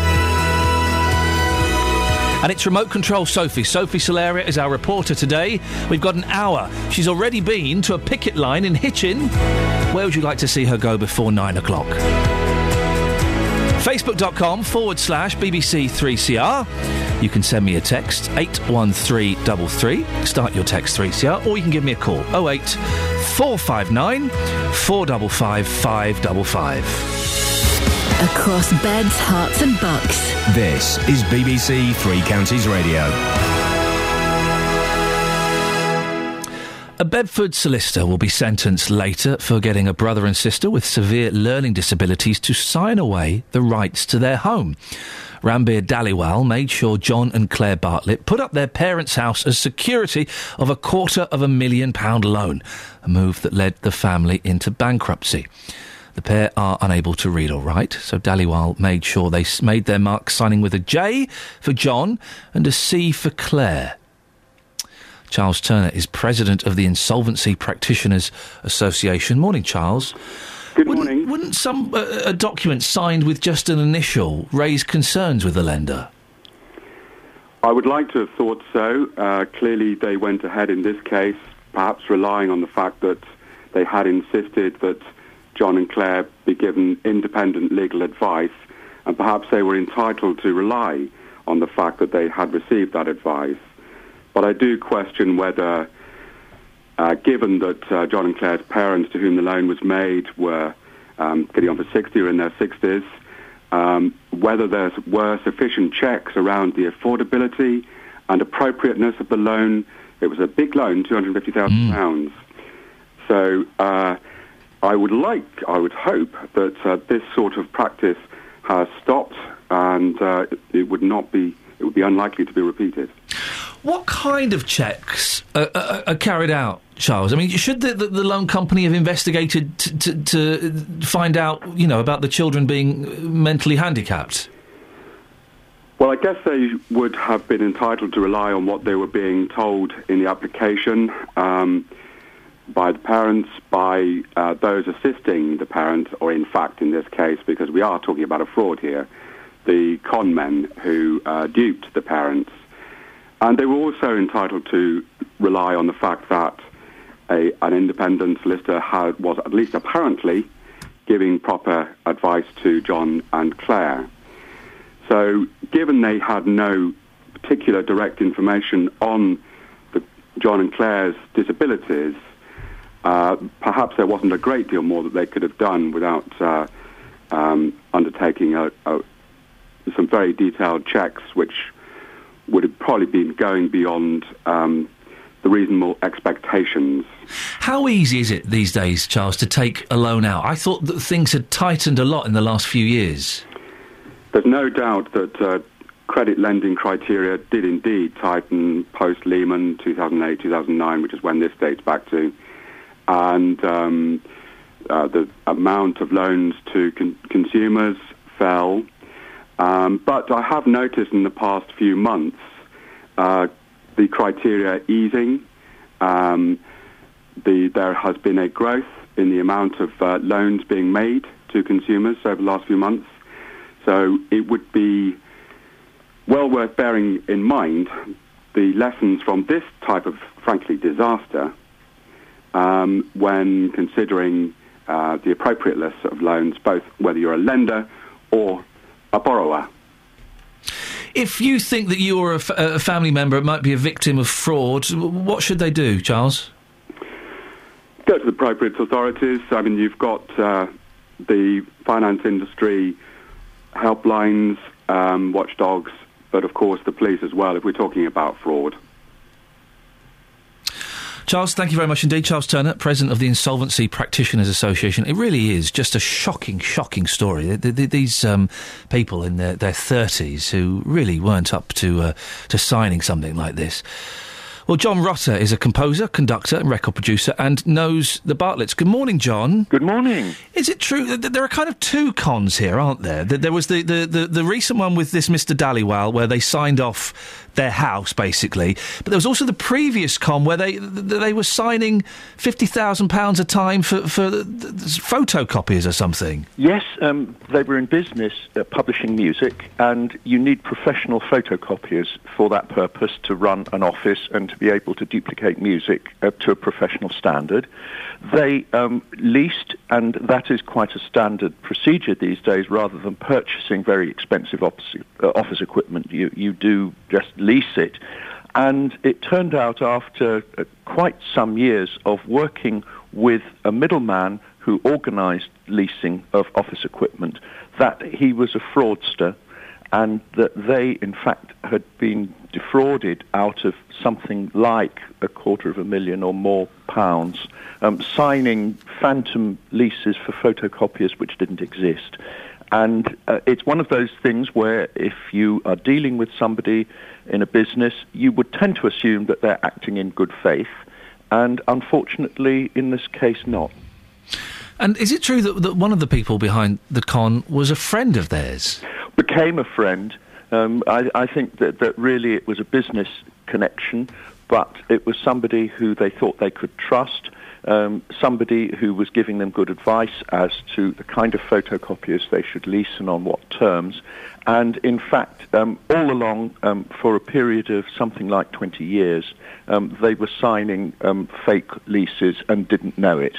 And it's remote control Sophie. Sophie Solaria is our reporter today. We've got an hour. She's already been to a picket line in Hitchin. Where would you like to see her go before nine o'clock? Facebook.com forward slash BBC3CR. You can send me a text 81333. Start your text 3CR, or you can give me a call 08 459 455 555. Across beds, Herts, and bucks. This is BBC Three Counties Radio. A Bedford solicitor will be sentenced later for getting a brother and sister with severe learning disabilities to sign away the rights to their home. Ranbir Dhaliwal made sure John and Claire Bartlett put up their parents' house as security of a quarter of a million pound loan, a move that led the family into bankruptcy. The pair are unable to read or write, so Daliwal made sure they made their mark signing with a J for John and a C for Claire. Charles Turner is president of the Insolvency Practitioners Association. Morning, Charles. Good wouldn't, morning. Wouldn't some uh, a document signed with just an initial raise concerns with the lender? I would like to have thought so. Uh, clearly, they went ahead in this case, perhaps relying on the fact that they had insisted that John and Claire be given independent legal advice, and perhaps they were entitled to rely on the fact that they had received that advice. But I do question whether, uh, given that uh, John and Claire's parents to whom the loan was made were um, getting on for 60 or in their 60s, um, whether there were sufficient checks around the affordability and appropriateness of the loan. It was a big loan, £250,000. So uh, I would like, I would hope that uh, this sort of practice has stopped and uh, it would not be, it would be unlikely to be repeated. What kind of checks are, are, are carried out, Charles? I mean, should the, the, the loan company have investigated to, to, to find out, you know, about the children being mentally handicapped? Well, I guess they would have been entitled to rely on what they were being told in the application um, by the parents, by uh, those assisting the parents, or in fact, in this case, because we are talking about a fraud here, the con men who uh, duped the parents. And they were also entitled to rely on the fact that a, an independent solicitor had, was at least apparently giving proper advice to John and Claire. So, given they had no particular direct information on the, John and Claire's disabilities, uh, perhaps there wasn't a great deal more that they could have done without uh, um, undertaking a, a, some very detailed checks, which would have probably been going beyond um, the reasonable expectations. How easy is it these days, Charles, to take a loan out? I thought that things had tightened a lot in the last few years. There's no doubt that uh, credit lending criteria did indeed tighten post Lehman 2008 2009, which is when this dates back to, and um, uh, the amount of loans to con- consumers fell. Um, but I have noticed in the past few months uh, the criteria easing. Um, the, there has been a growth in the amount of uh, loans being made to consumers over the last few months. So it would be well worth bearing in mind the lessons from this type of, frankly, disaster um, when considering uh, the appropriateness of loans, both whether you're a lender or a borrower. If you think that you or a, f- a family member it might be a victim of fraud, what should they do, Charles? Go to the appropriate authorities. I mean, you've got uh, the finance industry helplines, um, watchdogs, but of course the police as well if we're talking about fraud. Charles, thank you very much indeed. Charles Turner, President of the Insolvency Practitioners Association. It really is just a shocking, shocking story. Th- th- th- These um, people in their, their 30s who really weren't up to, uh, to signing something like this. Well, John Rutter is a composer, conductor, and record producer and knows the Bartletts. Good morning, John. Good morning. Is it true that there are kind of two cons here, aren't there? That There was the, the, the, the recent one with this Mr. Dhaliwal where they signed off their house, basically. But there was also the previous con where they they were signing £50,000 a time for, for photocopiers or something. Yes, um, they were in business uh, publishing music, and you need professional photocopiers for that purpose to run an office and to be able to duplicate music uh, to a professional standard. They um, leased, and that is quite a standard procedure these days, rather than purchasing very expensive office, uh, office equipment. You, you do just lease it. And it turned out after uh, quite some years of working with a middleman who organized leasing of office equipment that he was a fraudster and that they, in fact, had been defrauded out of something like a quarter of a million or more pounds, um, signing phantom leases for photocopiers which didn't exist. And uh, it's one of those things where if you are dealing with somebody in a business, you would tend to assume that they're acting in good faith, and unfortunately, in this case, not. And is it true that, that one of the people behind the con was a friend of theirs? became a friend. Um, I, I think that, that really it was a business connection, but it was somebody who they thought they could trust, um, somebody who was giving them good advice as to the kind of photocopiers they should lease and on what terms. And in fact, um, all along, um, for a period of something like 20 years, um, they were signing um, fake leases and didn't know it.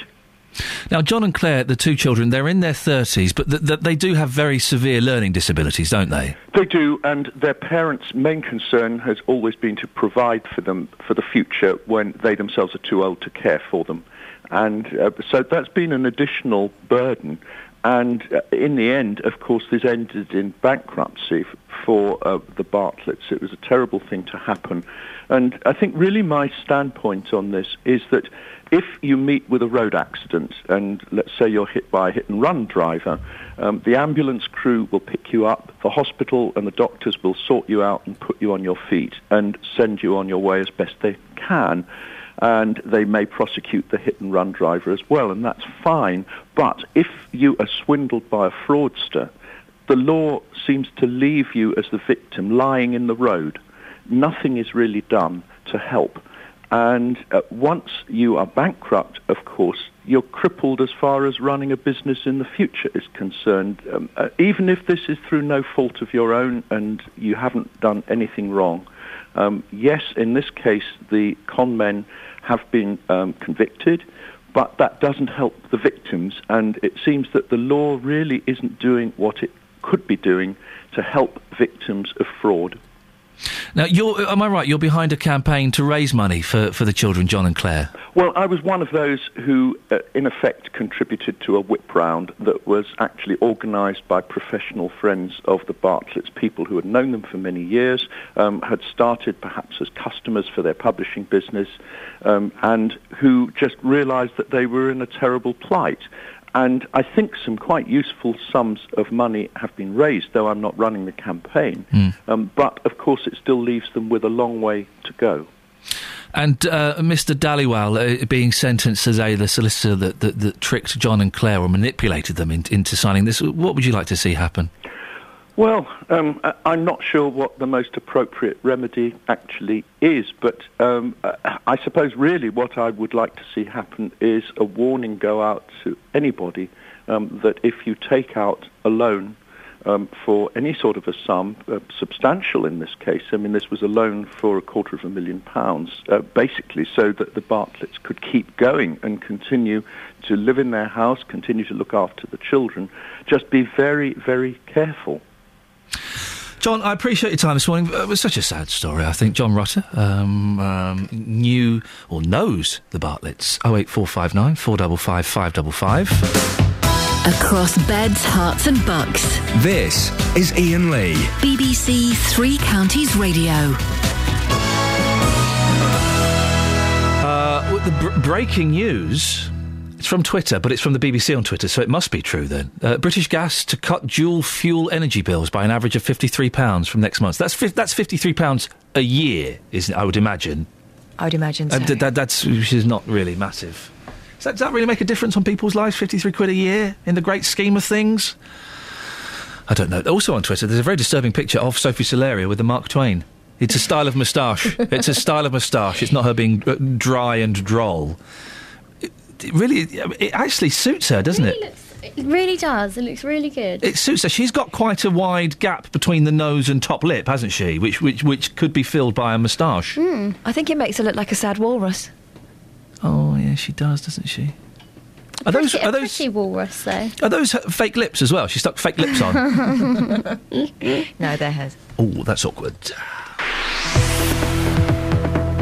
Now, John and Claire, the two children, they're in their 30s, but th- th- they do have very severe learning disabilities, don't they? They do, and their parents' main concern has always been to provide for them for the future when they themselves are too old to care for them. And uh, so that's been an additional burden. and uh, in the end, of course, this ended in bankruptcy f- for uh, the Bartletts. It was a terrible thing to happen. And I think really my standpoint on this is that if you meet with a road accident and let's say you're hit by a hit and run driver, um, the ambulance crew will pick you up, the hospital and the doctors will sort you out and put you on your feet and send you on your way as best they can and they may prosecute the hit and run driver as well, and that's fine. But if you are swindled by a fraudster, the law seems to leave you as the victim lying in the road. Nothing is really done to help. And uh, once you are bankrupt, of course, you're crippled as far as running a business in the future is concerned. Um, uh, even if this is through no fault of your own and you haven't done anything wrong, um, yes, in this case, the con men have been um, convicted, but that doesn't help the victims, and it seems that the law really isn't doing what it could be doing to help victims of fraud. Now, you're, am I right? You're behind a campaign to raise money for, for the children, John and Claire. Well, I was one of those who, uh, in effect, contributed to a whip round that was actually organised by professional friends of the Bartletts, people who had known them for many years, um, had started perhaps as customers for their publishing business, um, and who just realised that they were in a terrible plight. And I think some quite useful sums of money have been raised, though I'm not running the campaign. Um, but, of course, it still leaves them with a long way to go. And uh, Mr. Dhaliwal uh, being sentenced as a the solicitor that, that, that tricked John and Claire or manipulated them in, into signing this. What would you like to see happen? Well, um, I'm not sure what the most appropriate remedy actually is, but um, I I suppose really what I would like to see happen is a warning go out to anybody um, that if you take out a loan um, for any sort of a sum, uh, substantial in this case, I mean this was a loan for a quarter of a million pounds, uh, basically so that the Bartletts could keep going and continue to live in their house, continue to look after the children. Just be very, very careful. John, I appreciate your time this morning. It was such a sad story, I think. John Rutter um, um, knew or knows the Bartletts. 08459 455 555. Across beds, Herts, and bucks. This is Iain Lee. BBC Three Counties Radio. Uh, well, the br- breaking news. It's from Twitter, but it's from the BBC on Twitter, so it must be true then. Uh, British Gas to cut dual fuel energy bills by an average of £53 from next month. That's, fif- that's £53 a year, isn't it? I would imagine. I would imagine so. Uh, th- that, that's, which is not really massive. Does that, does that really make a difference on people's lives? 53 quid a year in the great scheme of things? I don't know. Also on Twitter, there's a very disturbing picture of Sophie Solaria with the Mark Twain. It's a style of moustache. <laughs> it's a style of moustache. It's not her being uh, dry and droll. It, it really, it actually suits her, doesn't it? It really does. It looks really good. It suits her. She's got quite a wide gap between the nose and top lip, hasn't she? Which, which, which could be filled by a moustache. Hmm. I think it makes her look like a sad walrus. Oh yeah, she does, doesn't she? Are those Pretty- are those pretty walrus though? are those fake lips as well? She stuck fake lips on. <laughs> <laughs> no, they're hers. oh, that's awkward.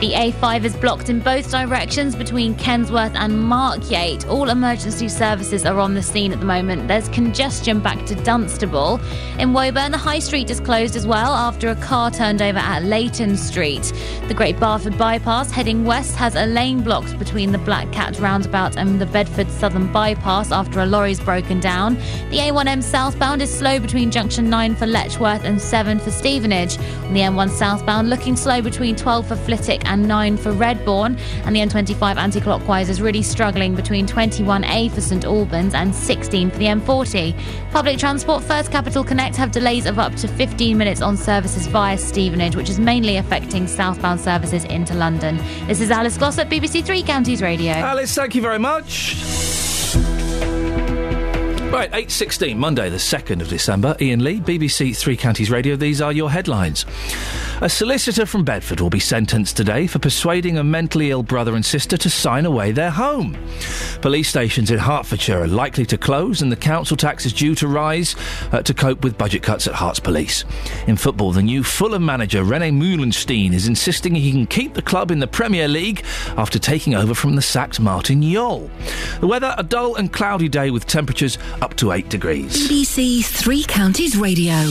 The A5 is blocked in both directions between Kensworth and Markyate. All emergency services are on the scene at the moment. There's congestion back to Dunstable. In Woburn, the High Street is closed as well after a car turned over at Leighton Street. The Great Barford bypass heading west has a lane blocked between the Black Cat roundabout and the Bedford Southern bypass after a lorry's broken down. The A1M southbound is slow between junction 9 for Letchworth and 7 for Stevenage. On the M1 southbound, looking slow between 12 for Flitwick and 9 for Redbourn. And the M25 anti clockwise is really struggling between 21A for St Albans and 16 for the M40. Public transport, First Capital Connect have delays of up to 15 minutes on services via Stevenage, which is mainly affecting southbound services into London. This is Alice Glossop BBC Three Counties Radio. Alice, thank you very much. Right, 8.16, Monday the 2nd of December. Iain Lee, BBC Three Counties Radio. These are your headlines. A solicitor from Bedford will be sentenced today for persuading a mentally ill brother and sister to sign away their home. Police stations in Hertfordshire are likely to close, and the council tax is due to rise uh, to cope with budget cuts at Herts Police. In football, the new Fulham manager Rene Meulensteen is insisting he can keep the club in the Premier League after taking over from the sacked Martin Jol. The weather: a dull and cloudy day with temperatures up to eight degrees. BBC Three Counties Radio.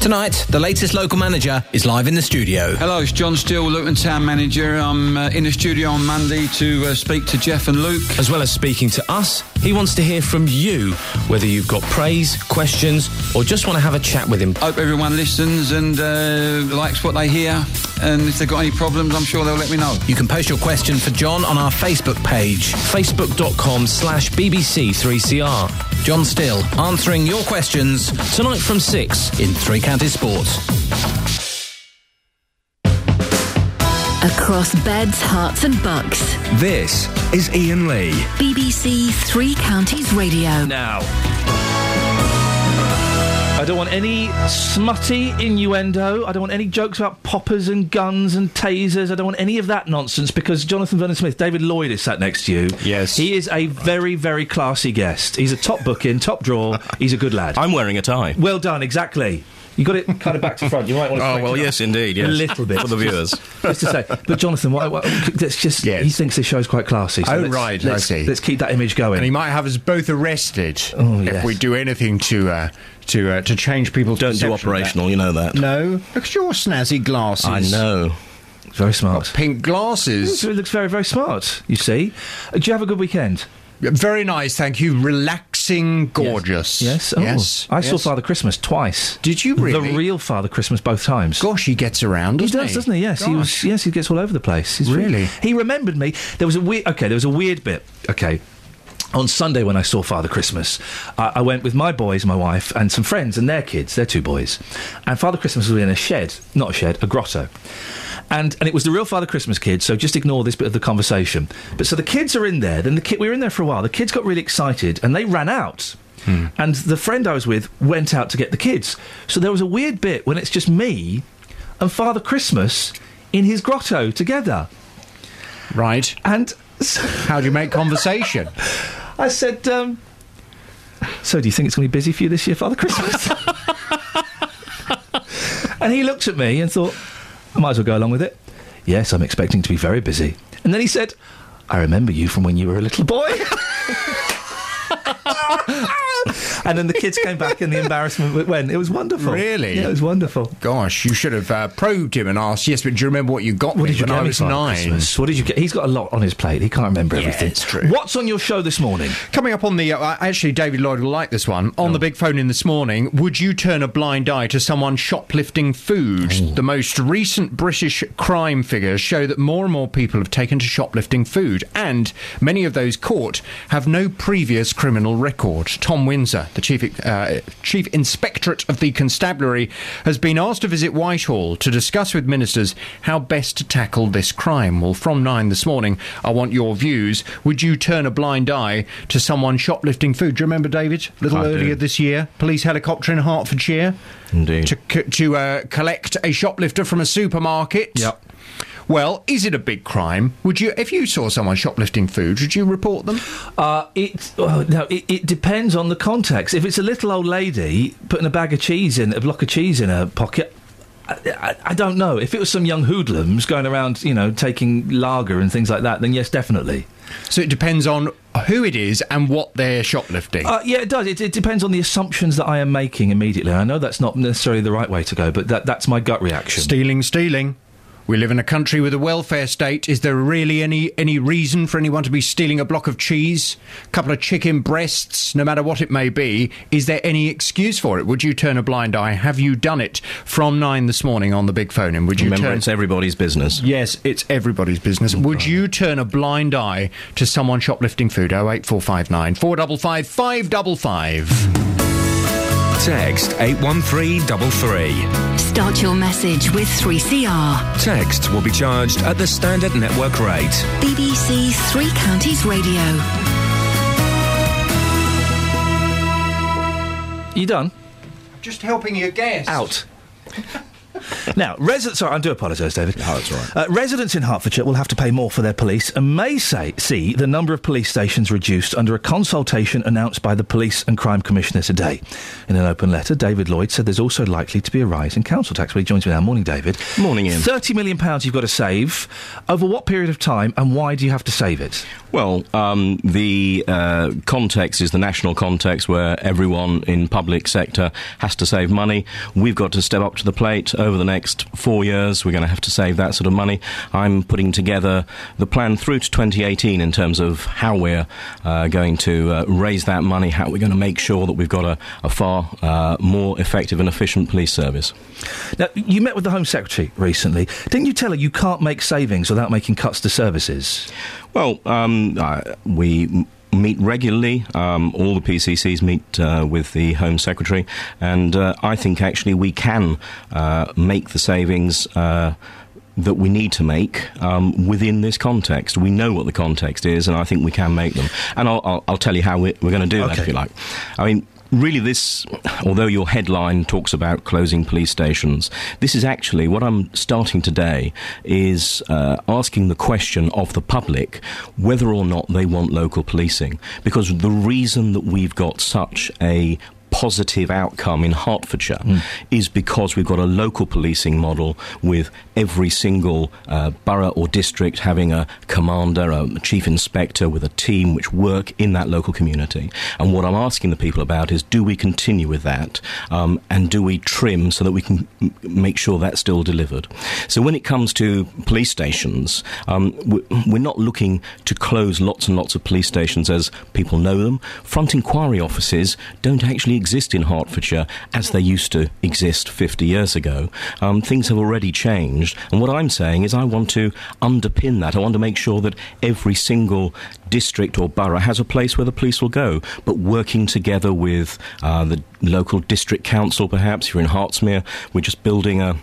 Tonight, the latest local manager is live in the studio. Hello, it's John Still, Luton Town Manager. I'm uh, in the studio on Monday to uh, speak to Jeff and Luke. As well as speaking to us, he wants to hear from you, whether you've got praise, questions, or just want to have a chat with him. Hope everyone listens and uh, likes what they hear. And if they've got any problems, I'm sure they'll let me know. You can post your question for John on our Facebook page, facebook.com slash BBC3CR. John Still answering your questions tonight from 6 in Three Counties Sports. Across beds, Herts, and bucks. This is Iain Lee. BBC Three Counties Radio. Now. I don't want any smutty innuendo. I don't want any jokes about poppers and guns and tasers. I don't want any of that nonsense because Jonathan Vernon Smith, David Lloyd is sat next to you. Yes. He is a very, very classy guest. He's a top booking, top draw. He's a good lad. I'm wearing a tie. Well done, exactly. You got it kind of back to front. You might want to. Oh, well, it yes, up indeed, yes. A little bit For the viewers. just to say, but Jonathan, what, what, let's just. He thinks this show's quite classy. So oh, let's, right, let's, I see. Let's keep that image going. And he might have us both arrested Oh, if we do anything to uh, to uh, to change people's Don't do perception of that. operational, you know that. No, look at your snazzy glasses. I know. Very smart. pink glasses. It looks very, very smart. You see. Uh, do you have a good weekend? Very nice, thank you. Relaxing, gorgeous. Yes. Oh, yes. I saw yes. Father Christmas twice. Did you really? The real Father Christmas both times. Gosh, he gets around. He Doesn't does, doesn't he? Yes, he was. Yes, he gets all over the place. He's Really? He remembered me. There was a weird. Okay, there was a weird bit. Okay. On Sunday, when I saw Father Christmas, I, I went with my boys, my wife, and some friends and their kids, their two boys. And Father Christmas was in a shed, not a shed, a grotto. And, and it was the real Father Christmas kids, so just ignore this bit of the conversation. But so the kids are in there, then the ki- we were in there for a while. The kids got really excited and they ran out. And the friend I was with went out to get the kids. So there was a weird bit when it's just me and Father Christmas in his grotto together. Right. And how do you make conversation? <laughs> I said, um, "So do you think it's going to be busy for you this year, Father Christmas?" <laughs> and he looked at me and thought, "I might as well go along with it." Yes, I'm expecting to be very busy. And then he said, "I remember you from when you were a little boy." <laughs> and then the kids came back and the <laughs> embarrassment went. It was wonderful. Really? Yeah, it was wonderful. Gosh, you should have uh, probed him and asked. Yes, but do you remember what you got What me did you when get I was Father nine? Christmas? What did you get? He's got a lot on his plate. He can't remember Yeah, everything. it's true. What's on your show this morning? Coming up on the uh, actually, David Lloyd will like this one on the big phone in this morning. Would you turn a blind eye to someone shoplifting food? The most recent British crime figures show that more and more people have taken to shoplifting food, and many of those caught have no previous criminal record. Tom Windsor, the chief uh, chief inspectorate of the constabulary, has been asked to visit Whitehall to discuss with ministers how best to tackle this crime. Well, from nine this morning, I want your views. Would you turn a blind eye to someone shoplifting food? Do you remember, David? A little I do. earlier this year, police helicopter in Hertfordshire Indeed. to to uh, collect a shoplifter from a supermarket. Yep. Well, is it a big crime? Would you, if you saw someone shoplifting food, would you report them? Uh, it, well, no, it, it depends on the context. If it's a little old lady putting a bag of cheese in, a block of cheese in her pocket, I, I, I don't know. If it was some young hoodlums going around, you know, taking lager and things like that, then yes, definitely. So it depends on who it is and what they're shoplifting. Uh, yeah, it does. It, it depends on the assumptions that I am making immediately. I know that's not necessarily the right way to go, but that, that's my gut reaction. Stealing, stealing. We live in a country with a welfare state. Is there really any any reason for anyone to be stealing a block of cheese, a couple of chicken breasts, no matter what it may be? Is there any excuse for it? Would you turn a blind eye? Have you done it from nine this morning on the big phone? And would you Remember, turn? it's everybody's business. Yes, it's everybody's business. Would you turn a blind eye to someone shoplifting food? Oh eight four five nine four double five five double five. Text 81333. Start your message with 3CR. Texts will be charged at the standard network rate. BBC Three Counties Radio. You done? Just helping you guess. Out. <laughs> Now, residents. Sorry, I do apologise, David. No, that's right. Uh, residents in Hertfordshire will have to pay more for their police and may say, see the number of police stations reduced under a consultation announced by the Police and Crime Commissioner today. In an open letter, David Lloyd said there's also likely to be a rise in council tax. Well, he joins me now. Morning, David. Morning, Iain. £30 million you've got to save. Over what period of time and why do you have to save it? Well, um, the uh, context is the national context where everyone in public sector has to save money. We've got to step up to the plate over the next four years. We're going to have to save that sort of money. I'm putting together the plan through to 2018 in terms of how we're uh, going to uh, raise that money, how we're going to make sure that we've got a, a far uh, more effective and efficient police service. Now, you met with the Home Secretary recently. Didn't you tell her you can't make savings without making cuts to services? Well, um, we meet regularly. Um, all the PCCs meet uh, with the Home Secretary, and uh, I think actually we can uh, make the savings. Uh, that we need to make um, within this context. We know what the context is, and I think we can make them. And I'll, I'll, I'll tell you how we, we're going to do that, if you like. I mean, really, this, although your headline talks about closing police stations, this is actually what I'm starting today is uh, asking the question of the public whether or not they want local policing. Because the reason that we've got such a positive outcome in Hertfordshire is because we've got a local policing model with every single uh, borough or district having a commander, a chief inspector with a team which work in that local community. And what I'm asking the people about is do we continue with that um, and do we trim so that we can m- make sure that's still delivered? So when it comes to police stations, um, we're not looking to close lots and lots of police stations as people know them. Front inquiry offices don't actually exist in Hertfordshire as they used to exist 50 years ago. Um, things have already changed, and what I'm saying is I want to underpin that. I want to make sure that every single district or borough has a place where the police will go, but working together with uh, the local district council, perhaps. If you're in Hertsmere, we're just building a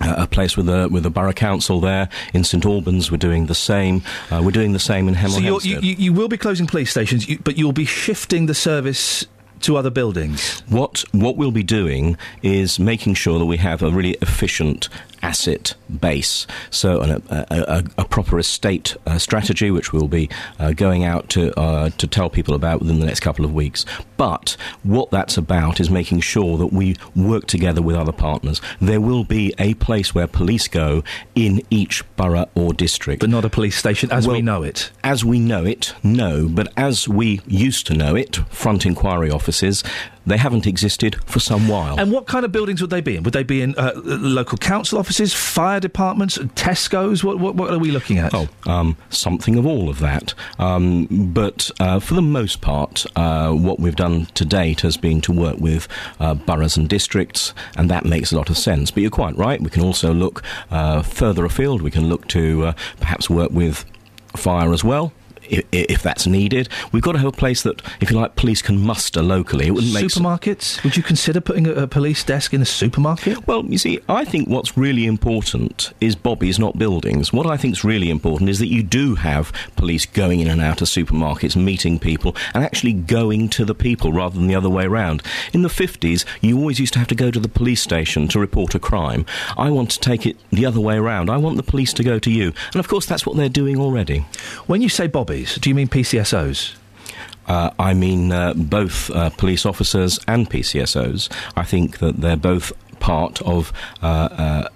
a place with a with a borough council there in St Albans. We're doing the same. Uh, we're doing the same in Hemel So you're, Hempstead. you, you, you will be closing police stations, you, but you'll be shifting the service to other buildings. What what we'll be doing is making sure that we have a really efficient asset base. So an, a, a, a proper estate uh, strategy, which we'll be uh, going out to uh, to tell people about within the next couple of weeks. But what that's about is making sure that we work together with other partners. There will be a place where police go in each borough or district, but not a police station as we know it. As we know it, no. But as we used to know it, front inquiry offices. They haven't existed for some while. And what kind of buildings would they be in? Would they be in uh, local council offices, fire departments, Tesco's? What, what, what are we looking at? Oh, um, something of all of that. Um, but uh, for the most part, uh, what we've done to date has been to work with uh, boroughs and districts, and that makes a lot of sense. But you're quite right. We can also look uh, further afield. We can look to uh, perhaps work with fire as well. I- i- If that's needed, we've got to have a place that, if you like, police can muster locally. It wouldn't make s- Supermarkets? Would you consider putting a, a police desk in a supermarket? Well, you see, I think what's really important is bobbies, not buildings. What I think is really important is that you do have police going in and out of supermarkets, meeting people, and actually going to the people rather than the other way around. In the 50s, you always used to have to go to the police station to report a crime. I want to take it the other way around. I want the police to go to you. And of course, that's what they're doing already. When you say bobbies, do you mean PCSOs? Uh, I mean uh, both uh, police officers and PCSOs. I think that they're both part of uh, uh,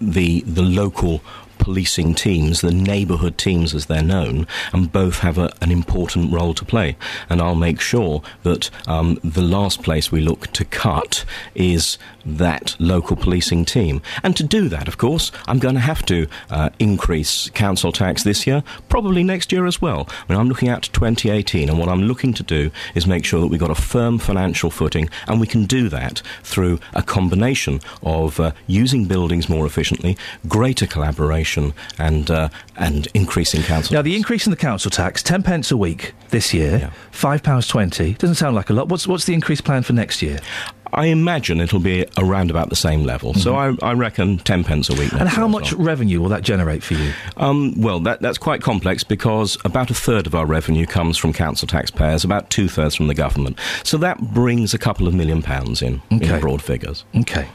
the the local policing teams, the neighbourhood teams as they're known, and both have a, an important role to play. And I'll make sure that um, the last place we look to cut is that local policing team. And to do that, of course, I'm going to have to uh, increase council tax this year, probably next year as well. I mean, I'm looking out to 2018, and what I'm looking to do is make sure that we've got a firm financial footing, and we can do that through a combination of uh, using buildings more efficiently, greater collaboration, and uh, and increasing council. Now, the increase in the council tax, 10 pence a week this year, £5.20, doesn't sound like a lot. What's, what's the increase plan for next year? I imagine it'll be around about the same level. So I, I reckon 10 pence a week. Mm-hmm. And how much revenue will that generate for you? Um, well, that, that's quite complex because about a third of our revenue comes from council taxpayers, about two thirds from the government. So that brings a couple of million pounds in, Okay. in broad figures. Okay.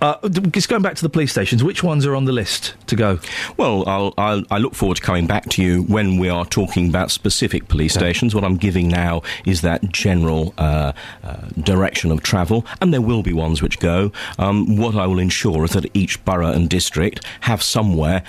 Uh, just going back to the police stations, which ones are on the list to go? Well, I'll, I'll, I look forward to coming back to you when we are talking about specific police stations. What I'm giving now is that general uh, uh, direction of travel, and there will be ones which go. Um, what I will ensure is that each borough and district have somewhere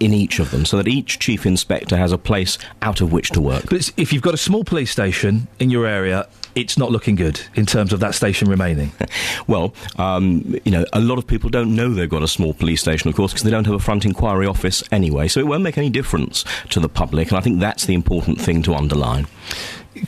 in each of them, so that each chief inspector has a place out of which to work. But if you've got a small police station in your area, it's not looking good in terms of that station remaining. <laughs> Well, um, you know, a lot of people don't know they've got a small police station, of course, because they don't have a front inquiry office anyway. So it won't make any difference to the public, and I think that's the important thing to underline.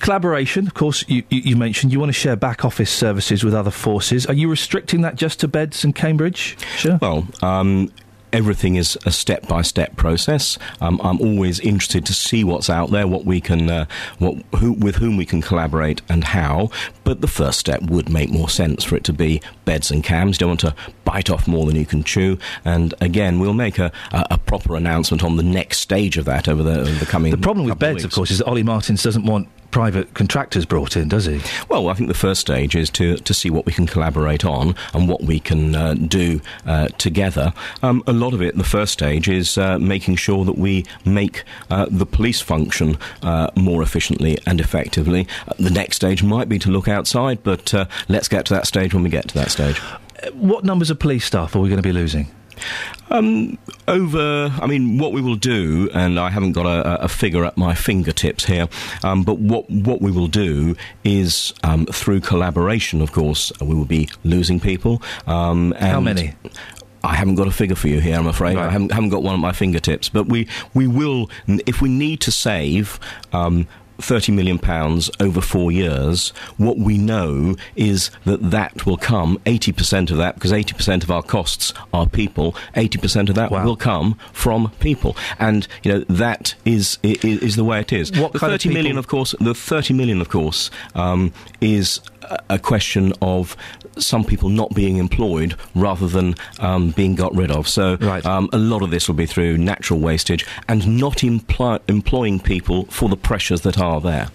Collaboration, of course, you, you, you mentioned you want to share back office services with other forces. Are you restricting that just to Beds and Cambridge? Sure. Well, um, everything is a step by step process. Um, I'm always interested to see what's out there, what we can, uh, what who, with whom we can collaborate, and how. But the first step would make more sense for it to be beds and cams. You don't want to bite off more than you can chew. And again, we'll make a, a, a proper announcement on the next stage of that over the, over the coming. The problem with Beds, of weeks. course, is that Olly Martins doesn't want private contractors brought in, does he? Well, I think the first stage is to, to see what we can collaborate on and what we can uh, do uh, together. Um, a lot of it, the first stage, is uh, making sure that we make uh, the police function uh, more efficiently and effectively. Uh, the next stage might be to look outside, but uh, let's get to that stage when we get to that stage. What numbers of police staff are we going to be losing? Um, over, I mean, what we will do, and I haven't got a, a figure at my fingertips here, um, but what what we will do is um, through collaboration, of course, we will be losing people. Um, and How many? I haven't got a figure for you here, I'm afraid. I haven't, haven't got one at my fingertips. But we, we will, if we need to save um, 30 million pounds over four years, what we know is that that will come, 80% of that, because 80% of our costs are people, 80% of that will come from people. And, you know, that is, is, is the way it is. What the kind of 30 million, of course, the 30 million, of course, um, is a question of some people not being employed rather than um, being got rid of. So um, a lot of this will be through natural wastage and not impl- employing people for the pressures that are there.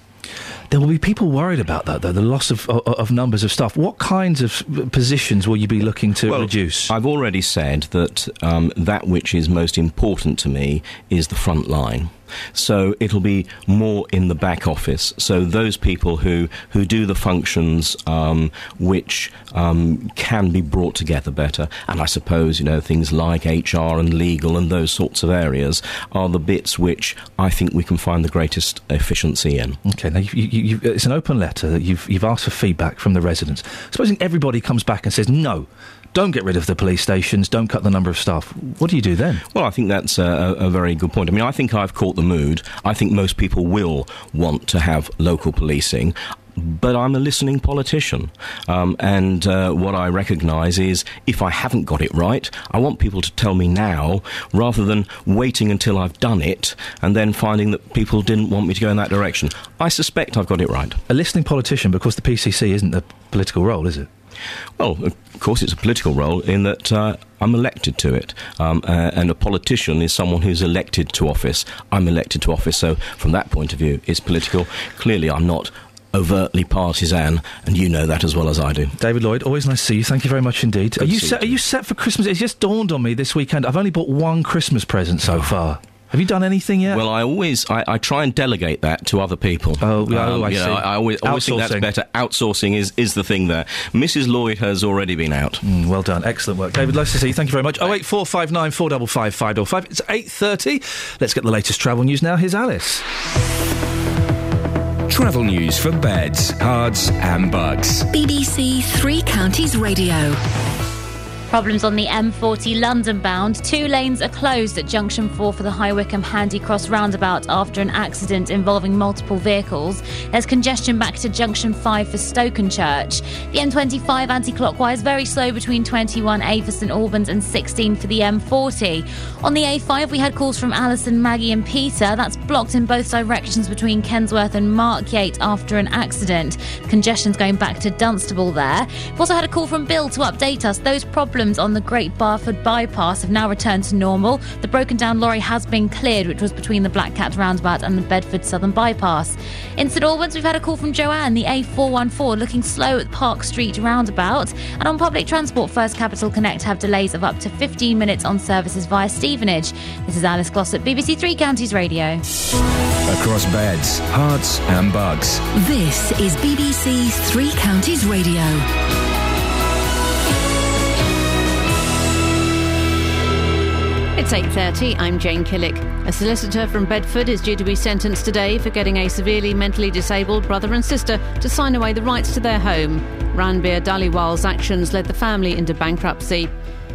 There will be people worried about that, though, the loss of, of, of numbers of staff. What kinds of uh, positions will you be looking to Well, reduce? I've already said that um, that which is most important to me is the front line. So it'll be more in the back office. So those people who, who do the functions um, which um, can be brought together better, and I suppose you know things like HR and legal and those sorts of areas are the bits which I think we can find the greatest efficiency in. Okay, now you, you, you, it's an open letter that you've, you've asked for feedback from the residents. Supposing everybody comes back and says, no, don't get rid of the police stations, don't cut the number of staff. What do you do then? Well, I think that's a, a very good point. I mean, I think I've caught the mood. I think most people will want to have local policing. But I'm a listening politician. Um, and uh, what I recognise is if I haven't got it right, I want people to tell me now rather than waiting until I've done it and then finding that people didn't want me to go in that direction. I suspect I've got it right. A listening politician, because the PCC isn't a political role, is it? Well, of course, it's a political role in that uh, I'm elected to it. Um, uh, and a politician is someone who's elected to office. I'm elected to office, so from that point of view, it's political. Clearly, I'm not overtly partisan, and you know that as well as I do. David Lloyd, always nice to see you. Thank you very much indeed. are you set? Are you set for Christmas? It's just dawned on me this weekend. I've only bought one Christmas present so far. Have you done anything yet? Well, I always I, I try and delegate that to other people. Oh, yeah, oh, I see. know, I, I always, always think that's better. Outsourcing is, is the thing there. Mrs. Lloyd has already been out. Mm, well done, excellent work, David. Nice to see you. Thank you very much. Oh eight four five nine four double five five double five. It's eight thirty. Let's get the latest travel news now. Here's Alice. Travel news for beds, cards, and bugs. BBC Three Counties Radio. Problems on the M40 London bound. Two lanes are closed at junction 4 for the High Wycombe Handy Cross roundabout after an accident involving multiple vehicles. There's congestion back to junction 5 for Stokenchurch. The M25 anti clockwise very slow between 21A for St Albans and 16 for the M40. On the A5, we had calls from Alison, Maggie, and Peter. That's blocked in both directions between Kensworth and Markyate after an accident. Congestion's going back to Dunstable there. We've also had a call from Bill to update us. Those problems on the Great Barford bypass have now returned to normal. The broken down lorry has been cleared, which was between the Black Cat roundabout and the Bedford Southern bypass. In St Albans, we've had a call from Joanne, the A414, looking slow at Park Street roundabout. And on public transport, First Capital Connect have delays of up to 15 minutes on services via Stevenage. This is Alice Glossop, BBC Three Counties Radio. Across beds, Herts, and bugs. This is BBC Three Counties Radio. It's 8:30. I'm Jane Killick. A solicitor from Bedford is due to be sentenced today for getting a severely mentally disabled brother and sister to sign away the rights to their home. Ranbir Dhaliwal's actions led the family into bankruptcy.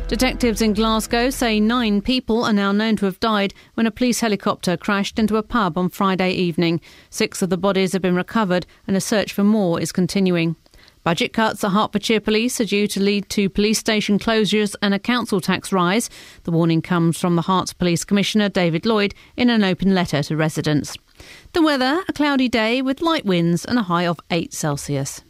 Detectives in Glasgow say nine people are now known to have died when a police helicopter crashed into a pub on Friday evening. Six of the bodies have been recovered and a search for more is continuing. Budget cuts at Hertfordshire Police are due to lead to police station closures and a council tax rise. The warning comes from the Herts Police Commissioner David Lloyd in an open letter to residents. The weather, a cloudy day with light winds and a high of 8 Celsius.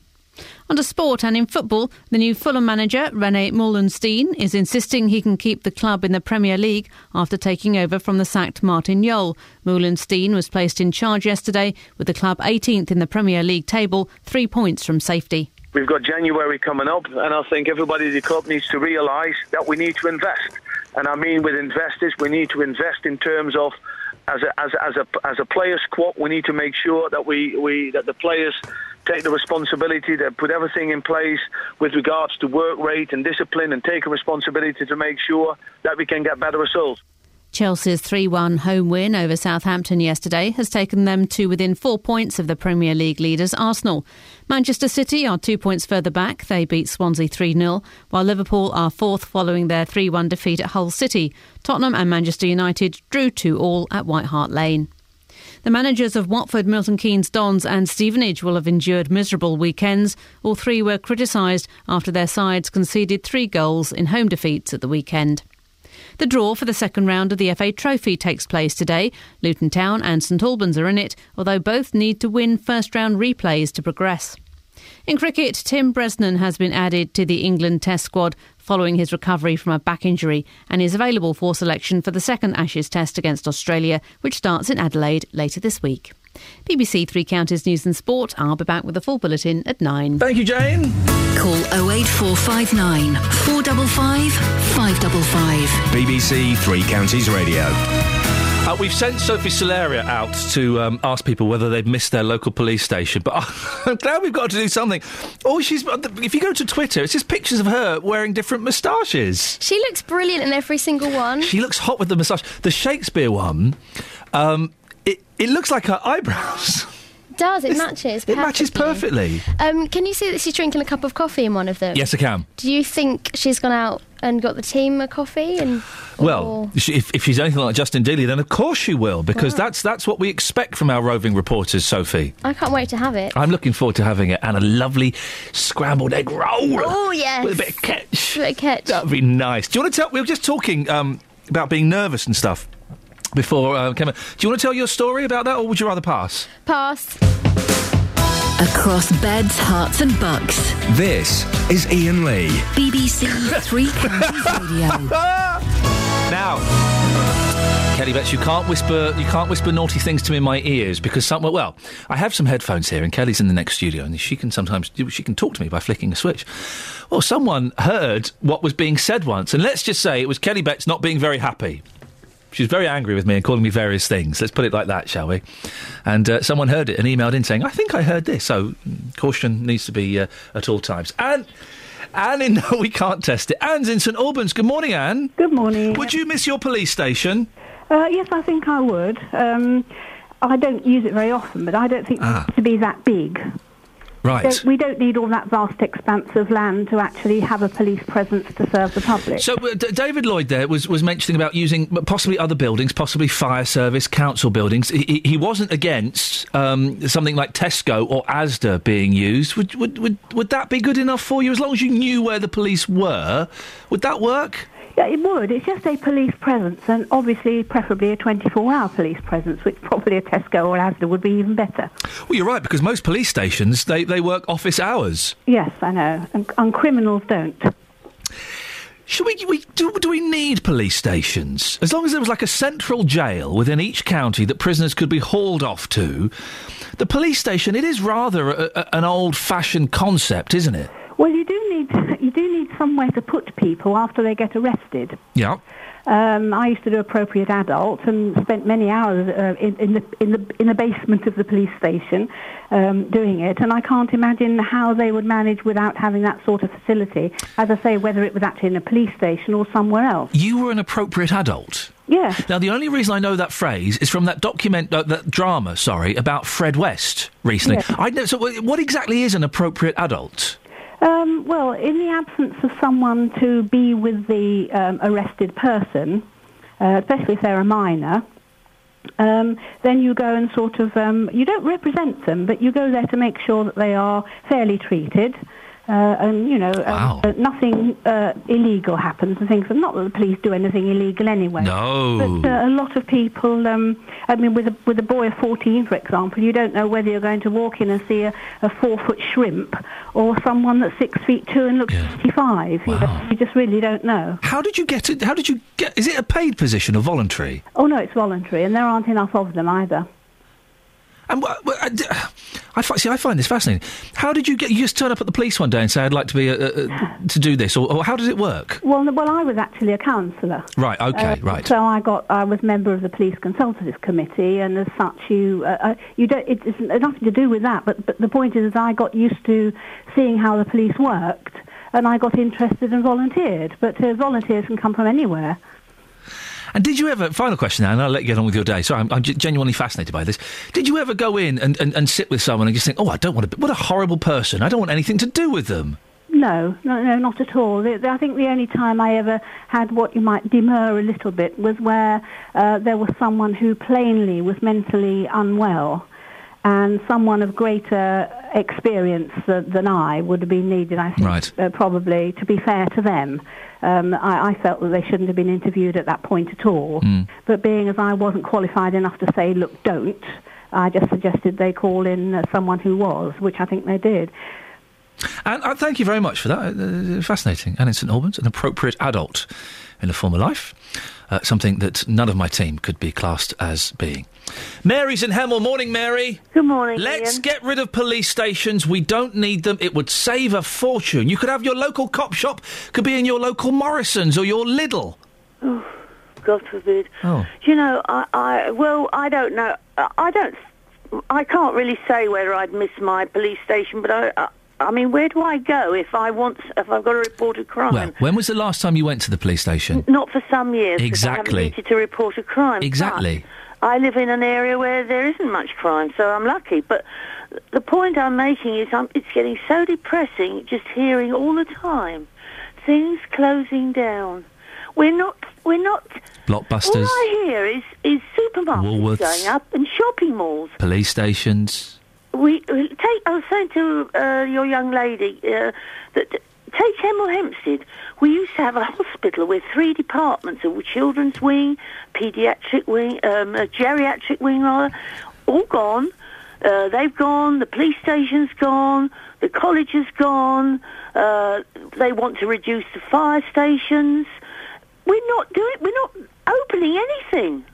Under sport and in football, the new Fulham manager, Rene Meulensteen, is insisting he can keep the club in the Premier League after taking over from the sacked Martin Jol. Meulensteen was placed in charge yesterday with the club 18th in the Premier League table, three points from safety. We've got January coming up, and I think everybody at the club needs to realise that we need to invest. And I mean, with investors, we need to invest in terms of as a, as, as a as a player squad. We need to make sure that we, we that the players take the responsibility, that put everything in place with regards to work rate and discipline, and take a responsibility to make sure that we can get better results. Chelsea's 3 1 home win over Southampton yesterday has taken them to within four points of the Premier League leaders Arsenal. Manchester City are two points further back. They beat Swansea 3 0, while Liverpool are fourth following their 3 1 defeat at Hull City. Tottenham and Manchester United drew 2 all at White Hart Lane. The managers of Watford, Milton Keynes, Dons, and Stevenage will have endured miserable weekends. All three were criticised after their sides conceded three goals in home defeats at the weekend. The draw for the second round of the FA Trophy takes place today. Luton Town and St Albans are in it, although both need to win first round replays to progress. In cricket, Tim Bresnan has been added to the England Test squad following his recovery from a back injury and is available for selection for the second Ashes Test against Australia, which starts in Adelaide later this week. BBC Three Counties News and Sport. I'll be back with a full bulletin at nine. Thank you, Jane. Call 08459 455 555. BBC Three Counties Radio. Uh, we've sent Sophie Solaria out to um, ask people whether they've missed their local police station, but <laughs> I'm glad we've got to do something. Oh, she's. If you go to Twitter, it's just pictures of her wearing different moustaches. She looks brilliant in every single one. She looks hot with the moustache. The Shakespeare one, um, it, looks like her eyebrows. <laughs> Does it matches? It matches perfectly. Um, can you see that she's drinking a cup of coffee in one of them? Yes, I can. Do you think she's gone out and got the team a coffee? And Well, she- if, if she's anything like Justin Dealey, then of course she will, because that's that's what we expect from our roving reporters, Sophie. I can't wait to have it. I'm looking forward to having it and a lovely scrambled egg roll. Oh yes, With a bit of ketch. Bit of ketch. That'd be nice. Do you want to tell? We were just talking um, about being nervous and stuff before uh, came. in. Do you want to tell your story about that, or would you rather pass? Pass. Across beds, Herts, and bucks. This is Iain Lee. BBC <laughs> Three Counties Radio. <laughs> Now, Kelly Betts, you can't whisper. You can't whisper naughty things to me in my ears because some. Well, I have some headphones here, and Kelly's in the next studio, and she can sometimes she can talk to me by flicking a switch. Well, someone heard what was being said once, and let's just say it was Kelly Betts not being very happy. She was very angry with me and calling me various things. Let's put it like that, shall we? And uh, someone heard it and emailed in saying, "I think I heard this." So caution needs to be uh, at all times. And Anne, in, <laughs> no, we can't test it. Anne's in St Albans. Good morning, Anne. Good morning. Would you miss your police station? Uh, yes, I think I would. Um, I don't use it very often, but I don't think Ah. it needs to be that big. Right. Don't- we don't need all that vast expanse of land to actually have a police presence to serve the public. So uh, D- David Lloyd there was, was mentioning about using possibly other buildings, possibly fire service, council buildings. He, he- he wasn't against um, something like Tesco or ASDA being used. Would, would, would, would that be good enough for you? As long as you knew where the police were, would that work? Yeah, it would. It's just a police presence, and obviously, preferably a 24-hour police presence, which probably a Tesco or Asda would be even better. Well, you're right, because most police stations, they, they work office hours. Yes, I know, and, and criminals don't. Should we, we do, do we need police stations? As long as there was like a central jail within each county that prisoners could be hauled off to, the police station, it is rather a, a, an old-fashioned concept, isn't it? Well, you do need <laughs> you do need somewhere to put people after they get arrested. Yeah. Um, I used to do appropriate adult and spent many hours uh, in, in the in the in the basement of the police station um, doing it, and I can't imagine how they would manage without having that sort of facility. As I say, whether it was actually in a police station or somewhere else. You were an appropriate adult. Yes. Now, the only reason I know that phrase is from that document, uh, that drama, sorry, about Fred West recently. I know. So, what exactly is an appropriate adult? Um, well, in the absence of someone to be with the um, arrested person, uh, especially if they're a minor, um, then you go and sort of um, you don't represent them, but you go there to make sure that they are fairly treated. Uh, and you know, uh, uh, nothing uh, illegal happens and things. Not that the police do anything illegal anyway. No. But uh, a lot of people, um, I mean, with a, with a boy of 14, for example, you don't know whether you're going to walk in and see a, a four-foot shrimp or someone that's six feet two and looks 55. You, know, you just really don't know. How did you get it? How did you get? Is it a paid position or voluntary? Oh, no, it's voluntary, and there aren't enough of them either. And wha- I, I fi- see. I find this fascinating. How did you get? You just turn up at the police one day and say, "I'd like to be a, a, a, to do this," or, or how does it work? Well, well, I was actually a counsellor. Right. Okay. Uh, right. So I got, I was member of the police consultative committee, and as such, you, uh, uh, you don't. It, it's nothing to do with that. But, but the point is, that I got used to seeing how the police worked, and I got interested and volunteered. But uh, volunteers can come from anywhere. And did you ever? Final question now, and I'll let you get on with your day. Sorry, I'm, I'm ge- genuinely fascinated by this. Did you ever go in and, and, and sit with someone and just think, "Oh, I don't want to. What a horrible person! I don't want anything to do with them." No, no, no, not at all. The, the, I think the only time I ever had what you might demur a little bit was where uh, there was someone who plainly was mentally unwell, and someone of greater experience th- than I would have been needed. I think, Right. uh, probably to be fair to them. Um, I, I felt that they shouldn't have been interviewed at that point at all. Hmm. But being as I wasn't qualified enough to say, look, don't, I just suggested they call in uh, someone who was, which I think they did. And uh, thank you very much for that. Uh, fascinating. And in St Albans, an appropriate adult in a former life. Uh, something that none of my team could be classed as being. Mary's in Hemel. Morning, Mary. Good morning. Let's Iain. get rid of police stations. We don't need them. It would save a fortune. You could have your local cop shop, could be in your local Morrison's or your Lidl. Oh, God forbid. Oh. You know, I, I well, I don't know. I- don't. I can't really say whether I'd miss my police station, but I. I I mean, where do I go if I want if I've got to report a crime? Well, when was the last time you went to the police station? Not for some years. 'cause I Exactly. haven't needed to report a crime. Exactly. I live in an area where there isn't much crime, so I'm lucky. But the point I'm making is, I'm, it's getting so depressing just hearing all the time things closing down. We're not. We're not. Blockbusters. All I hear is is supermarkets Woolworths. going up and shopping malls. police stations. We take. I was saying to uh, your young lady uh, that take Hemel Hempstead. We used to have a hospital with three departments: a children's wing, paediatric wing, um, a geriatric wing, rather. All gone. Uh, they've gone. The police station's gone. The college has gone. Uh, they want to reduce the fire stations. We're not doing. We're not opening anything.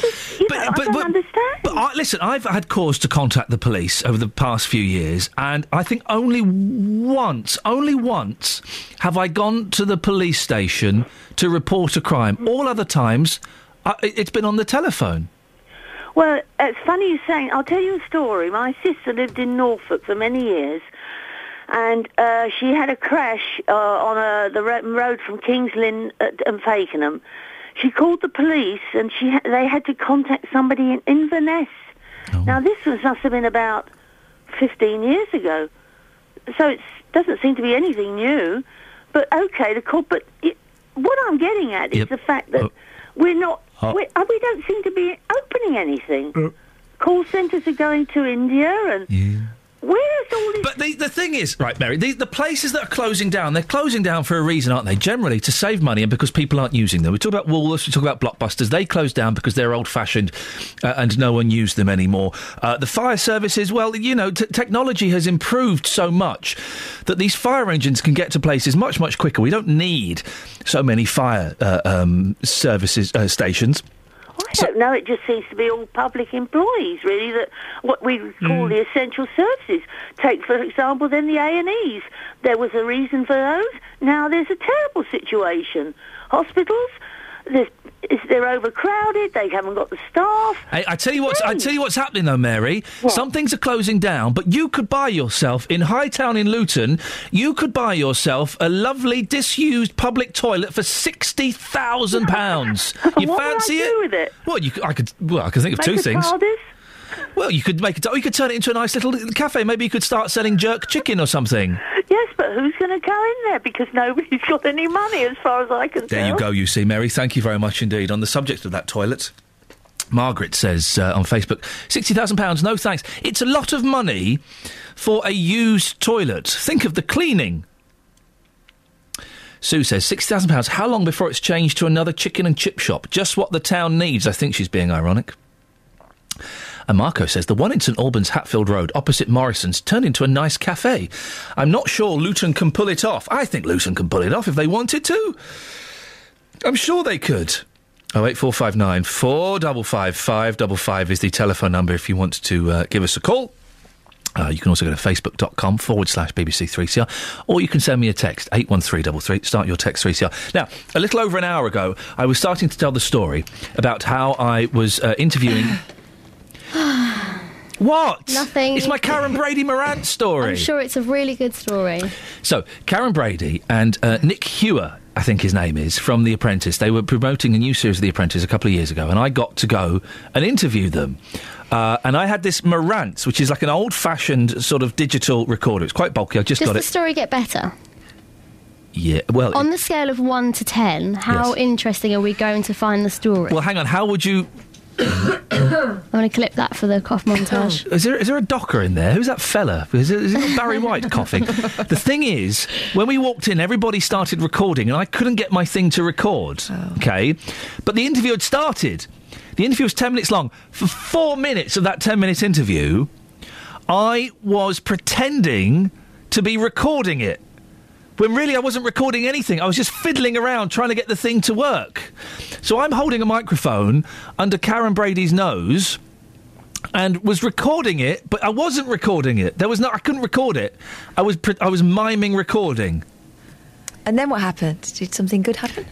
Just. You know, I don't understand. But I, listen, I've had cause to contact the police over the past few years, and I think only once, only once, have I gone to the police station to report a crime. All other times, uh, it- it's been on the telephone. Well, it's funny you're saying. I'll tell you a story. My sister lived in Norfolk for many years, and uh, she had a crash uh, on a, the road from Kings Lynn uh, and Fakenham. She called the police, and she they had to contact somebody in Inverness. Now, this was must have been about 15 years ago. so it doesn't seem to be anything new. But okay, the call. But it, what I'm getting at is the fact that we're not. Oh. We, uh, we don't seem to be opening anything. Call centres are going to India, and where's all this? But the, the thing is, right, Mary, the, the places that are closing down, they're closing down for a reason, aren't they? Generally, to save money and because people aren't using them. We talk about Woolworths, we talk about Blockbusters. They close down because they're old fashioned uh, and no one used them anymore. Uh, the fire services, well, you know, t- technology has improved so much that these fire engines can get to places much, much quicker. We don't need so many fire uh, um, services uh, stations. I don't know. It just seems to be all public employees, really. That what we call mm. the essential services. Take, for example, then the A and E's. There was a reason for those. Now there's a terrible situation. Hospitals, they're overcrowded. They haven't got the staff. Hey, I tell you what's I hmm. tell you what's happening though, Mary. Some things are closing down, but you could buy yourself in Hightown in Luton. You could buy yourself a lovely disused public toilet for sixty thousand pounds. <laughs> You What would I fancy do it? with it? Well, you, I could. Well, I could think of Make two things. TARDIS? Well, you could make it. Or you could turn it into a nice little cafe. Maybe you could start selling jerk chicken or something. Yes, but who's going to go in there? Because nobody's <laughs> got any money, as far as I can tell. There you go, you see, Mary. Thank you very much indeed. On the subject of that toilet, Margaret says uh, on Facebook, £60,000, no thanks. It's a lot of money for a used toilet. Think of the cleaning. Sue says, £60,000, how long before it's changed to another chicken and chip shop? Just what the town needs. I think she's being ironic. And Marco says the one in St Albans Hatfield Road opposite Morrison's turned into a nice cafe. I'm not sure Luton can pull it off. I think Luton can pull it off if they wanted to. I'm sure they could. Oh eight four five nine four double five five double five is the telephone number if you want to uh, give us a call. Uh, you can also go to facebook.com forward slash BBC3CR or you can send me a text 81333. Start your text 3CR. Now, a little over an hour ago, I was starting to tell the story about how I was uh, interviewing. <laughs> <sighs> what? Nothing. It's my Karren Brady Marantz story. I'm sure it's a really good story. So, Karren Brady and uh, Nick Hewer, I think his name is, from The Apprentice, they were promoting a new series of The Apprentice a couple of years ago, and I got to go and interview them. Uh, and I had this Marantz, which is like an old fashioned sort of digital recorder. It's quite bulky. I just Does got it. Does the story get better? Yeah, well. On the scale of 1 to 10, how Yes. interesting are we going to find the story? well, hang on. How would you. <coughs> I'm going to clip that for the cough montage. Oh. Is there, is there a docker in there? Who's that fella? Is it, is it Barry White <laughs> coughing? the thing is, when we walked in, everybody started recording, and I couldn't get my thing to record. Oh. Okay? But the interview had started. The interview was 10 minutes long. For four minutes of that 10 minute interview, I was pretending to be recording it. When really I wasn't recording anything. I was just fiddling around trying to get the thing to work. So I'm holding a microphone under Karren Brady's nose and was recording it, but I wasn't recording it. There was no, I couldn't record it. I was, pre- I was miming recording. And then what happened? Did something good happen?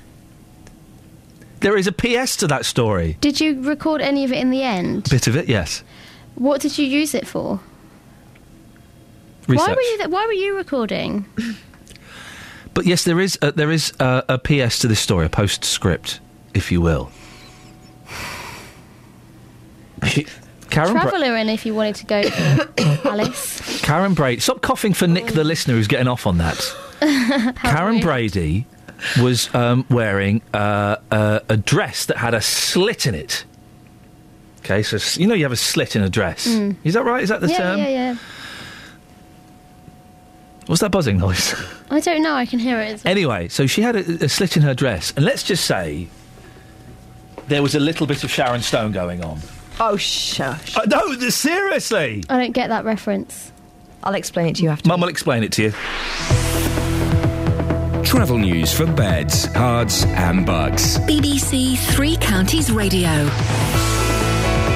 There is a PS to that story. Did you record any of it in the end? Bit of it, yes. What did you use it for? Research. Why were you th- Why were you recording? <laughs> But yes, there is a, there is a, a PS to this story, a postscript, if you will. <laughs> Karen, Bra- Traveller in if you wanted to go <coughs> Alice. Karren Brady. Stop coughing for Nick, the listener, who's getting off on that. <laughs> Karren Brady was um, wearing uh, uh, a dress that had a slit in it. Okay, so you know you have a slit in a dress. Mm. Is that right? Is that the yeah, term? yeah, yeah. What's that buzzing noise? I don't know. I can hear it. anyway, so she had a, a slit in her dress, and let's just say there was a little bit of Sharon Stone going on. Oh, shush. Uh, no, th- seriously. I don't get that reference. I'll explain it to you after. Mum will explain it to you. Travel news for beds, cards, and bugs. BBC Three Counties Radio.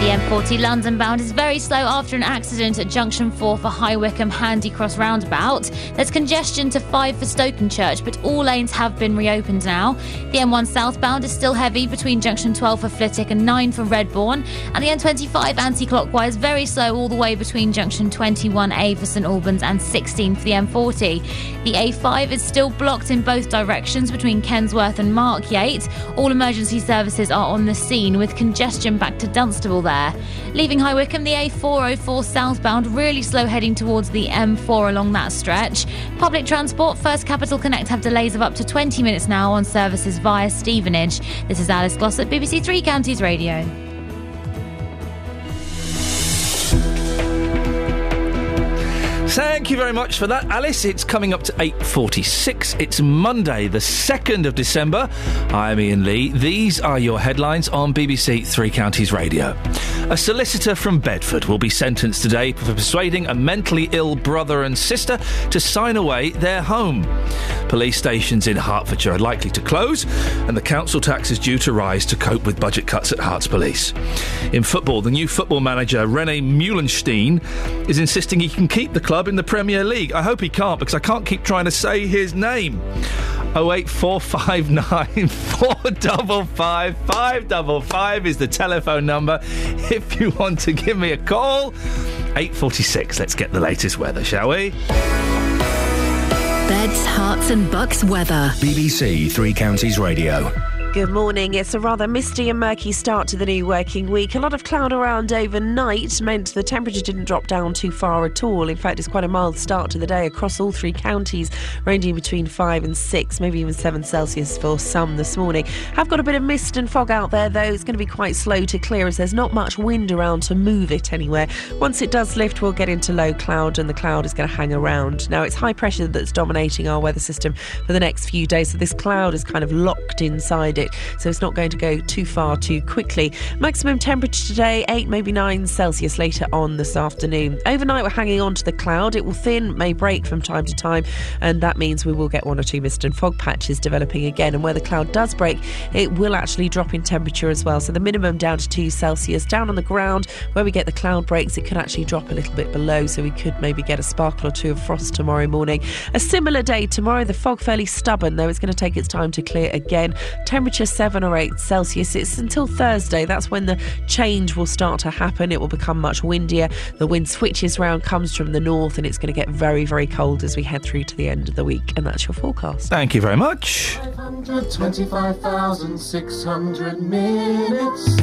The M40 London bound is very slow after an accident at junction 4 for High Wycombe Handy Cross roundabout. There's congestion to 5 for Stokenchurch, but all lanes have been reopened now. The M1 southbound is still heavy between junction 12 for Flitwick and 9 for Redbourn. And the M25 anti clockwise very slow all the way between junction 21A for St Albans and 16 for the M40. The A5 is still blocked in both directions between Kensworth and Markyate. All emergency services are on the scene with congestion back to Dunstable there. There. Leaving High Wycombe, the A404 southbound, really slow heading towards the M4 along that stretch. Public transport, First Capital Connect have delays of up to 20 minutes now on services via Stevenage. This is Alice Glossop BBC Three Counties Radio. Thank you very much for that, Alice. It's coming up to 8.46. It's Monday, the 2nd of December. I'm Iain Lee. These are your headlines on BBC Three Counties Radio. A solicitor from Bedford will be sentenced today for persuading a mentally ill brother and sister to sign away their home. Police stations in Hertfordshire are likely to close, and the council tax is due to rise to cope with budget cuts at Herts Police. In football, the new football manager, Rene Meulensteen, is insisting he can keep the club in the Premier League. I hope he can't because I can't keep trying to say his name. 08459 <laughs> 455 555 is the telephone number if you want to give me a call. 846. Let's get the latest weather, shall we? Beds, Herts, and bucks weather. BBC Three Counties Radio. Good morning. It's a rather misty and murky start to the new working week. A lot of cloud around overnight meant the temperature didn't drop down too far at all. In fact, it's quite a mild start to the day across all three counties, ranging between 5 and 6, maybe even 7 Celsius for some this morning. Have got a bit of mist and fog out there, though. It's going to be quite slow to clear as there's not much wind around to move it anywhere. Once it does lift, we'll get into low cloud and the cloud is going to hang around. Now, it's high pressure that's dominating our weather system for the next few days, so this cloud is kind of locked inside it, so it's not going to go too far too quickly. Maximum temperature today, 8, maybe 9 Celsius later on this afternoon. Overnight, we're hanging on to the cloud. It will thin, may break from time to time, and that means we will get one or two mist and fog patches developing again. And where the cloud does break, it will actually drop in temperature as well. So the minimum down to 2 Celsius. Down on the ground, where we get the cloud breaks, it could actually drop a little bit below, so we could maybe get a sparkle or two of frost tomorrow morning. A similar day tomorrow, the fog fairly stubborn, though it's going to take its time to clear again. Temperature 7 or 8 Celsius. It's until Thursday. That's when the change will start to happen. It will become much windier. The wind switches round, comes from the north, and it's going to get very, very cold as we head through to the end of the week. And that's your forecast. Thank you very much. 525,600 minutes.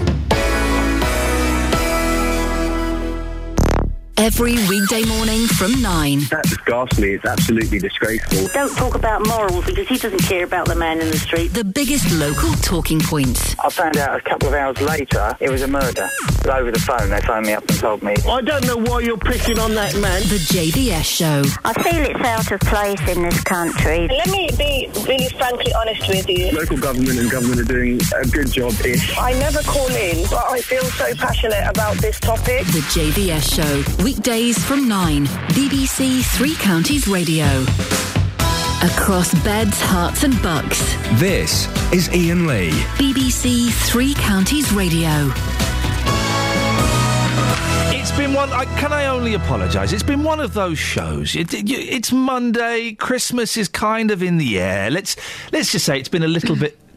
Every weekday morning from 9. That's ghastly. It's absolutely disgraceful. Don't talk about morals because he doesn't care about the man in the street. The biggest local talking points. I found out a couple of hours later it was a murder. But over the phone, they phoned me up and told me. I don't know why you're picking on that man. The JVS Show. I feel it's out of place in this country. Let me be really frankly honest with you. Local government and government are doing a good job-ish. I never call in, but I feel so passionate about this topic. The JVS Show. Weekdays from 9. BBC Three Counties Radio. Across beds, Herts, and bucks. This is Iain Lee. BBC Three Counties Radio. It's been one. I, can I only apologise? It's been one of those shows. It, it, it's Monday. Christmas is kind of in the air. Let's let's just say it's been a little bit. <laughs>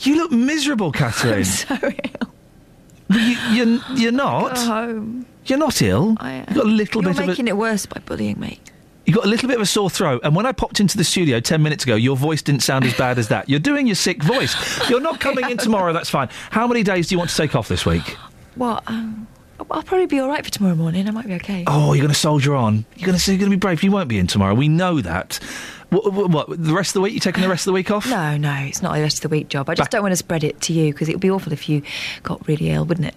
You look miserable, Catherine. I'm sorry. You, you're, you're not. Go home. You're not ill. I am. You've got a little You're bit of a. making it worse by bullying me. You got a little bit of a sore throat, and when I popped into the studio ten minutes ago, your voice didn't sound as bad as that. You're doing your sick voice. You're not coming in tomorrow. That's fine. How many days do you want to take off this week? Well, Um, I'll probably be all right for tomorrow morning. I might be okay. Oh, you're going to soldier on. You're going to you're going to be brave. You won't be in tomorrow. We know that. What, what, what? The rest of the week? You're taking the rest of the week off? No, no, it's not a rest of the week job. I just Back- don't want to spread it to you because it would be awful if you got really ill, wouldn't it?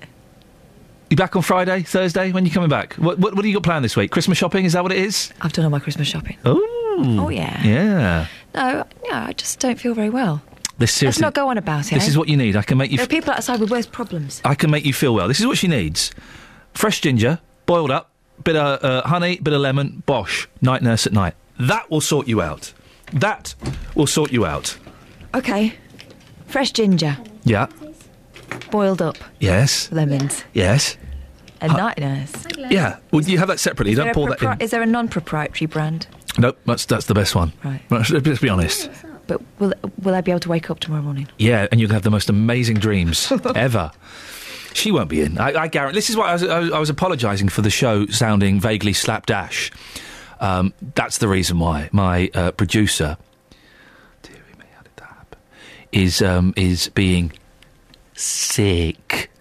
You back on Friday, Thursday? When you coming back? What, what, what do you got planned this week? Christmas shopping? Is that what it is? I've done all my Christmas shopping. Oh. Oh, yeah. Yeah. No, no, I just don't feel very well. This Let's not go on about it. This eh? is what you need. I can make you. There are F- people outside with worse problems. I can make you feel well. This is what she needs: fresh ginger, boiled up, bit of uh, honey, bit of lemon. Bosh. Night nurse at night. That will sort you out. That will sort you out. Okay. Fresh ginger, Yeah. Boiled up, Yes. lemons, Yes. and night nurse. Yeah. Well, you have that separately. Is Don't there a pour that in. Is there a non-proprietary brand? Nope. That's that's the best one. Right. Let's, <laughs> let's be honest. But will will I be able to wake up tomorrow morning? Yeah, and you'll have the most amazing dreams <laughs> ever. She won't be in. I, I guarantee. This is why I was, I was, I was apologising for the show sounding vaguely slapdash. Um, that's the reason why my uh, producer, dearie me, how did that happen? Is um, is being sick.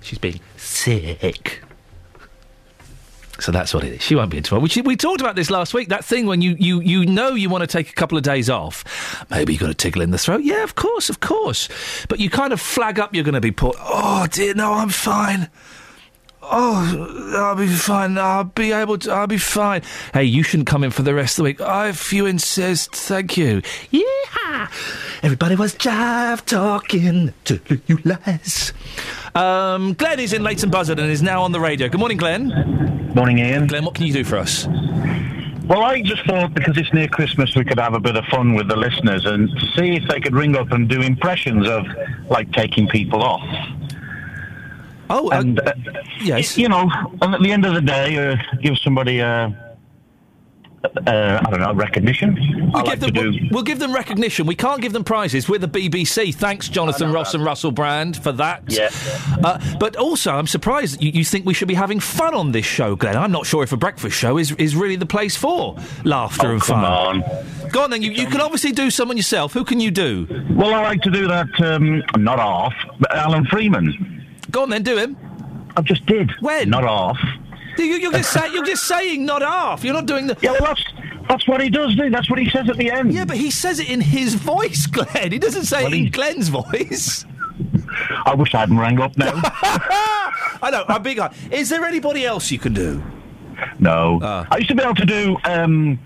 She's being sick. So that's what it is. She won't be in tomorrow. We, we talked about this last week. That thing when you, you, you know you want to take a couple of days off. Maybe you've got a tickle in the throat. Yeah, of course, of course. But you kind of flag up you're going to be put. Oh, dear, no, I'm fine. Oh, I'll be fine. I'll be able to. I'll be fine. Hey, you shouldn't come in for the rest of the week. If you insist, thank you. Yeah. Everybody was jive talking to you lies. Um, Glenn is in Leighton Buzzard and is now on the radio. Good morning, Glenn. Morning, Iain. Glenn, what can you do for us? Well, I just thought because it's near Christmas, we could have a bit of fun with the listeners and see if they could ring up and do impressions of like taking people off. Oh, and uh, yes, you know, and at the end of the day, uh, give somebody a. Uh, I don't know, recognition. We'll like give, them, we'll, we'll give them recognition. We can't give them prizes. We're the BBC. Thanks, Jonathan Ross and Russell Brand, for that. Yeah. Uh, but also, I'm surprised that you, you think we should be having fun on this show, Glenn. I'm not sure if a breakfast show is, is really the place for laughter Oh, and come fun. on. Go on then. You, you can obviously do someone yourself. Who can you do? Well, I like to do that. Um, not half, but Alan Freeman. Go on then. Do him. I just did. When? Not half. You, you're, just <laughs> say, you're just saying not half. You're not doing the. Yeah, well, that's that's what he does do. That's what he says at the end. Yeah, but he says it in his voice, Glenn. He doesn't say it in Glenn's voice. I wish I hadn't rang up now. <laughs> I know. I'm big. on- Is there anybody else you can do? No. Ah. I used to be able to do um,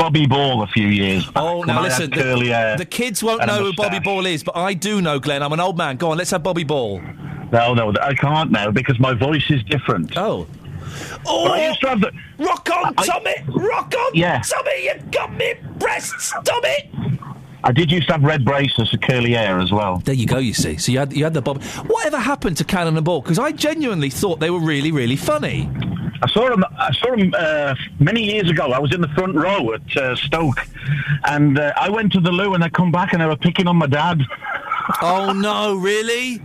Bobby Ball a few years back. Oh, now listen. The, hair uh, the kids won't know who Bobby. Ball is, but I do know, Glenn. I'm an old man. Go on, let's have Bobby Ball. No, no, I can't now because my voice is different. Oh. Oh, I used to oh, have the. Rock on, I- Tommy! Rock on, Yeah. Tommy! You got me breasts, Tommy! I did used to have red braces for curly hair as well. There you go. You see, so you had you had the Bob. Whatever happened to Cannon and Ball? Because I genuinely thought they were really, really funny. I saw him. I saw him uh, many years ago. I was in the front row at uh, Stoke, and uh, I went to the loo, and I come back, and they were picking on my dad. <laughs> Oh no, really?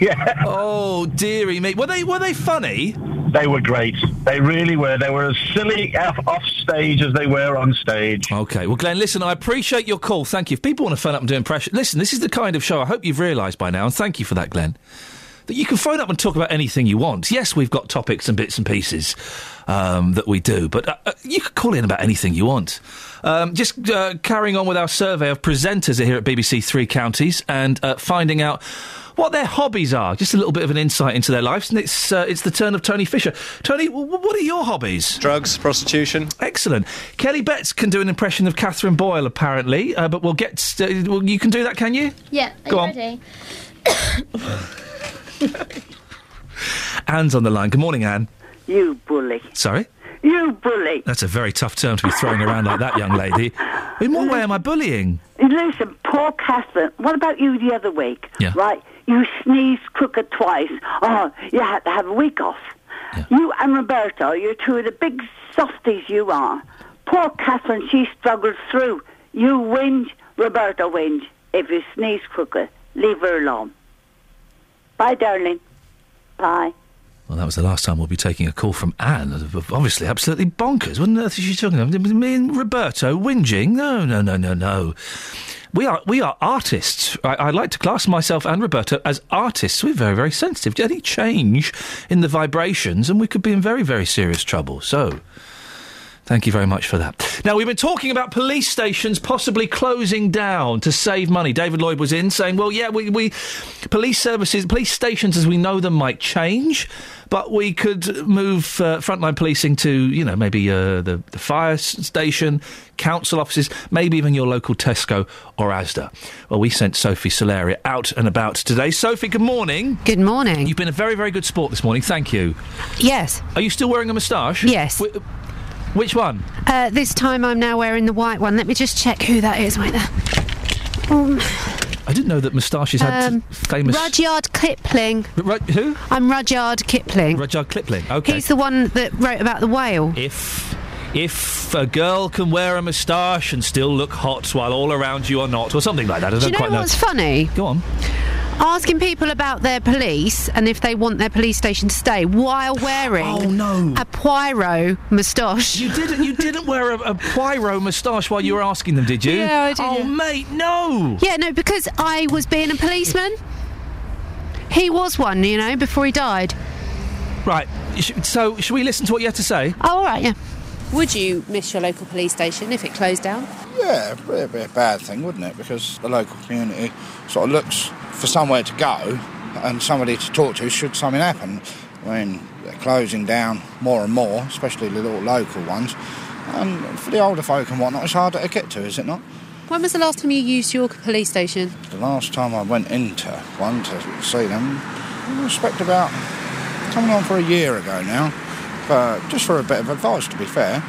Yeah. Oh dearie me. Were they were they funny? They were great. They really were. They were as silly off, off stage as they were on stage. Okay. Well, Glenn, listen, I appreciate your call. Thank you. If people want to phone up and do impressions, listen, this is the kind of show I hope you've realised by now, and thank you for that, Glenn. That you can phone up and talk about anything you want. Yes, we've got topics and bits and pieces um, that we do, but uh, uh, you can call in about anything you want. Um, just uh, carrying on with our survey of presenters here at BBC Three Counties and uh, finding out what their hobbies are. Just a little bit of an insight into their lives. And it's uh, it's the turn of Tony Fisher. Tony, w- w- what are your hobbies? Drugs, prostitution. Excellent. Kelly Betts can do an impression of Catherine Boyle, apparently, uh, but we'll get. St- well, you can do that, can you? Yeah, are Go you on. <coughs> <coughs> <coughs> <laughs> Anne's on the line. Good morning, Anne. You bully. Sorry? You bully. That's a very tough term to be throwing around like that, young lady. In what way am I bullying? Listen, poor Catherine. What about you the other week? Yeah. Right? You sneezed crooked twice. Oh, you had to have a week off. You and Roberto, you're two of the big softies you are. Poor Catherine, she struggled through. You whinge, Roberto whinge. If you sneeze crooked, leave her alone. Bye, darling. Bye. Well, that was the last time we'll be taking a call from Anne. Obviously, absolutely bonkers. What on earth is she talking about? Me and Roberto whinging? No, no, no, no, no. We are we are artists. I, I like to class myself and Roberto as artists. We're very very sensitive any change in the vibrations, and we could be in very very serious trouble. So. Thank you very much for that. Now, we've been talking about police stations possibly closing down to save money. David Lloyd was in saying, well, yeah, we, we police services, police stations as we know them might change, but we could move uh, frontline policing to, you know, maybe uh, the, the fire station, council offices, maybe even your local Tesco or Asda. Well, we sent Sophie Solaria out and about today. Sophie, good morning. Good morning. You've been a very, very good sport this morning. Thank you. Yes. Are you still wearing a moustache? Yes. Wh- which one? Uh, this time I'm now wearing the white one. Let me just check who that is. Wait there. Um, I didn't know that moustaches had um, famous. Rudyard Kipling. Ru- who? I'm Rudyard Kipling. Rudyard Kipling. Okay. He's the one that wrote about the whale. If if a girl can wear a moustache and still look hot while all around you are not, or something like that. I don't Do you know quite know. what's funny? Go on. Asking people about their police and if they want their police station to stay while wearing Oh, no. a Poirot moustache. You didn't. You didn't wear a, a Poirot moustache while you were asking them, did you? Yeah, I did, Oh, yeah. mate, no. Yeah, no, because I was being a policeman. He was one, you know, before he died. Right. So, should we listen to what you had to say? Oh, all right, yeah. Would you miss your local police station if it closed down? Yeah, it'd be a bad thing, wouldn't it? Because the local community sort of looks for somewhere to go and somebody to talk to should something happen. I mean, they're closing down more and more, especially the little local ones. And for the older folk and whatnot, it's harder to get to, is it not? When was the last time you used your police station? The last time I went into one to see them, I expect about coming on for a year ago now, but just for a bit of advice, to be fair.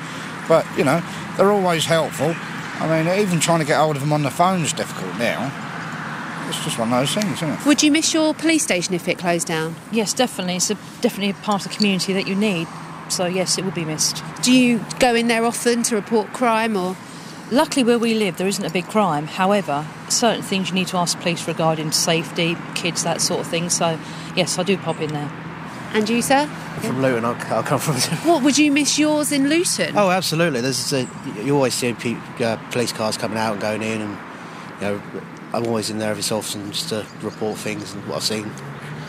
But you know, they're always helpful. I mean, even trying to get hold of them on the phone is difficult now. It's just one of those things, isn't it? Would you miss your police station if it closed down? Yes, definitely. It's a, definitely a part of the community that you need. So yes, it would be missed. Do you go in there often to report crime or? Luckily, where we live, there isn't a big crime. However, certain things you need to ask police regarding safety, kids, that sort of thing. So, yes, I do pop in there. And you, sir? From Luton, I'll, I'll come from. What would you miss yours in Luton? oh, absolutely. There's a, you always see pe- uh, police cars coming out and going in, and you know, I'm always in there every so often just to report things and what I've seen.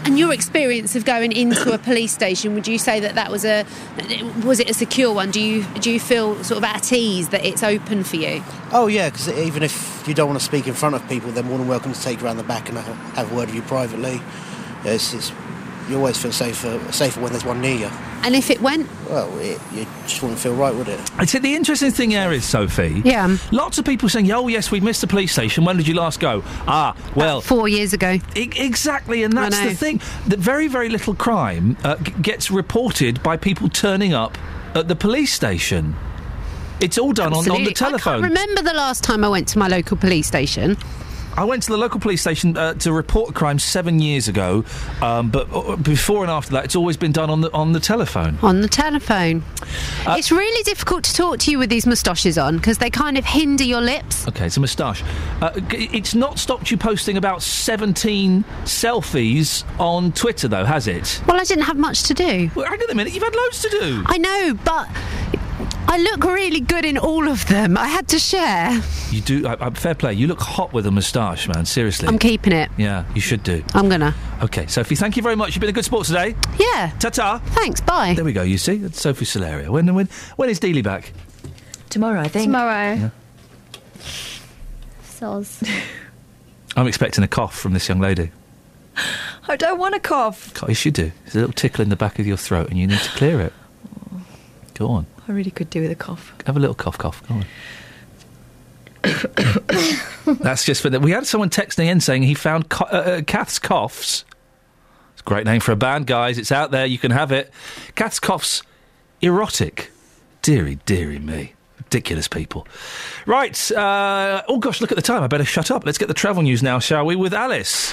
And your experience of going into a police station, would you say that that was a was it a secure one? Do you do you feel sort of at ease that it's open for you? Oh yeah, because even if you don't want to speak in front of people, they're more than welcome to take you around the back and have, have a word with you privately. It's, it's, you always feel safer safer when there's one near you. And if it went, Well, it, you just wouldn't feel right, would it? I think the interesting thing here is, Sophie. Yeah. Lots of people saying, "Oh yes, we missed the police station. When did you last go?" Ah, well, four years ago. E- exactly, and that's the thing. That very, very little crime uh, g- gets reported by people turning up at the police station. It's all done on, on the telephone. I can't remember the last time I went to my local police station. I went to the local police station uh, to report a crime seven years ago, um, but uh, before and after that, it's always been done on the on the telephone. On the telephone. Uh, it's really difficult to talk to you with these moustaches on because they kind of hinder your lips. Okay, it's a moustache. Uh, it's not stopped you posting about 17 selfies on Twitter, though, has it? Well, I didn't have much to do. Well, hang on a minute, you've had loads to do. I know, but I look really good in all of them. I had to share. You do. Uh, uh, fair play. You look hot with a moustache, man. Seriously. I'm keeping it. Yeah, you should do. I'm gonna. Okay, Sophie, thank you very much. You've been a good sport today. Yeah. Ta ta. Thanks. Bye. There we go. You see, that's Sophie Solaria. When when when is Dealey back? Tomorrow, I think. Tomorrow. Yeah. Soz. <laughs> I'm expecting a cough from this young lady. I don't want a cough. God, Yes, you do. There's a little tickle in the back of your throat, and you need to clear it. Go on. I really could do with a cough. Have a little cough, cough. Go on. <coughs> That's just for that. We had someone texting in saying he found co- uh, uh, Kath's coughs. It's a great name for a band, guys. It's out there. You can have it. Kath's coughs, erotic. Deary, deary me. Ridiculous people. Right. Uh, oh gosh, look at the time. I better shut up. Let's get the travel news now, shall we? With Alice.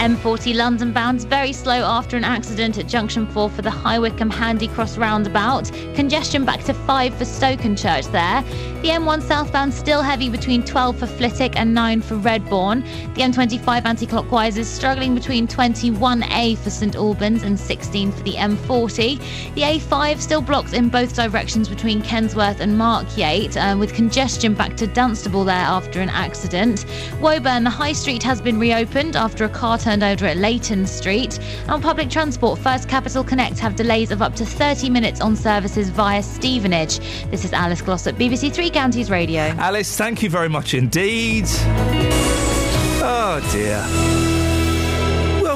M40 London bound's very slow after an accident at junction 4 for the High Wycombe Handy Cross roundabout. Congestion back to 5 for Stokenchurch there. The M1 southbound still heavy between 12 for Flitwick and 9 for Redbourn. The M25 anti-clockwise is struggling between 21A for St Albans and 16 for the M40. The A5 still blocked in both directions between Kensworth and Markyate, uh, with congestion back to Dunstable there after an accident. Woburn, the High Street has been reopened after a car turned over at Leighton Street. On public transport, First Capital Connect have delays of up to 30 minutes on services via Stevenage. This is Alice Glossop BBC Three Counties Radio. Alice, thank you very much indeed. Oh dear.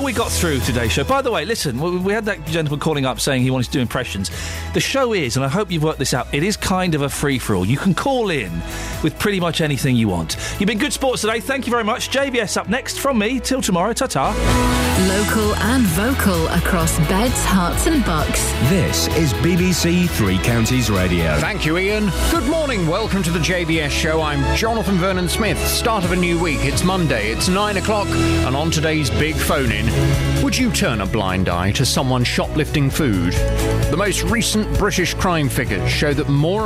Well, we got through today's show. By the way, listen, we we had that gentleman calling up saying he wanted to do impressions. The show is, and I hope you've worked this out, it is kind of a free for all. You can call in with pretty much anything you want. You've been good sports today. Thank you very much. JVS up next from me. Till tomorrow. Ta ta. Local and vocal across beds, Herts, and bucks. This is BBC Three Counties Radio. Thank you, Iain. Good morning. Welcome to the JVS show. I'm Jonathan Vernon Smith. Start of a new week. It's Monday. It's nine o'clock. And on today's big phone in, would you turn a blind eye to someone shoplifting food? The most recent British crime figures show that more